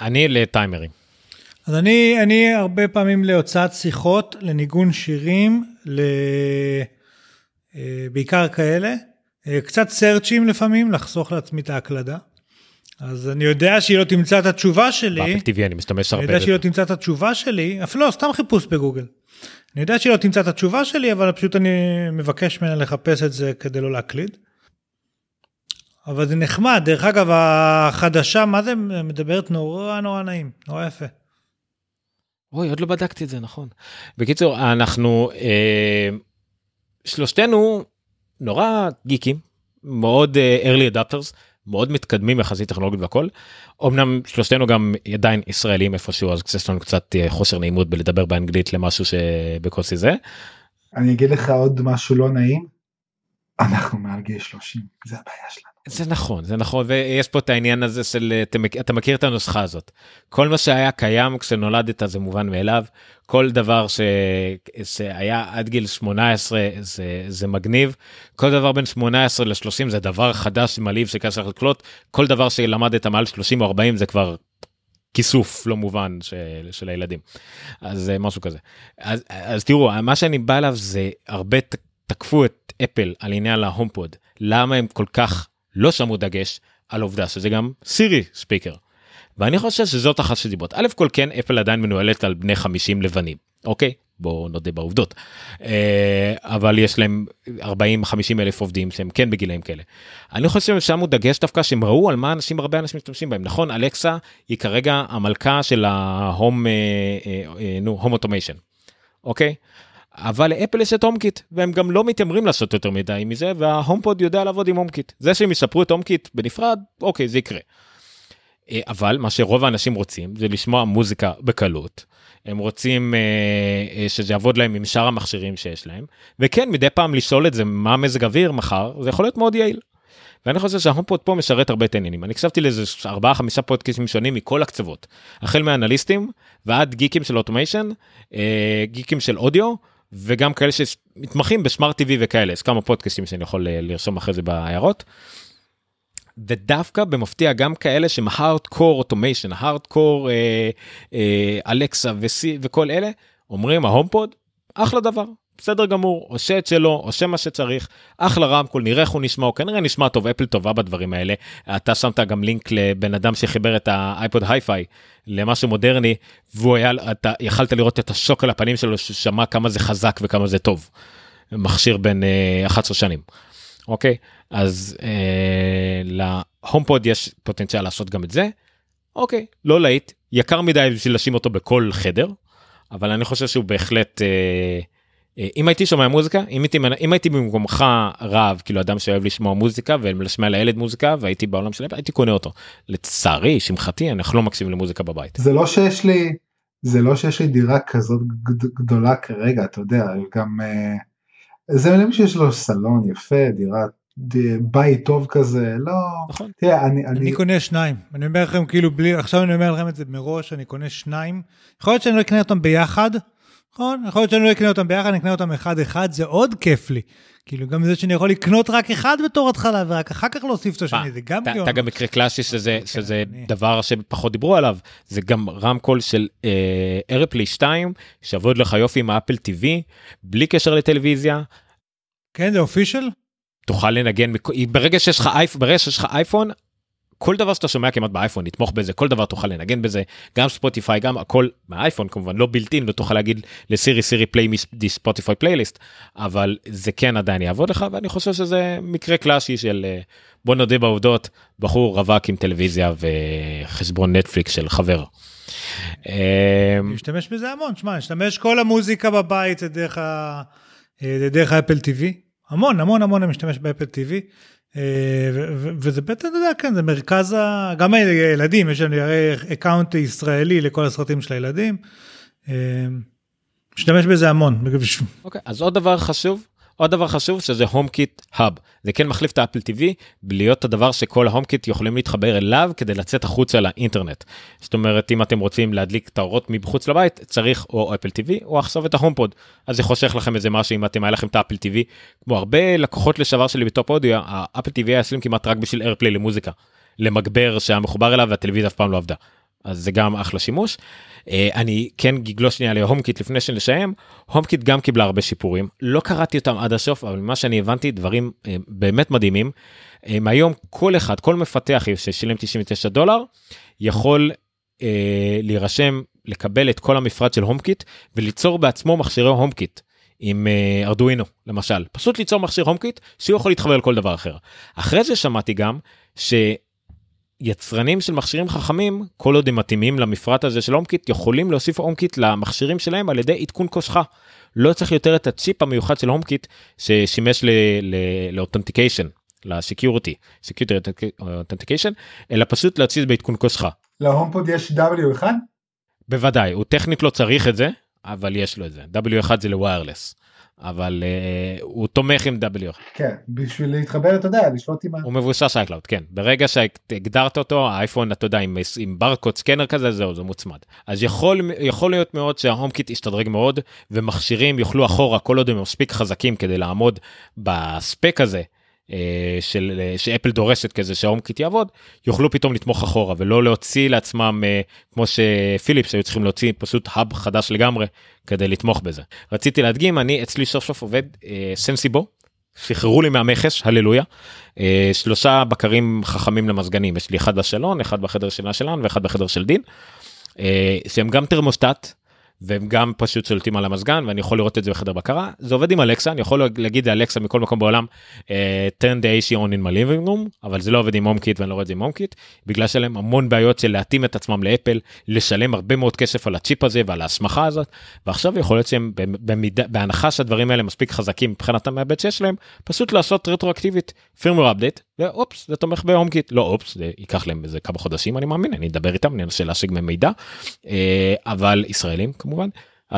אני לטיימרים. אז אני, אני הרבה פעמים להוצאת שיחות, לניגון שירים, ל... אה, בעיקר כאלה. אה, קצת סרצ'ים לפעמים, לחסוך לעצמי את ההקלדה. אז אני יודע שהיא לא תמצא את התשובה שלי. באפל TV אני משתמש אני הרבה. יודע שהיא לא. תמצא את התשובה שלי, אפילו לא, סתם חיפוש בגוגל. אני יודע שהיא לא תמצא את התשובה שלי, אבל פשוט אני מבקש ממנה לחפש את זה כדי לא להקליד. אבל זה נחמד, דרך אגב, החדשה, מה זה מדברת נורא נורא נעים, נורא יפה. אוי עוד לא בדקתי את זה נכון. בקיצור אנחנו אה, שלושתנו נורא גיקים מאוד אה, early adapters מאוד מתקדמים יחסית טכנולוגית והכל. אמנם שלושתנו גם עדיין ישראלים איפשהו אז יש לנו קצת אה, חוסר נעימות בלדבר באנגלית למשהו שבקושי זה. אני אגיד לך עוד משהו לא נעים אנחנו מעל גיל 30 זה הבעיה שלנו. זה נכון זה נכון ויש פה את העניין הזה של אה, אתה, מכ- אתה מכיר את הנוסחה הזאת. כל מה שהיה קיים כשנולדת זה מובן מאליו. כל דבר ש... שהיה עד גיל 18 זה, זה מגניב. כל דבר בין 18 ל-30 זה דבר חדש מעליב שקשה לך לקלוט. כל דבר שלמדת מעל 30 או 40 זה כבר כיסוף לא מובן של, של הילדים. אז זה משהו כזה. אז, אז תראו מה שאני בא אליו זה הרבה תקפו את אפל על עניין ההומפוד למה הם כל כך לא שמו דגש על עובדה שזה גם Siri speaker. ואני חושב שזאת אחת הסיבות א' כל כן אפל עדיין מנוהלת על בני 50 לבנים אוקיי בואו נודה בעובדות אה, אבל יש להם 40 50 אלף עובדים שהם כן בגילאים כאלה. אני חושב שהם שמו דגש דווקא שהם ראו על מה אנשים הרבה אנשים משתמשים בהם נכון אלכסה היא כרגע המלכה של ההום אה, אה, נו home automation אוקיי. אבל לאפל יש את HomeKit והם גם לא מתיימרים לעשות יותר מדי מזה וה-HomePod יודע לעבוד עם HomeKit זה שהם ישפרו את הומקיט בנפרד אוקיי זה יקרה. אה, אבל מה שרוב האנשים רוצים זה לשמוע מוזיקה בקלות. הם רוצים אה, אה, שזה יעבוד להם עם שאר המכשירים שיש להם וכן מדי פעם לשאול את זה מה מזג אוויר מחר זה יכול להיות מאוד יעיל. ואני חושב שההומפוד פה משרת הרבה את העניינים אני הקשבתי לאיזה ארבעה חמישה פודקאסטים שונים מכל הקצוות החל מאנליסטים ועד גיקים של אוטומיישן אה, גיקים של אודיו וגם כאלה שמתמחים בסמארט TV וכאלה יש כמה פודקאסטים שאני יכול אה, לרשום אחרי זה בהערות. ודווקא במפתיע גם כאלה שהם hardcore automation hardcore אלקסה וכל אלה אומרים ה HomePod אחלה דבר בסדר גמור עושה את שלו עושה מה שצריך אחלה רמקול נראה איך הוא נשמע הוא כנראה נשמע טוב אפל טובה בדברים האלה אתה שמת גם לינק לבן אדם שחיבר את ה iPod Hi-Fi למשהו מודרני והוא היה אתה יכלת לראות את השוק על הפנים שלו ששמע כמה זה חזק וכמה זה טוב. מכשיר אה, 11 שנים. אוקיי אז אה, להומפוד יש פוטנציאל לעשות גם את זה. אוקיי לא להיט יקר מדי בשביל לשים אותו בכל חדר אבל אני חושב שהוא בהחלט אה, אה, אם הייתי שומע מוזיקה אם הייתי אם הייתי במקומך רב כאילו אדם שאוהב לשמוע מוזיקה ולשמוע לילד מוזיקה והייתי בעולם שלהם הייתי קונה אותו לצערי שמחתי אנחנו לא מקשיבים למוזיקה בבית. זה לא שיש לי זה לא שיש לי דירה כזאת גד- גדולה כרגע אתה יודע גם אה, זה למי שיש לו סלון יפה דירה בית טוב כזה, לא, נכון. תראה, אני, אני, אני קונה שניים. אני אומר לכם כאילו בלי, עכשיו אני אומר לכם את זה מראש, אני קונה שניים. יכול להיות שאני לא אקנה אותם ביחד, נכון? יכול להיות שאני לא אקנה אותם ביחד, אני אקנה אותם אחד אחד, זה עוד כיף לי. כאילו גם זה שאני יכול לקנות רק אחד בתור התחלה ורק אחר כך להוסיף את השני, זה גם גאון. אתה גם מקרה קלאסי שזה כן, שזה אני- דבר שפחות דיברו עליו זה גם רמקול של AirPlay 2 שעובד לך יופי עם אפל TV בלי קשר לטלוויזיה כן, זה official? תוכל לנגן ברגע שיש לך אייפון ברגע שיש לך אייפון. כל דבר שאתה שומע כמעט באייפון תומך בזה כל דבר תוכל לנגן בזה גם ספוטיפיי גם הכל מהאייפון כמובן לא built-in לא תוכל להגיד לסירי Siri play the Spotify playlist אבל זה כן עדיין יעבוד לך ואני חושב שזה מקרה קלאסי של אה, בוא נודה בעובדות בחור רווק עם טלוויזיה וחשבון נטפליקס של חבר. אני משתמש בזה המון, שמע, משתמש כל המוזיקה בבית זה דרך, ה... אה, האפל TV, המון המון המון אני משתמש באפל ו- וזה בעצם, אתה יודע, כן, זה מרכז, ה... גם הילדים, יש לנו הרי account ישראלי לכל הסרטים של הילדים, אה, משתמש בזה המון, אוקיי אז עוד דבר חשוב עוד דבר חשוב שזה HomeKit hub זה כן מחליף את האפל TV להיות הדבר שכל ה HomeKit יכולים להתחבר אליו כדי לצאת החוצה לאינטרנט. זאת אומרת אם אתם רוצים להדליק את האורות מבחוץ לבית צריך או אפל TV או עכשיו את ה HomePod אז זה חוסך לכם איזה משהו אם אתם היה לכם את האפל TV כמו הרבה לקוחות לשעבר שלי בטופ אודיו האפל TV היה אצלם כמעט רק בשביל AirPlay למוזיקה למגבר שהיה מחובר אליו והטלוויזיה אף פעם לא עבדה. אז זה גם אחלה שימוש. אה, אני כן אגלוש שנייה ל HomeKit לפני שנסיים HomeKit גם קיבלה הרבה שיפורים לא קראתי אותם עד הסוף אבל ממה שאני הבנתי דברים אה, באמת מדהימים. אמ, היום כל אחד כל מפתח ששילם 99 דולר יכול אה, להירשם לקבל את כל המפרט של HomeKit וליצור בעצמו מכשירי HomeKit. עם ארדואינו למשל פשוט ליצור מכשיר HomeKit שהוא יכול להתחבר לכל דבר אחר. אחרי זה שמעתי גם ש... יצרנים של מכשירים חכמים כל עוד הם מתאימים למפרט הזה של HomeKit יכולים להוסיף HomeKit למכשירים שלהם על ידי עדכון קושחה. לא צריך יותר את הצ'יפ המיוחד של HomeKit ששימש ל authentication ל security security authentication אלא פשוט זה בעדכון קושחה. ל HomePod יש W1? בוודאי הוא טכנית לא צריך את זה אבל יש לו את זה W1 זה ל wireless אבל אה, הוא תומך עם W1 כן, בשביל להתחבר, אתה יודע, לשלוט עם ה... הוא מבוסס iCloud כן ברגע שהגדרת אותו האייפון אתה יודע עם, עם ברקוד scanner כזה זהו זה מוצמד אז יכול יכול להיות מאוד שה HomeKit ישתדרג מאוד ומכשירים יוכלו אחורה כל עוד הם מספיק חזקים כדי לעמוד ב spec הזה. אה, של אה, שאפל דורשת כזה שה HomeKit יעבוד יוכלו פתאום לתמוך אחורה ולא להוציא לעצמם אה, כמו שפיליפס היו צריכים להוציא פשוט hub חדש לגמרי כדי לתמוך בזה רציתי להדגים אני אצלי סוף סוף עובד סנסיבו שחררו לי מהמכס, הללויה. שלושה בקרים חכמים למזגנים, יש לי אחד בסלון, אחד בחדר שלה שלנו ואחד בחדר של דין. שהם גם תרמוסטט, והם גם פשוט שולטים על המזגן ואני יכול לראות את זה בחדר בקרה זה עובד עם אלקסה אני יכול להגיד לאלקסה מכל מקום בעולם אה, turn the AC on in my living room אבל זה לא עובד עם HomeKit ואני לא רואה את זה עם HomeKit בגלל שלהם המון בעיות של להתאים את עצמם לאפל לשלם הרבה מאוד כסף על הצ'יפ הזה ועל ההסמכה הזאת ועכשיו יכול להיות שהם במידה בהנחה שהדברים האלה מספיק חזקים מבחינת המעבד שיש להם פשוט לעשות רטרואקטיבית firmware update ואופס זה תומך ב HomeKit לא אופס זה ייקח להם איזה כמה חודשים אני מאמין אני אדבר איתם אני אנסה להשיג מהם מידע אה, אבל ישראלים כמובן.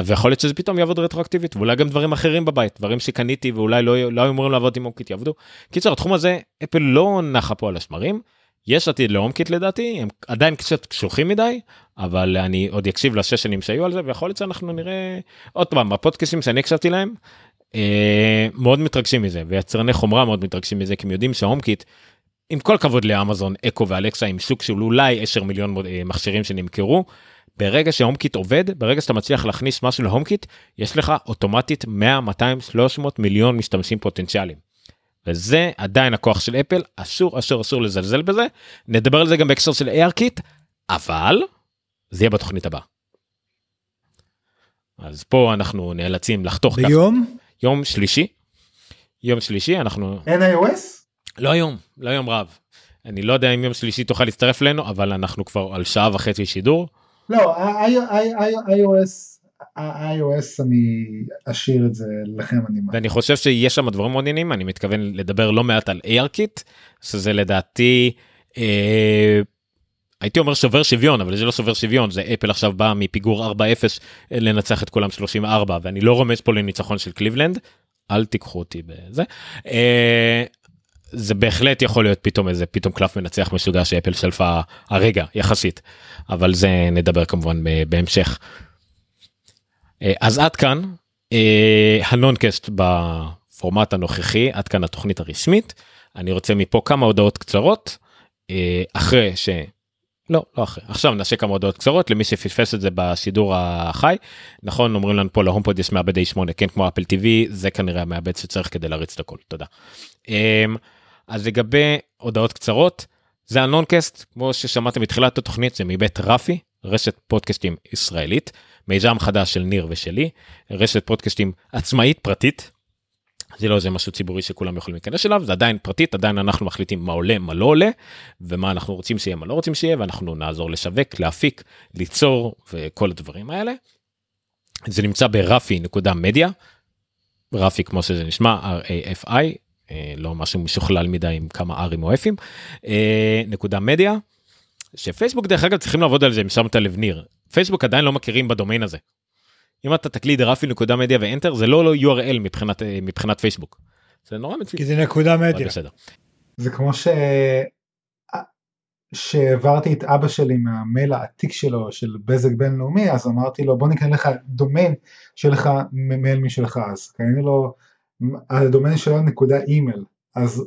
ויכול להיות שזה פתאום יעבוד רטרואקטיבית ואולי גם דברים אחרים בבית דברים שקניתי ואולי לא, לא היו אמורים לעבוד עם הומקיט יעבדו. קיצור התחום הזה אפל לא נחה פה על השמרים יש עתיד להומקיט לדעתי הם עדיין קצת קשוחים מדי אבל אני עוד אקשיב לשש שנים שהיו על זה ויכול להיות שאנחנו נראה עוד פעם בפודקאסטים שאני הקשבתי להם אה, מאוד מתרגשים מזה ויצרני חומרה מאוד מתרגשים מזה כי הם יודעים שההומקיט עם כל כבוד לאמזון אקו ואלקסה עם שוק של אולי 10 מיליון מכשירים שנמכרו. ברגע שהומקיט עובד ברגע שאתה מצליח להכניס משהו להומקיט יש לך אוטומטית 100 200 300 מיליון משתמשים פוטנציאליים. וזה עדיין הכוח של אפל אסור אסור אסור לזלזל בזה נדבר על זה גם בהקשר של ARKit אבל זה יהיה בתוכנית הבאה. אז פה אנחנו נאלצים לחתוך ביום כך. יום שלישי. יום שלישי אנחנו אין iOS? לא היום לא יום רב. אני לא יודע אם יום שלישי תוכל להצטרף אלינו אבל אנחנו כבר על שעה וחצי שידור. לא, iOS, iOS אני אשאיר את זה לכם אני מאמין. ואני חושב שיש שם דברים מעניינים אני מתכוון לדבר לא מעט על ARKit שזה לדעתי אה, הייתי אומר שובר שוויון אבל זה לא שובר שוויון זה אפל עכשיו בא מפיגור 4-0 לנצח את כולם 34 ואני לא רומז פה לניצחון של קליבלנד אל תיקחו אותי בזה. אה, זה בהחלט יכול להיות פתאום איזה פתאום קלף מנצח משוגע שאפל שלפה הרגע יחסית אבל זה נדבר כמובן בהמשך. אה, אז עד כאן אה, הנונקאסט בפורמט הנוכחי עד כאן התוכנית הרשמית אני רוצה מפה כמה הודעות קצרות אה, אחרי ש... לא, לא אחרי. עכשיו נעשה כמה הודעות קצרות למי שפספס את זה בשידור החי. נכון, אומרים לנו פה להומפוד יש מעבד A8, כן, כמו אפל TV, זה כנראה המעבד שצריך כדי להריץ את הכל, תודה. אז לגבי הודעות קצרות, זה הנונקאסט, כמו ששמעתם בתחילת התוכנית, זה מבית רפי, רשת פודקאסטים ישראלית, מיזם חדש של ניר ושלי, רשת פודקאסטים עצמאית פרטית. זה לא איזה משהו ציבורי שכולם יכולים להיכנס אליו, זה עדיין פרטית, עדיין אנחנו מחליטים מה עולה, מה לא עולה, ומה אנחנו רוצים שיהיה, מה לא רוצים שיהיה, ואנחנו נעזור לשווק, להפיק, ליצור וכל הדברים האלה. זה נמצא ברפי.מדיה, רפי כמו שזה נשמע, R-A-F-I, לא משהו משוכלל מדי עם כמה R'ים או F'ים, אה, נקודה מדיה, שפייסבוק דרך אגב צריכים לעבוד על זה אם שמת לב ניר, פייסבוק עדיין לא מכירים בדומיין הזה. אם אתה תקליד רפי נקודה מדיה ואנטר זה לא, לא URL מבחינת, אה, מבחינת פייסבוק. זה נורא מצוין. כי זה נקודה מדיה. בסדר. זה כמו ש... שהעברתי את אבא שלי מהמייל העתיק שלו של בזק בינלאומי אז אמרתי לו בוא נקנה לך דומיין שיהיה לך מייל משלך אז קנינו לו הדומיין שלו נקודה אימייל. אז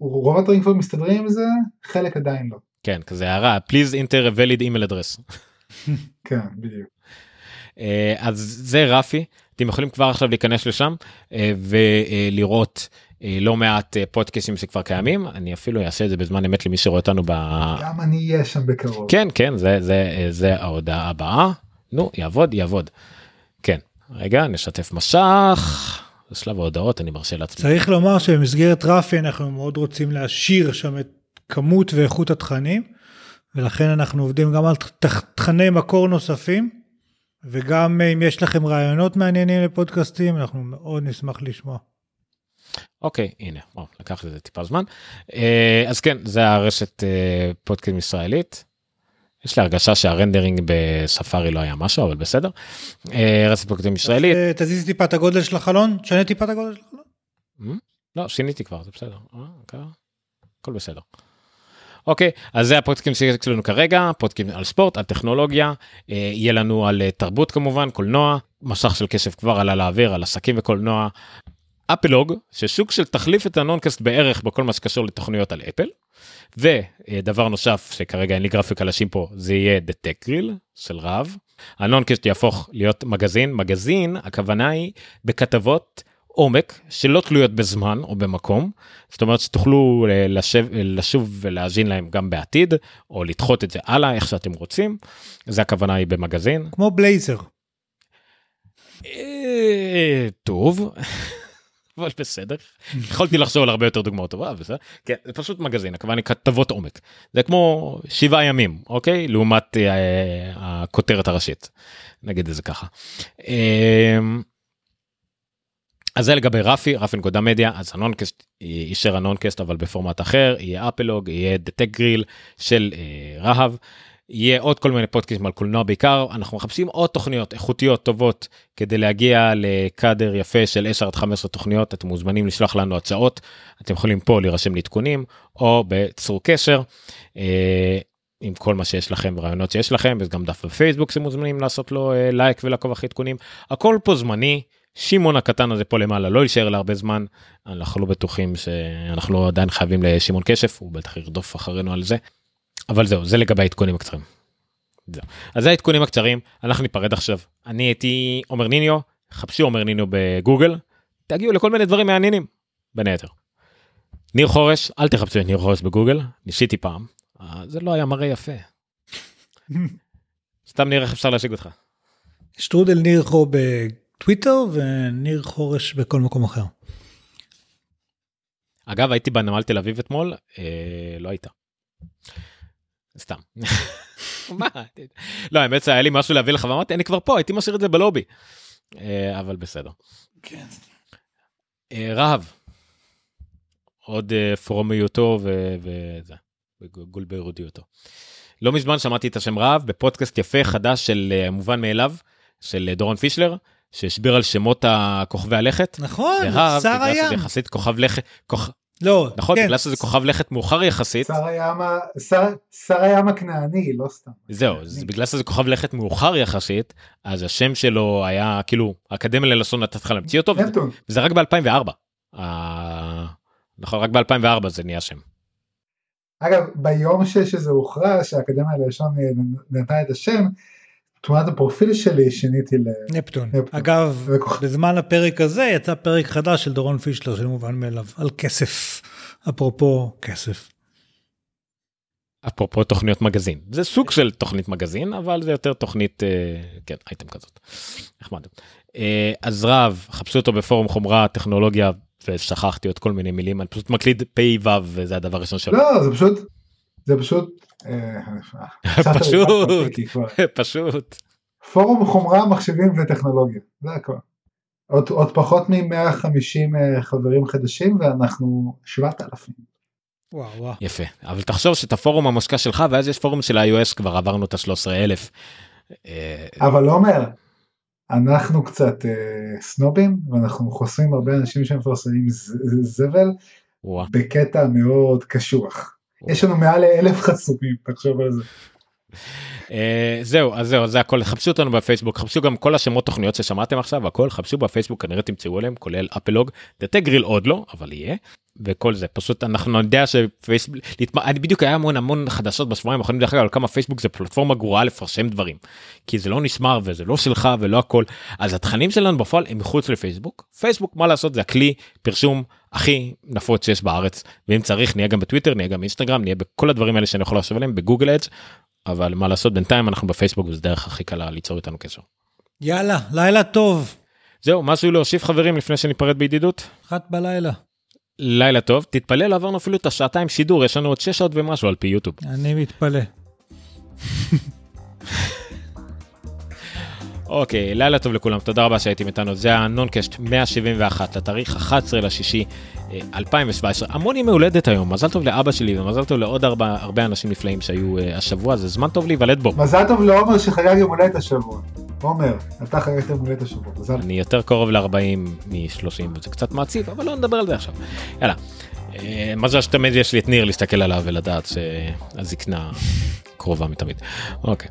רוב הדברים כבר מסתדרים עם זה חלק עדיין לא. כן כזה הערה please enter a valid email address. *laughs* כן בדיוק. אה, אז זה רפי אתם יכולים כבר עכשיו להיכנס לשם אה, ולראות אה, לא מעט פודקאסטים שכבר קיימים. אני אפילו אעשה את זה בזמן אמת למי שרואה אותנו ב... גם אני אהיה שם בקרוב. כן כן זה זה זה ההודעה הבאה. נו יעבוד יעבוד. כן רגע נשתף מסך שלב ההודעות אני מרשה לעצמי צריך לומר שבמסגרת רפי אנחנו מאוד רוצים להשאיר שם את כמות ואיכות התכנים, ולכן אנחנו עובדים גם על תכ- תכני מקור נוספים, וגם אה, אם יש לכם רעיונות מעניינים לפודקאסטים, אנחנו מאוד נשמח לשמוע. אוקיי הנה וואו, לקח לזה טיפה זמן אה, אז כן זה הרשת אה, פודקאסטים ישראלית. יש לי הרגשה שהרנדרינג בספארי לא היה משהו אבל בסדר. אה, רשת פודקאסטים ישראלית אה, תזיז טיפה את הגודל של החלון, תשנה טיפה את הגודל של החלון. לא שיניתי כבר זה בסדר אה, אוקיי. הכל בסדר. אוקיי אז זה הפודקאסטים שיש לנו כרגע פודקאסטים על ספורט על טכנולוגיה אה, יהיה לנו על אה, תרבות כמובן קולנוע מסך של כסף כבר עלה לאוויר על עסקים וקולנוע. אפלוג ששוק של תחליף את הנונקאסט בערך בכל מה שקשור לתוכניות על אפל. ודבר נוסף שכרגע אין לי גרפיקה לשים פה זה יהיה The Tech Grill של רהב. הנונקאסט יהפוך להיות מגזין מגזין הכוונה היא בכתבות עומק שלא תלויות בזמן או במקום זאת אומרת שתוכלו אה, לשב, לשוב ולהאזין להם גם בעתיד או לדחות את זה הלאה איך שאתם רוצים זה הכוונה היא במגזין. כמו בלייזר. אה, טוב. אבל בסדר. יכולתי לחשוב על הרבה יותר דוגמאות טובה בסדר. כן זה פשוט מגזין הכוונה כתבות עומק. זה כמו שבעה ימים אוקיי? לעומת אה, הכותרת הראשית. נגיד את זה ככה. אה, אז זה לגבי רפי רפי נקודה מדיה. אז הנונקאסט יישאר הנונקאסט אבל בפורמט אחר. יהיה אפלוג יהיה The Tech Grill של אה, רהב. יהיה עוד כל מיני פודקאסטים על קולנוע בעיקר. אנחנו מחפשים עוד תוכניות איכותיות טובות כדי להגיע לקאדר יפה של 10 עד 15 תוכניות. אתם מוזמנים לשלוח לנו הצעות. אתם יכולים פה להירשם לעדכונים או בצור קשר. אה, עם כל מה שיש לכם ורעיונות שיש לכם ויש גם דף בפייסבוק שמוזמנים לעשות לו אה, לייק ולעקוב אחרי עדכונים. הכל פה זמני. שמעון הקטן הזה פה למעלה לא יישאר להרבה זמן. אנחנו לא בטוחים שאנחנו לא עדיין חייבים לשמעון קשף הוא בטח ירדוף אחרינו על זה. אבל זהו זה לגבי העדכונים הקצרים. זהו. אז זה העדכונים הקצרים אנחנו ניפרד עכשיו אני הייתי עומר ניניו חפשו עומר ניניו בגוגל תגיעו לכל מיני דברים מעניינים בין היתר. ניר חורש אל תחפשו את ניר חורש בגוגל ניסיתי פעם אה, זה לא היה מראה יפה. *laughs* סתם נראה איך אפשר להשיג אותך. שטרודל ניר חו בטוויטר וניר חורש בכל מקום אחר. אגב הייתי בנמל תל אביב אתמול אה, לא היית. סתם. *laughs* מה? לא האמת היה לי משהו להביא לך ואמרתי אני כבר פה הייתי משאיר את זה בלובי. אה, אבל בסדר. כן. אה, רהב. עוד אה, פרומיותו וזה. וגולברודיותו. לא מזמן שמעתי את השם רהב בפודקאסט יפה חדש של מובן מאליו של דורון פישלר שהסביר על שמות הכוכבי הלכת. נכון, שר בגלל שזה הים. יחסית כוכב לכת, כוכ... לא, נכון? כן. בגלל שזה כוכב לכת מאוחר יחסית. שר הים ה- שר- שר הים הכנעני, לא סתם. זהו, זה בגלל שזה כוכב לכת מאוחר יחסית, אז השם שלו היה כאילו, האקדמיה ללשון נתת לך להמציא אותו, וזה- רק ב-2004. נכון, רק ב-2004 זה נהיה שם. אגב, ביום ש- שזה הוכרז, שהאקדמיה ללשון נתנה את השם, תמונת הפרופיל שלי שיניתי ל... נפטון. אגב, וכוכב- בזמן הפרק הזה יצא פרק חדש של דורון פישלר של מובן מאליו, על כסף. אפרופו כסף. אפרופו תוכניות מגזין. זה סוג של תוכנית מגזין, אבל זה יותר תוכנית, אה, כן, אייטם כזאת. נחמד. אה, אז רב, חפשו אותו בפורום חומרה, טכנולוגיה, ושכחתי עוד כל מיני מילים, אני פשוט מקליד פ"ו, וזה הדבר הראשון שלו. לא, זה פשוט, זה פשוט, אה, *laughs* פשוט. *laughs* פשוט. פורום חומרה, מחשבים וטכנולוגיה, זה הכל. עוד, עוד פחות מ-150 אה, חברים חדשים ואנחנו 7,000. וואו וואו. יפה, אבל תחשוב שאת הפורום המושקע שלך, ואז יש פורום של ה-iOS, כבר עברנו את ה-13,000. אה, אבל לא אומר, אנחנו קצת אה, סנובים ואנחנו חוסמים הרבה אנשים שמפרסמים ז- ז- זבל וואו. בקטע מאוד קשוח. יש לנו מעל לאלף חסומים, תחשוב על זה. אה, זהו אז זהו זה הכל. חפשו אותנו בפייסבוק חפשו גם כל השמות תוכניות ששמעתם עכשיו הכל חפשו בפייסבוק כנראה תמצאו עליהם כולל אפלוג. דטגריל עוד לא אבל יהיה וכל זה. פשוט אנחנו יודע שפייסבוק אני בדיוק היה המון המון חדשות בשבועיים האחרונים דרך אגב על כמה פייסבוק זה פלטפורמה גרועה לפרשם דברים. כי זה לא נשמר וזה לא שלך ולא הכל. אז התכנים שלנו בפועל הם מחוץ לפייסבוק. פייסבוק מה לעשות זה הכלי פרשום הכי נפוץ שיש בארץ ואם צריך נהיה גם בטוויטר נהיה גם באינסטגרם נהיה בכל הדברים האלה שאני יכול לחשוב עליהם בגוגל אדס אבל מה לעשות בינתיים אנחנו בפייסבוק וזה דרך הכי קלה ליצור איתנו קשר. יאללה, לילה טוב. זהו משהו להוסיף חברים לפני שניפרד בידידות אחת בלילה. לילה טוב תתפלל עברנו אפילו את השעתיים שידור יש לנו עוד 6 שעות ומשהו על פי יוטיוב. אני מתפלא. אוקיי לילה טוב לכולם תודה רבה שהייתם איתנו זה הנונקשט 171 לתאריך 11 לשישי אה, 2017 המון ימי הולדת היום מזל טוב לאבא שלי ומזל טוב לעוד הרבה הרבה אנשים נפלאים שהיו אה, השבוע זה זמן טוב להיוולד בו. מזל טוב לעומר שחגג יום הולדת השבוע. עומר, אתה חגגת יום הולדת השבוע, מזל. אני יותר קרוב ל-40 מ-30 וזה קצת מעציב אבל לא נדבר על זה עכשיו. יאללה. אה, מזל שתמיד יש לי את ניר להסתכל עליו ולדעת שהזקנה קרובה מתמיד. אוקיי.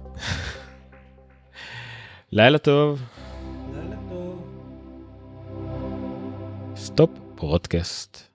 לילה טוב. לילה טוב. סטופ פודקאסט.